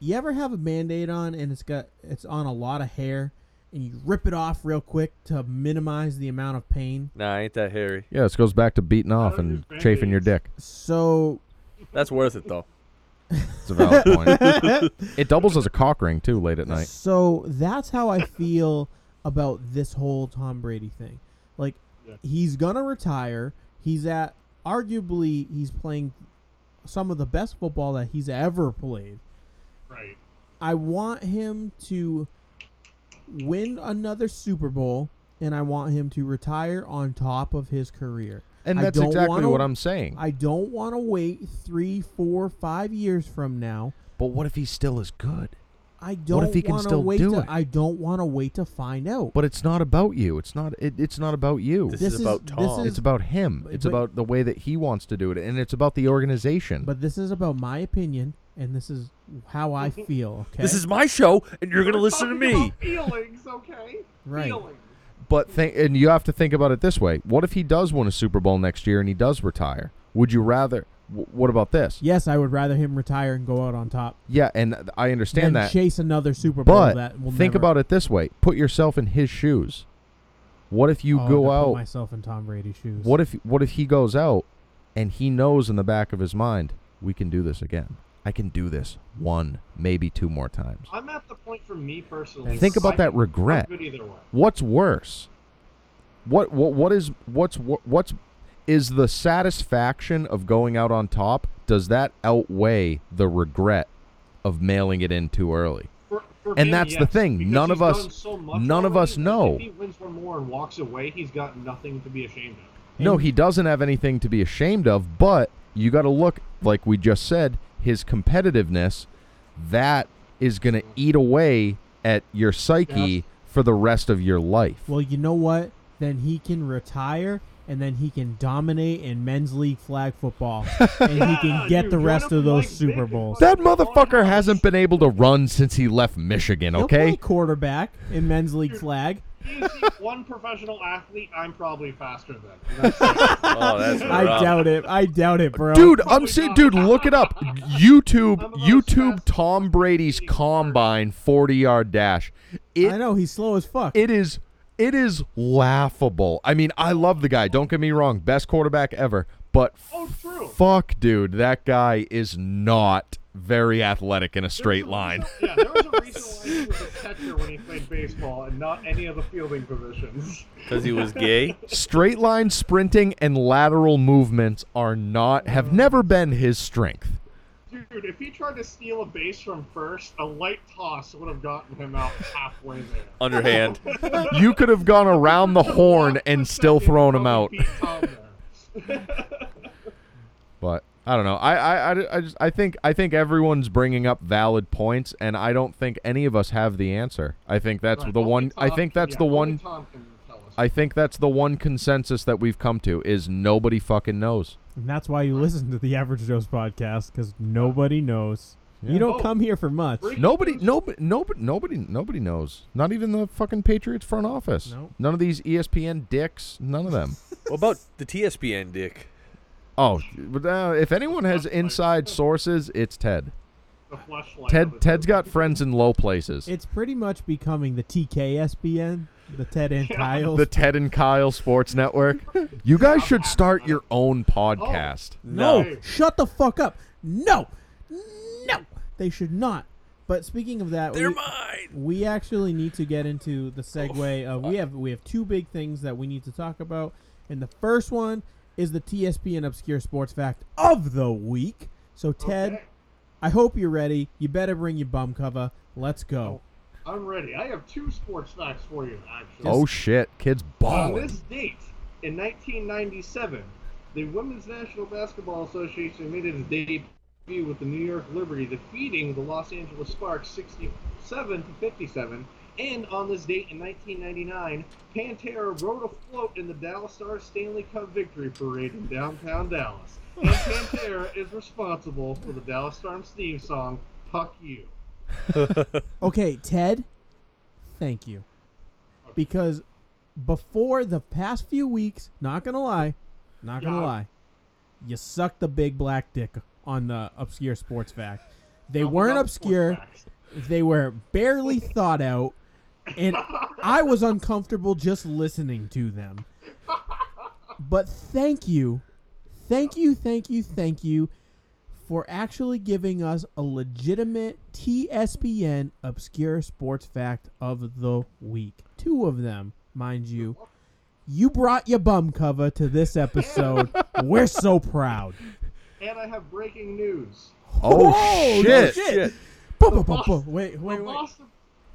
You ever have a band-aid on and it's got it's on a lot of hair, and you rip it off real quick to minimize the amount of pain. Nah, ain't that hairy. Yeah, this goes back to beating off and chafing your dick. So That's worth it though. It's a valid point. It doubles as a cock ring too late at night. So that's how I feel about this whole Tom Brady thing. Like Yeah. he's gonna retire. He's at arguably he's playing some of the best football that he's ever played. Right. I want him to win another Super Bowl and I want him to retire on top of his career. And that's exactly wanna- what I'm saying. I don't want to wait three, four, five years from now. but what if he's still as good? I don't if he can still wait do to, it? I don't want to wait to find out. But it's not about you. It's not. It, it's not about you. This, This is is- about this Tom. is- it's about him. It's but- about the way that he wants to do it, and it's about the organization. But this is about my opinion, and this is how I feel. Okay, This is my show, and you're gonna listen to me. Feelings, okay? Right. Feelings. But think, and you have to think about it this way: What if he does win a Super Bowl next year and he does retire? Would you rather? W- what about this? yes. I would rather him retire and go out on top Yeah, and I than understand that. chase another Super Bowl. But that will think never, about it this way: Put yourself in his shoes. What if you Oh, go to put out? myself in Tom Brady's shoes. What if what if he goes out and he knows in the back of his mind, we can do this again. I can do this one, maybe two more times. I'm at the point for me personally. Think about I that think regret. I'm good either way. What's worse? What what what is what's what, what's is the satisfaction of going out on top? Does that outweigh the regret of mailing it in too early? For, for And him, that's the thing. None of us- so none of us know. If he wins one more and walks away, he's got nothing to be ashamed of. No, he doesn't have anything to be ashamed of, but you got to look like we just said, his competitiveness that is going to eat away at your psyche Yes. for the rest of your life. Well, you know what? Then he can retire, and then he can dominate in men's league flag football, and he can get the rest of those Super Bowls. that motherfucker hasn't been able to run since he left Michigan, He'll play okay? quarterback in men's league flag. He's one professional athlete I'm probably faster than. That's. Oh, that's I rough. doubt it. I doubt it, bro. Dude, I'm Probably saying, dude, look it up. YouTube, I'm about YouTube, fast Tom Brady's combine 40 yard dash. It I know he's slow as fuck. It is it is laughable. I mean, I love the guy. Don't get me wrong, best quarterback ever. But Oh, true. fuck, dude, that guy is not very athletic in a straight was a line. yeah, there was a reason why he was a catcher when he played baseball and not any of the fielding positions. Because he was gay. Straight line sprinting and lateral movements are not have never been his strength. Dude, if he tried to steal a base from first, a light toss would have gotten him out halfway there. Underhand. You could have gone around the horn and still thrown him out. Beat Tom there. But I don't know. I, I, I, I just I think I think everyone's bringing up valid points, and I don't think any of us have the answer. I think that's Right, the only one. I think that's yeah, the only one. Tom can tell us. I think that's the one consensus that we've come to is nobody fucking knows. And that's why you listen to the Average Joe's podcast because nobody knows. You don't Oh. come here for much. Breaking Nobody, nobody, nobody, nobody, nobody knows. Not even the fucking Patriots front office. Nope. None of these ESPN dicks. None of them. What about the TSPN dick? oh, but uh, if anyone has inside sources, it's Ted. The fleshlight of Ted's got friends in low places. It's pretty much becoming the TKSPN, the Ted and Yeah. Kyle's. the Ted and Kyle Sports Network. You guys should start your own podcast. Oh, no, No. shut the fuck up. No, no, they should not. But speaking of that, They're we, mine. we actually need to get into the segue oh, of we have we have two big things that we need to talk about, and the first one is the TSPN obscure sports fact of the week. So Ted, Okay. I hope you're ready. You better bring your bum cover. Let's go. Oh, I'm ready. I have two sports facts for you, actually. Oh shit, kids uh, balling. On this date, in 1997, the Women's National Basketball Association made its debut with the New York Liberty, defeating the Los Angeles Sparks 67 to 57. And on this date in 1999, Pantera rode a float in the Dallas Stars Stanley Cup victory parade in downtown Dallas. And Pantera is responsible for the Dallas Stars theme song, Puck You. Okay, Ted, thank you. Because before the past few weeks, not gonna lie, not gonna Yeah. lie, you sucked the big black dick on the obscure sports fact. They Talk weren't obscure, they were barely thought out, and I was uncomfortable just listening to them. But thank you, thank you, thank you, thank you for actually giving us a legitimate TSPN obscure sports fact of the week. Two of them, mind you. You brought your bum cover to this episode. We're so proud. And I have breaking news. Oh, Whoa, shit. shit. Bu- bu- bu- bu- Boston- Wait, wait, wait. Boston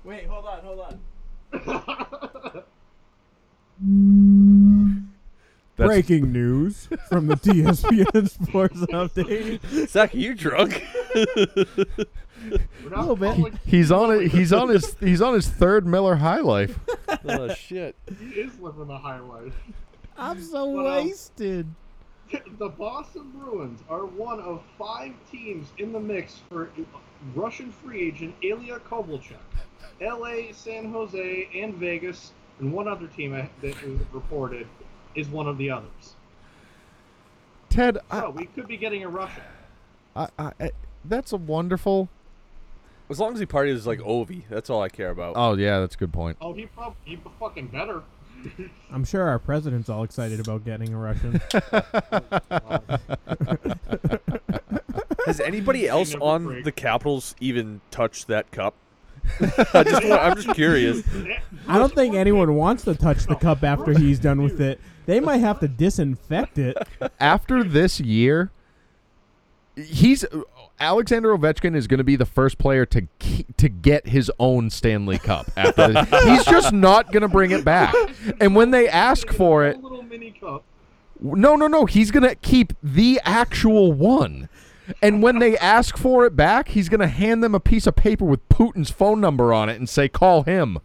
Wait, hold on, hold on. That's- Breaking news from the TSPN Sports Update. Zach, are you drunk? We're not Little bit. calling- He's on it. He's on his. He's on his third Miller High Life. oh shit. He is living the high life. I'm so But, wasted. The Boston Bruins are one of five teams in the mix for Russian free agent Ilya Kovalchuk. LA, San Jose, and Vegas, and one other team that is reported is one of the others. Ted, So I, we could be getting a Russian. I, I, I, that's a wonderful. As long as he parties like Ovi, that's all I care about. Oh yeah, that's a good point. Oh, he probably he fucking better. I'm sure our president's all excited about getting a Russian. Has anybody else on break. the Capitals even touched that cup? I just want, I'm just curious. I don't think anyone wants to touch the cup after he's done with it. They might have to disinfect it. After this year, he's Alexander Ovechkin is going to be the first player to ke- to get his own Stanley Cup. After this. he's just not going to bring it back. And when they ask for it, A little mini cup. No, no, no. He's gonna keep the actual one. And when they ask for it back, he's gonna hand them a piece of paper with Putin's phone number on it and say, "Call him."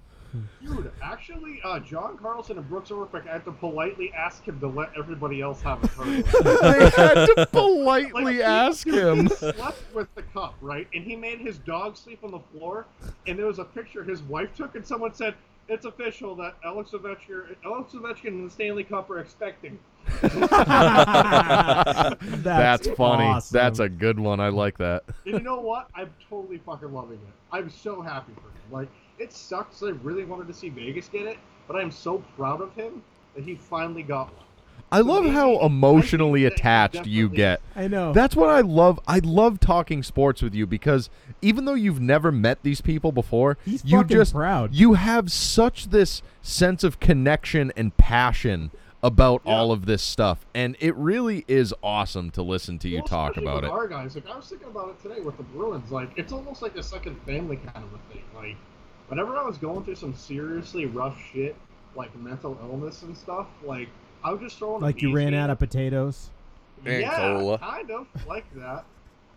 Dude, actually, uh, John Carlson and Brooks Orpik had to politely ask him to let everybody else have a turn. they had to politely he- ask dude, him. He slept with the cup, right? And he made his dog sleep on the floor. And there was a picture his wife took, and someone said, "It's official that Alex Ovechkin, Alex Ovechkin and the Stanley Cup are expecting." That's, That's funny. awesome. That's a good one. I like that. And you know what? I'm totally fucking loving it. I'm so happy for him. Like, it sucks. I really wanted to see Vegas get it, but I'm so proud of him that he finally got one. I love how maybe- I emotionally think that he attached you get. I know. That's what I love. I love talking sports with you because even though you've never met these people before, He's you just proud. you have such this sense of connection and passion about Yeah. all of this stuff, and it really is awesome to listen to you Well, talk about with it. Our guys, like I was thinking about it today with the Bruins. Like it's almost like a second family kind of a thing. Like whenever I was going through some seriously rough shit, like mental illness and stuff, like I was just throwing. a like you ran game. out of potatoes. And yeah, cola. kind of like that.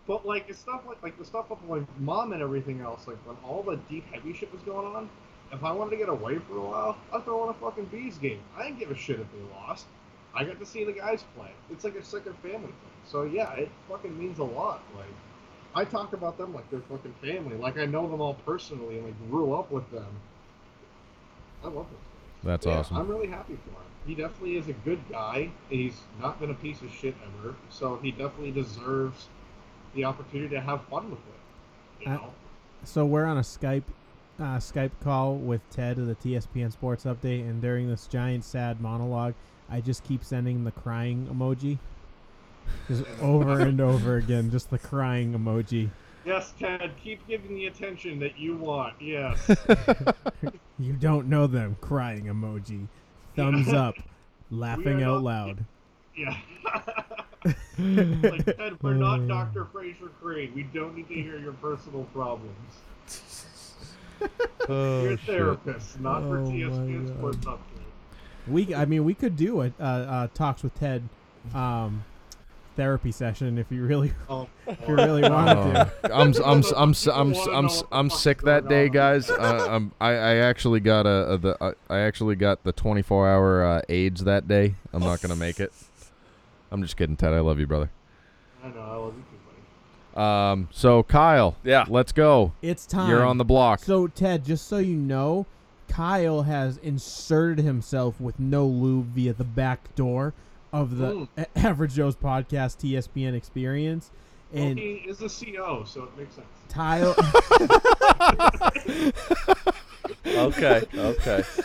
But like it's stuff like like the stuff with my mom and everything else. Like when all the deep heavy shit was going on, if I wanted to get away for a while, I'd throw on a fucking bees game. I didn't give a shit if they lost. I got to see the guys play. It's like a second family thing. So yeah, it fucking means a lot. Like I talk about them like they're fucking family. Like I know them all personally and like grew up with them. I love them. That's Yeah, awesome. I'm really happy for him. He definitely is a good guy. He's not been a piece of shit ever, so he definitely deserves the opportunity to have fun with it. You I- know? So we're on a Skype uh, Skype call with Ted of the TSPN Sports Update, and during this giant sad monologue, I just keep sending the crying emoji, just over and over again, just the crying emoji. Yes, Ted. Keep giving the attention that you want. Yes. You don't know them, crying emoji. Thumbs up, laughing out not- loud. yeah. like, Ted, we're Uh. not Dr. Frasier Crane. We don't need to hear your personal problems. Oh, You're a shit. therapist, not for Oh my TSPN Sports Update. We, I mean, we could do a uh, uh, talks with Ted um, therapy session if you really, Oh, if you really wanted to. Oh, I'm s- I'm s- I'm I'm wanna I'm know s- what the I'm sick that day, guys. uh, um, I I actually got a, a the I, I actually got the 24 hour uh, AIDS that day. I'm not gonna make it. I'm just kidding, Ted. I love you, brother. I know, I love you too, buddy. Um, so Kyle, Yeah. let's go. It's time. You're on the block. So Ted, just so you know, Kyle has inserted himself with no lube via the back door of the Mm. A- Average Joe's podcast TSPN experience, and well, he is a CO, so it makes sense. Kyle. Okay. Okay.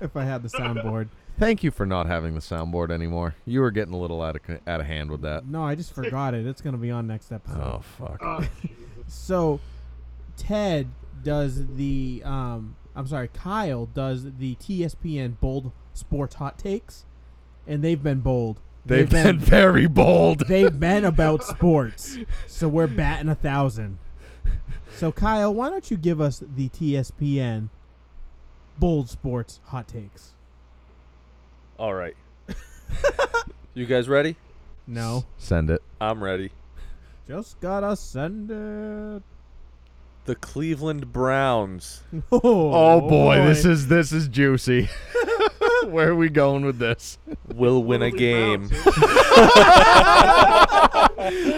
if I had the soundboard. Thank you for not having the soundboard anymore. You were getting a little out of out of hand with that. No, I just forgot it. It's gonna be on next episode. Oh fuck. Uh, So, Ted does the um. I'm sorry, Kyle does the TSPN bold sports hot takes, and they've been bold. They've been very bold. they've been about sports, so we're batting a thousand. So, Kyle, why don't you give us the TSPN bold sports hot takes? All right. you guys ready? No, Send it. I'm ready. just gotta send it. The Cleveland Browns. Oh, Oh boy, this is this is juicy. Where are we going with this? We'll win a game.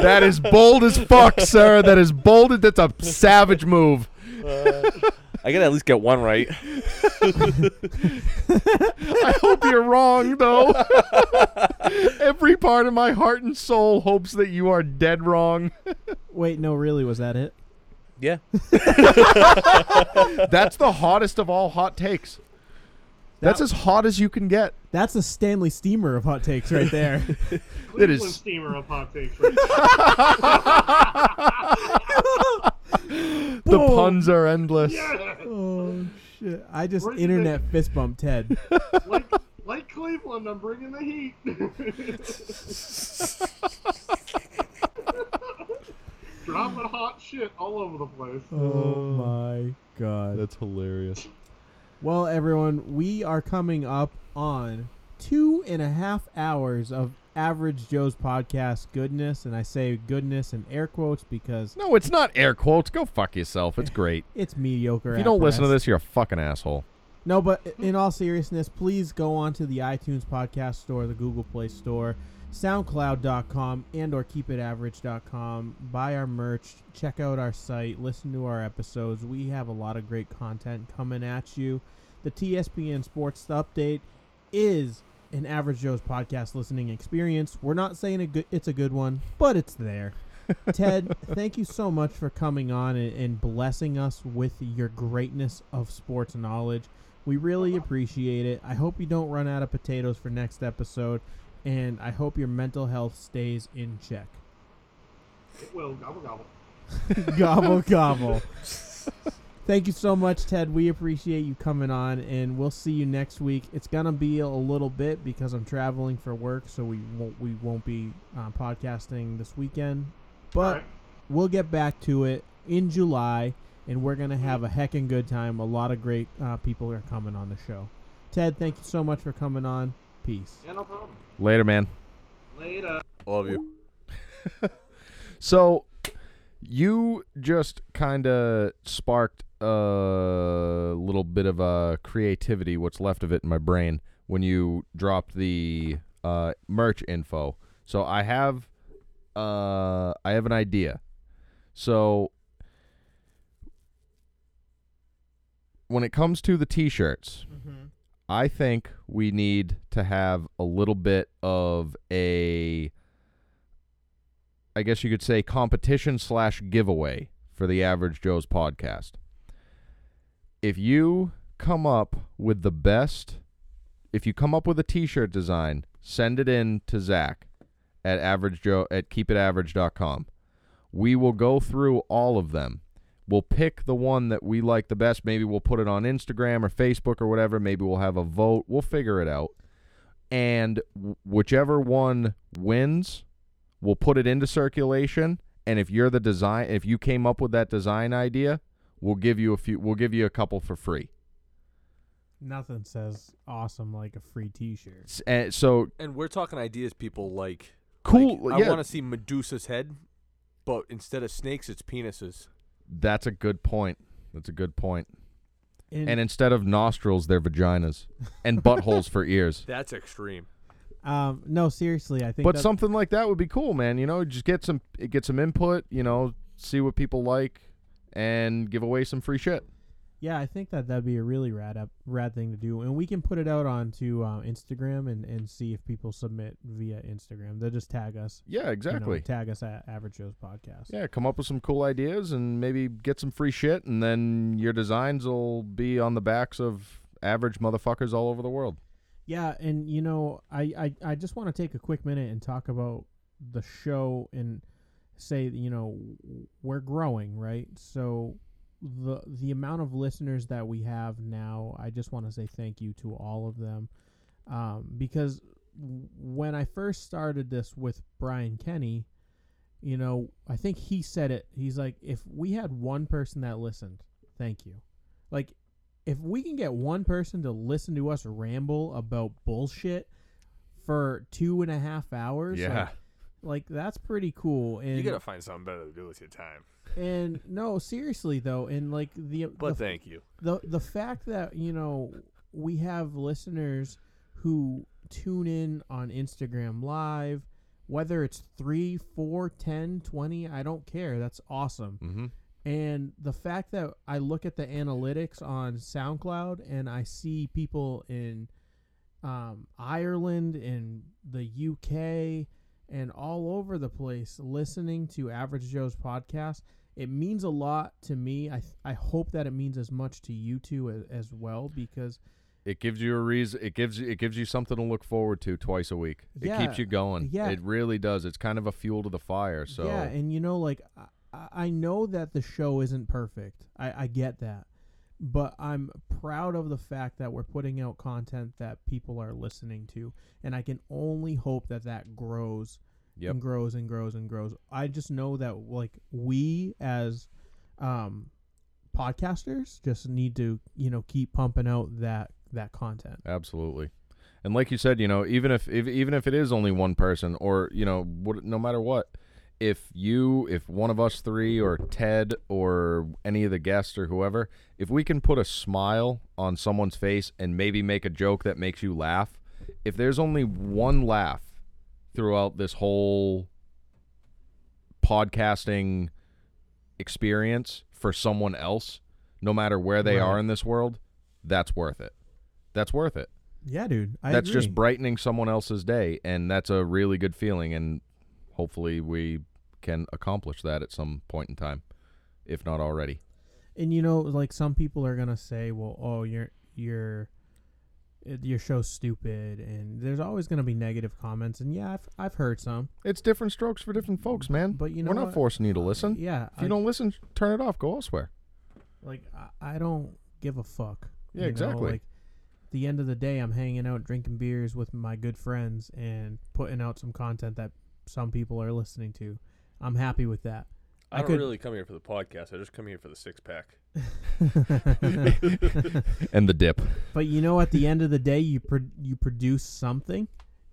That is bold as fuck, sir. That is bold. as- That's a savage move. I gotta at least get one right. I hope you're wrong, though. Every part of my heart and soul hopes that you are dead wrong. Wait, no, really, was that it? Yeah. That's the hottest of all hot takes. That's That- as hot as you can get. That's a Stanley Steamer of hot takes right there. Cleveland steamer of hot takes. Right The puns are endless. yeah, oh shit! I just Where did internet fist bumped Ted. like like Cleveland, I'm bringing the heat. Dropping hot shit all over the place. oh my god! That's hilarious. Well, everyone, we are coming up on two and a half hours of Average Joe's podcast goodness, and I say goodness in air quotes because No, it's not air quotes. Go fuck yourself. It's great. it's mediocre. If you don't listen to this, you're a fucking asshole. No, but in all seriousness, please go on to the iTunes podcast store, the Google Play store, soundcloud.com and or keepitaverage.com. Buy our merch, check out our site, listen to our episodes. We have a lot of great content coming at you. The TSPN Sports Update is an Average Joe's podcast listening experience. We're not saying a good, it's a good one, but it's there. Ted, thank you so much for coming on and, and blessing us with your greatness of sports knowledge. We really appreciate it. I hope you don't run out of potatoes for next episode, and I hope your mental health stays in check. It will gobble gobble. gobble gobble. Thank you so much, Ted. We appreciate you coming on, and we'll see you next week. It's gonna be a little bit because I'm traveling for work, so we won't we won't be uh, podcasting this weekend. But Alright. we'll get back to it in July, and we're gonna have a heckin' good time. A lot of great uh, people are coming on the show. Ted, thank you so much for coming on. Peace. Yeah, no problem. Later, man. Later. Love you. So, you just kind of sparked a little bit of a creativity, what's left of it in my brain, when you dropped the uh, merch info. So I have, uh, I have an idea. So when it comes to the t-shirts, I think we need to have a little bit of a I guess you could say competition slash giveaway for the Average Joe's podcast. If you come up with the best, if you come up with a T-shirt design, send it in to Zach at Average Joe at keepitaverage.com. We will go through all of them. We'll pick the one that we like the best. Maybe we'll put it on Instagram or Facebook or whatever. Maybe we'll have a vote. We'll figure it out. And whichever one wins, we'll put it into circulation. And if you're the design, if you came up with that design idea, we'll give you a few. We'll give you a couple for free. Nothing says awesome like a free T-shirt. And eh, so And we're talking ideas people like. cool. like, yeah, I want to see Medusa's head, but instead of snakes, it's penises. That's a good point. That's a good point. And, And instead of nostrils, they're vaginas, and buttholes for ears. That's extreme. um, no, seriously, I think. But something like that would be cool, man. You know, just get some get some input. You know, see what people like, and give away some free shit. Yeah, I think that that'd be a really rad up, rad thing to do, and we can put it out onto uh, Instagram and, and see if people submit via Instagram. They'll just tag us. Yeah, you know, exactly. tag us at Average Joe's podcast. Yeah, come up with some cool ideas and maybe get some free shit, and then your designs will be on the backs of average motherfuckers all over the world. Yeah, and you know, I I, I just want to take a quick minute and talk about the show and say, you know, we're growing, right? So the the amount of listeners that we have now, I just want to say thank you to all of them, um, because when I first started this with Brian Kenny, you know, I think he said it. He's like, if we had one person that listened, thank you. Like, if we can get one person to listen to us ramble about bullshit for two and a half hours, Yeah. like, like that's pretty cool. And you gotta find something better to do with your time. and no, seriously though, and like the But the, thank you. the the fact that you know we have listeners who tune in on Instagram live whether it's 3 4 10 20 I don't care that's awesome Mm-hmm. and the fact that I look at the analytics on SoundCloud and I see people in um, Ireland and the UK and all over the place listening to Average Joe's podcast, it means a lot to me. I I hope that it means as much to you two as, as well because It gives you a reason. It gives you it gives you something to look forward to twice a week. It Yeah, keeps you going. yeah. it really does. It's kind of a fuel to the fire. So Yeah, and you know, like I, I know that the show isn't perfect. I, I get that, but I'm proud of the fact that we're putting out content that people are listening to, and I can only hope that that grows Yep. and grows and grows and grows. I just know that like we as um, podcasters just need to you know keep pumping out that that content. Absolutely. And like you said, you know, even if, if even if it is only one person or, you know, what no matter what, if you if one of us three or Ted or any of the guests or whoever, if we can put a smile on someone's face and maybe make a joke that makes you laugh, if there's only one laugh throughout this whole podcasting experience for someone else, no matter where they Right. are in this world, that's worth it. That's worth it Yeah, dude. I that's agree. just brightening someone else's day and that's a really good feeling and hopefully we can accomplish that at some point in time if not already. And you know like some people are gonna say well oh your your it- your show's stupid and there's always gonna be negative comments and yeah i've, I've heard some. It's different strokes for different folks mm, man. But you know we're not what? forcing you to listen. Uh, yeah if you don't listen turn it off. Go elsewhere. Like I, I don't give a fuck Yeah, you know? exactly. like the end of the day i'm hanging out drinking beers with my good friends and putting out some content that some people are listening to i'm happy with that I, I don't could- really come here for the podcast. I just come here for the six pack. and the dip But you know, at the end of the day, you pro- you produce something.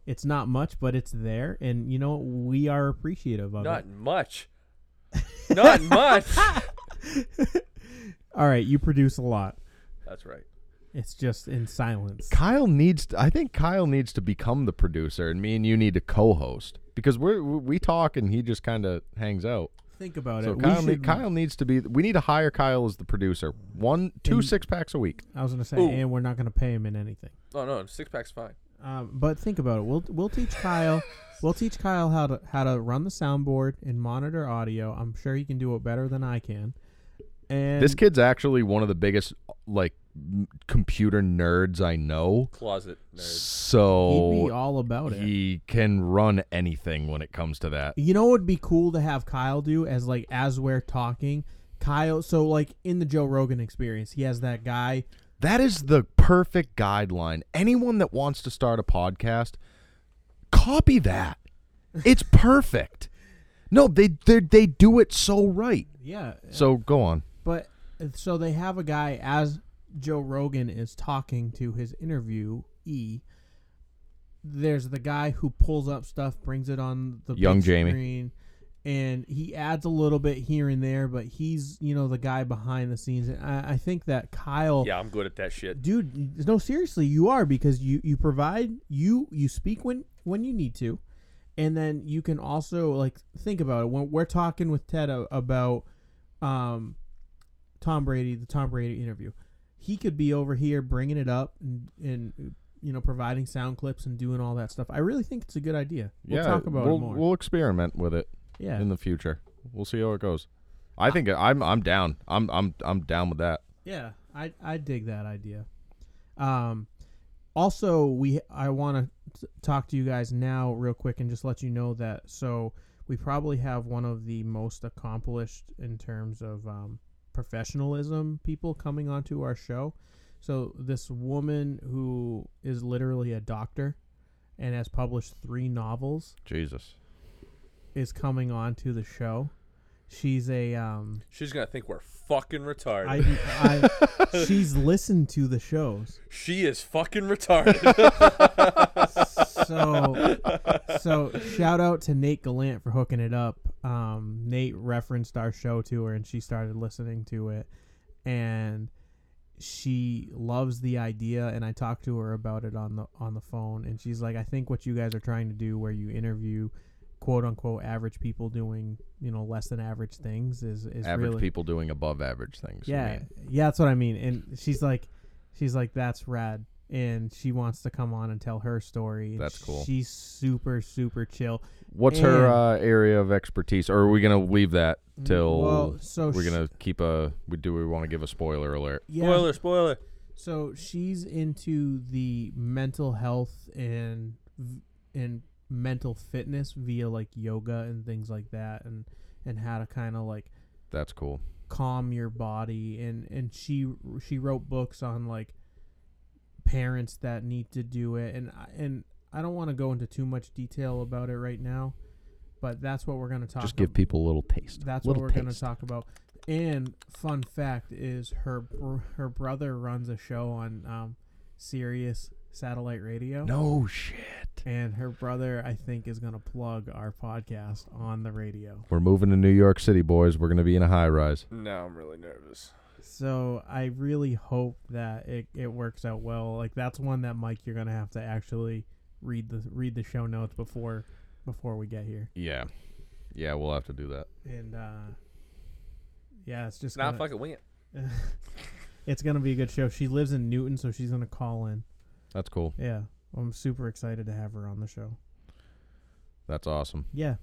It's not much, but it's there, and you know we are appreciative of Not it. Not much. Not much. All right, you produce a lot. That's right. It's just in silence. kyle needs to, i think kyle needs to become the producer and me and you need to co-host because we're we talk and he just kind of hangs out Think about so it. kyle, we need, should, kyle needs to be we need to hire kyle as the producer one two And- six packs a week I was gonna say, Ooh. and we're not gonna pay him in anything. Oh no, six pack's fine. Um, but think about it. We'll we'll teach Kyle. we'll teach Kyle how to how to run the soundboard and monitor audio. I'm sure he can do it better than I can. And this kid's actually one of the biggest like m- computer nerds I know. Closet nerd. he'd So be all about it. he can run anything when it comes to that. You know what would be cool to have Kyle do as like as we're talking Kyle. So like in the Joe Rogan experience, he has that guy. That is the perfect guideline. Anyone that wants to start a podcast, copy that. It's perfect. No, they they they do it so right. Yeah. So go on. But uh, so they have a guy as Joe Rogan is talking to his interview E. There's the guy who pulls up stuff, brings it on the Young Jamie. screen, and he adds a little bit here and there. But he's you know the guy behind the scenes. And I, I think that Kyle, Yeah, I'm good at that shit. dude, no, seriously, you are because you you provide you you speak when when you need to, and then you can also like think about it when we're talking with Ted about um Tom Brady, the Tom Brady interview. He could be over here bringing it up and, and you know providing sound clips and doing all that stuff. I really think it's a good idea. We'll yeah, talk about we'll, it more. We'll experiment with it yeah, in the future. We'll see how it goes. I think I'm I'm down. I'm I'm I'm down with that. Yeah, I I dig that idea. Um, also we I want to talk to you guys now real quick and just let you know that so we probably have one of the most accomplished in terms of um, professionalism people coming onto our show. So this woman who is literally a doctor and has published three novels Jesus. is coming on to the show. She's a um She's gonna think we're fucking retarded. I, I she's listened to the shows. she is fucking retarded. so so shout out to Nate Gallant for hooking it up. Um, Nate referenced our show to her and she started listening to it and she loves the idea and I talked to her about it on the on the phone and she's like I think what you guys are trying to do where you interview quote unquote average people doing, you know, less than average things is is Average really people doing above average things. yeah, yeah, that's what I mean. And she's like, she's like, that's rad, and she wants to come on and tell her story. That's cool. She's super, super chill. What's her uh, area of expertise? Or are we gonna leave that till well, so we're gonna keep a? We do we want to give a spoiler alert? yeah, spoiler, spoiler. So she's into the mental health and and mental fitness via like yoga and things like that, and and how to kind of like That's cool. calm your body and and she she wrote books on like parents that need to do it and and I don't want to go into too much detail about it right now but that's what we're going to talk about. Just give ab- people a little taste. that's what we're going to talk about and fun fact is her br- her brother runs a show on um Sirius satellite radio No shit. and her brother I think is going to plug our podcast on the radio We're moving to New York City, boys. We're gonna be in a high rise. Now I'm really nervous. So I really hope that it, it works out well. Like that's one that Mike you're gonna have to actually read the read the show notes before before we get here. Yeah, yeah, we'll have to do that. And uh yeah, it's just Nah, gonna, fucking wing it. it's gonna be a good show. She lives in Newton, so she's gonna call in. That's cool. Yeah, I'm super excited to have her on the show. That's awesome. Yeah.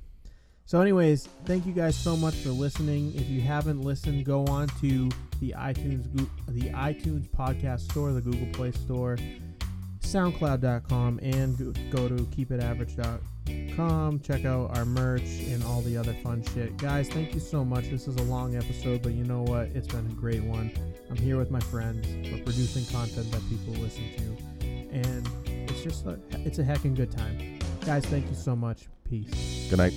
So, anyways, thank you guys so much for listening. If you haven't listened, go on to the iTunes the iTunes podcast store, the Google Play Store, SoundCloud.com, and go- to KeepItAverage.com. Check out our merch and all the other fun shit, guys. Thank you so much. This is a long episode, but you know what? It's been a great one. I'm here with my friends. We're producing content that people listen to, and it's just a, it's a heckin' good time, guys. Thank you so much. Peace. Good night.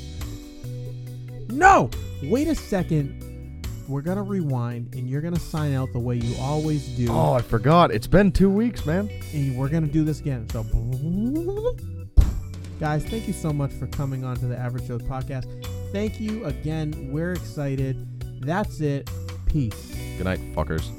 No! Wait a second. We're gonna rewind, and you're gonna sign out the way you always do. Oh, I forgot. It's been two weeks, man. And we're gonna do this again. So, guys, thank you so much for coming on to the Average Joe podcast. Thank you again. We're excited. That's it. Peace. Good night, fuckers.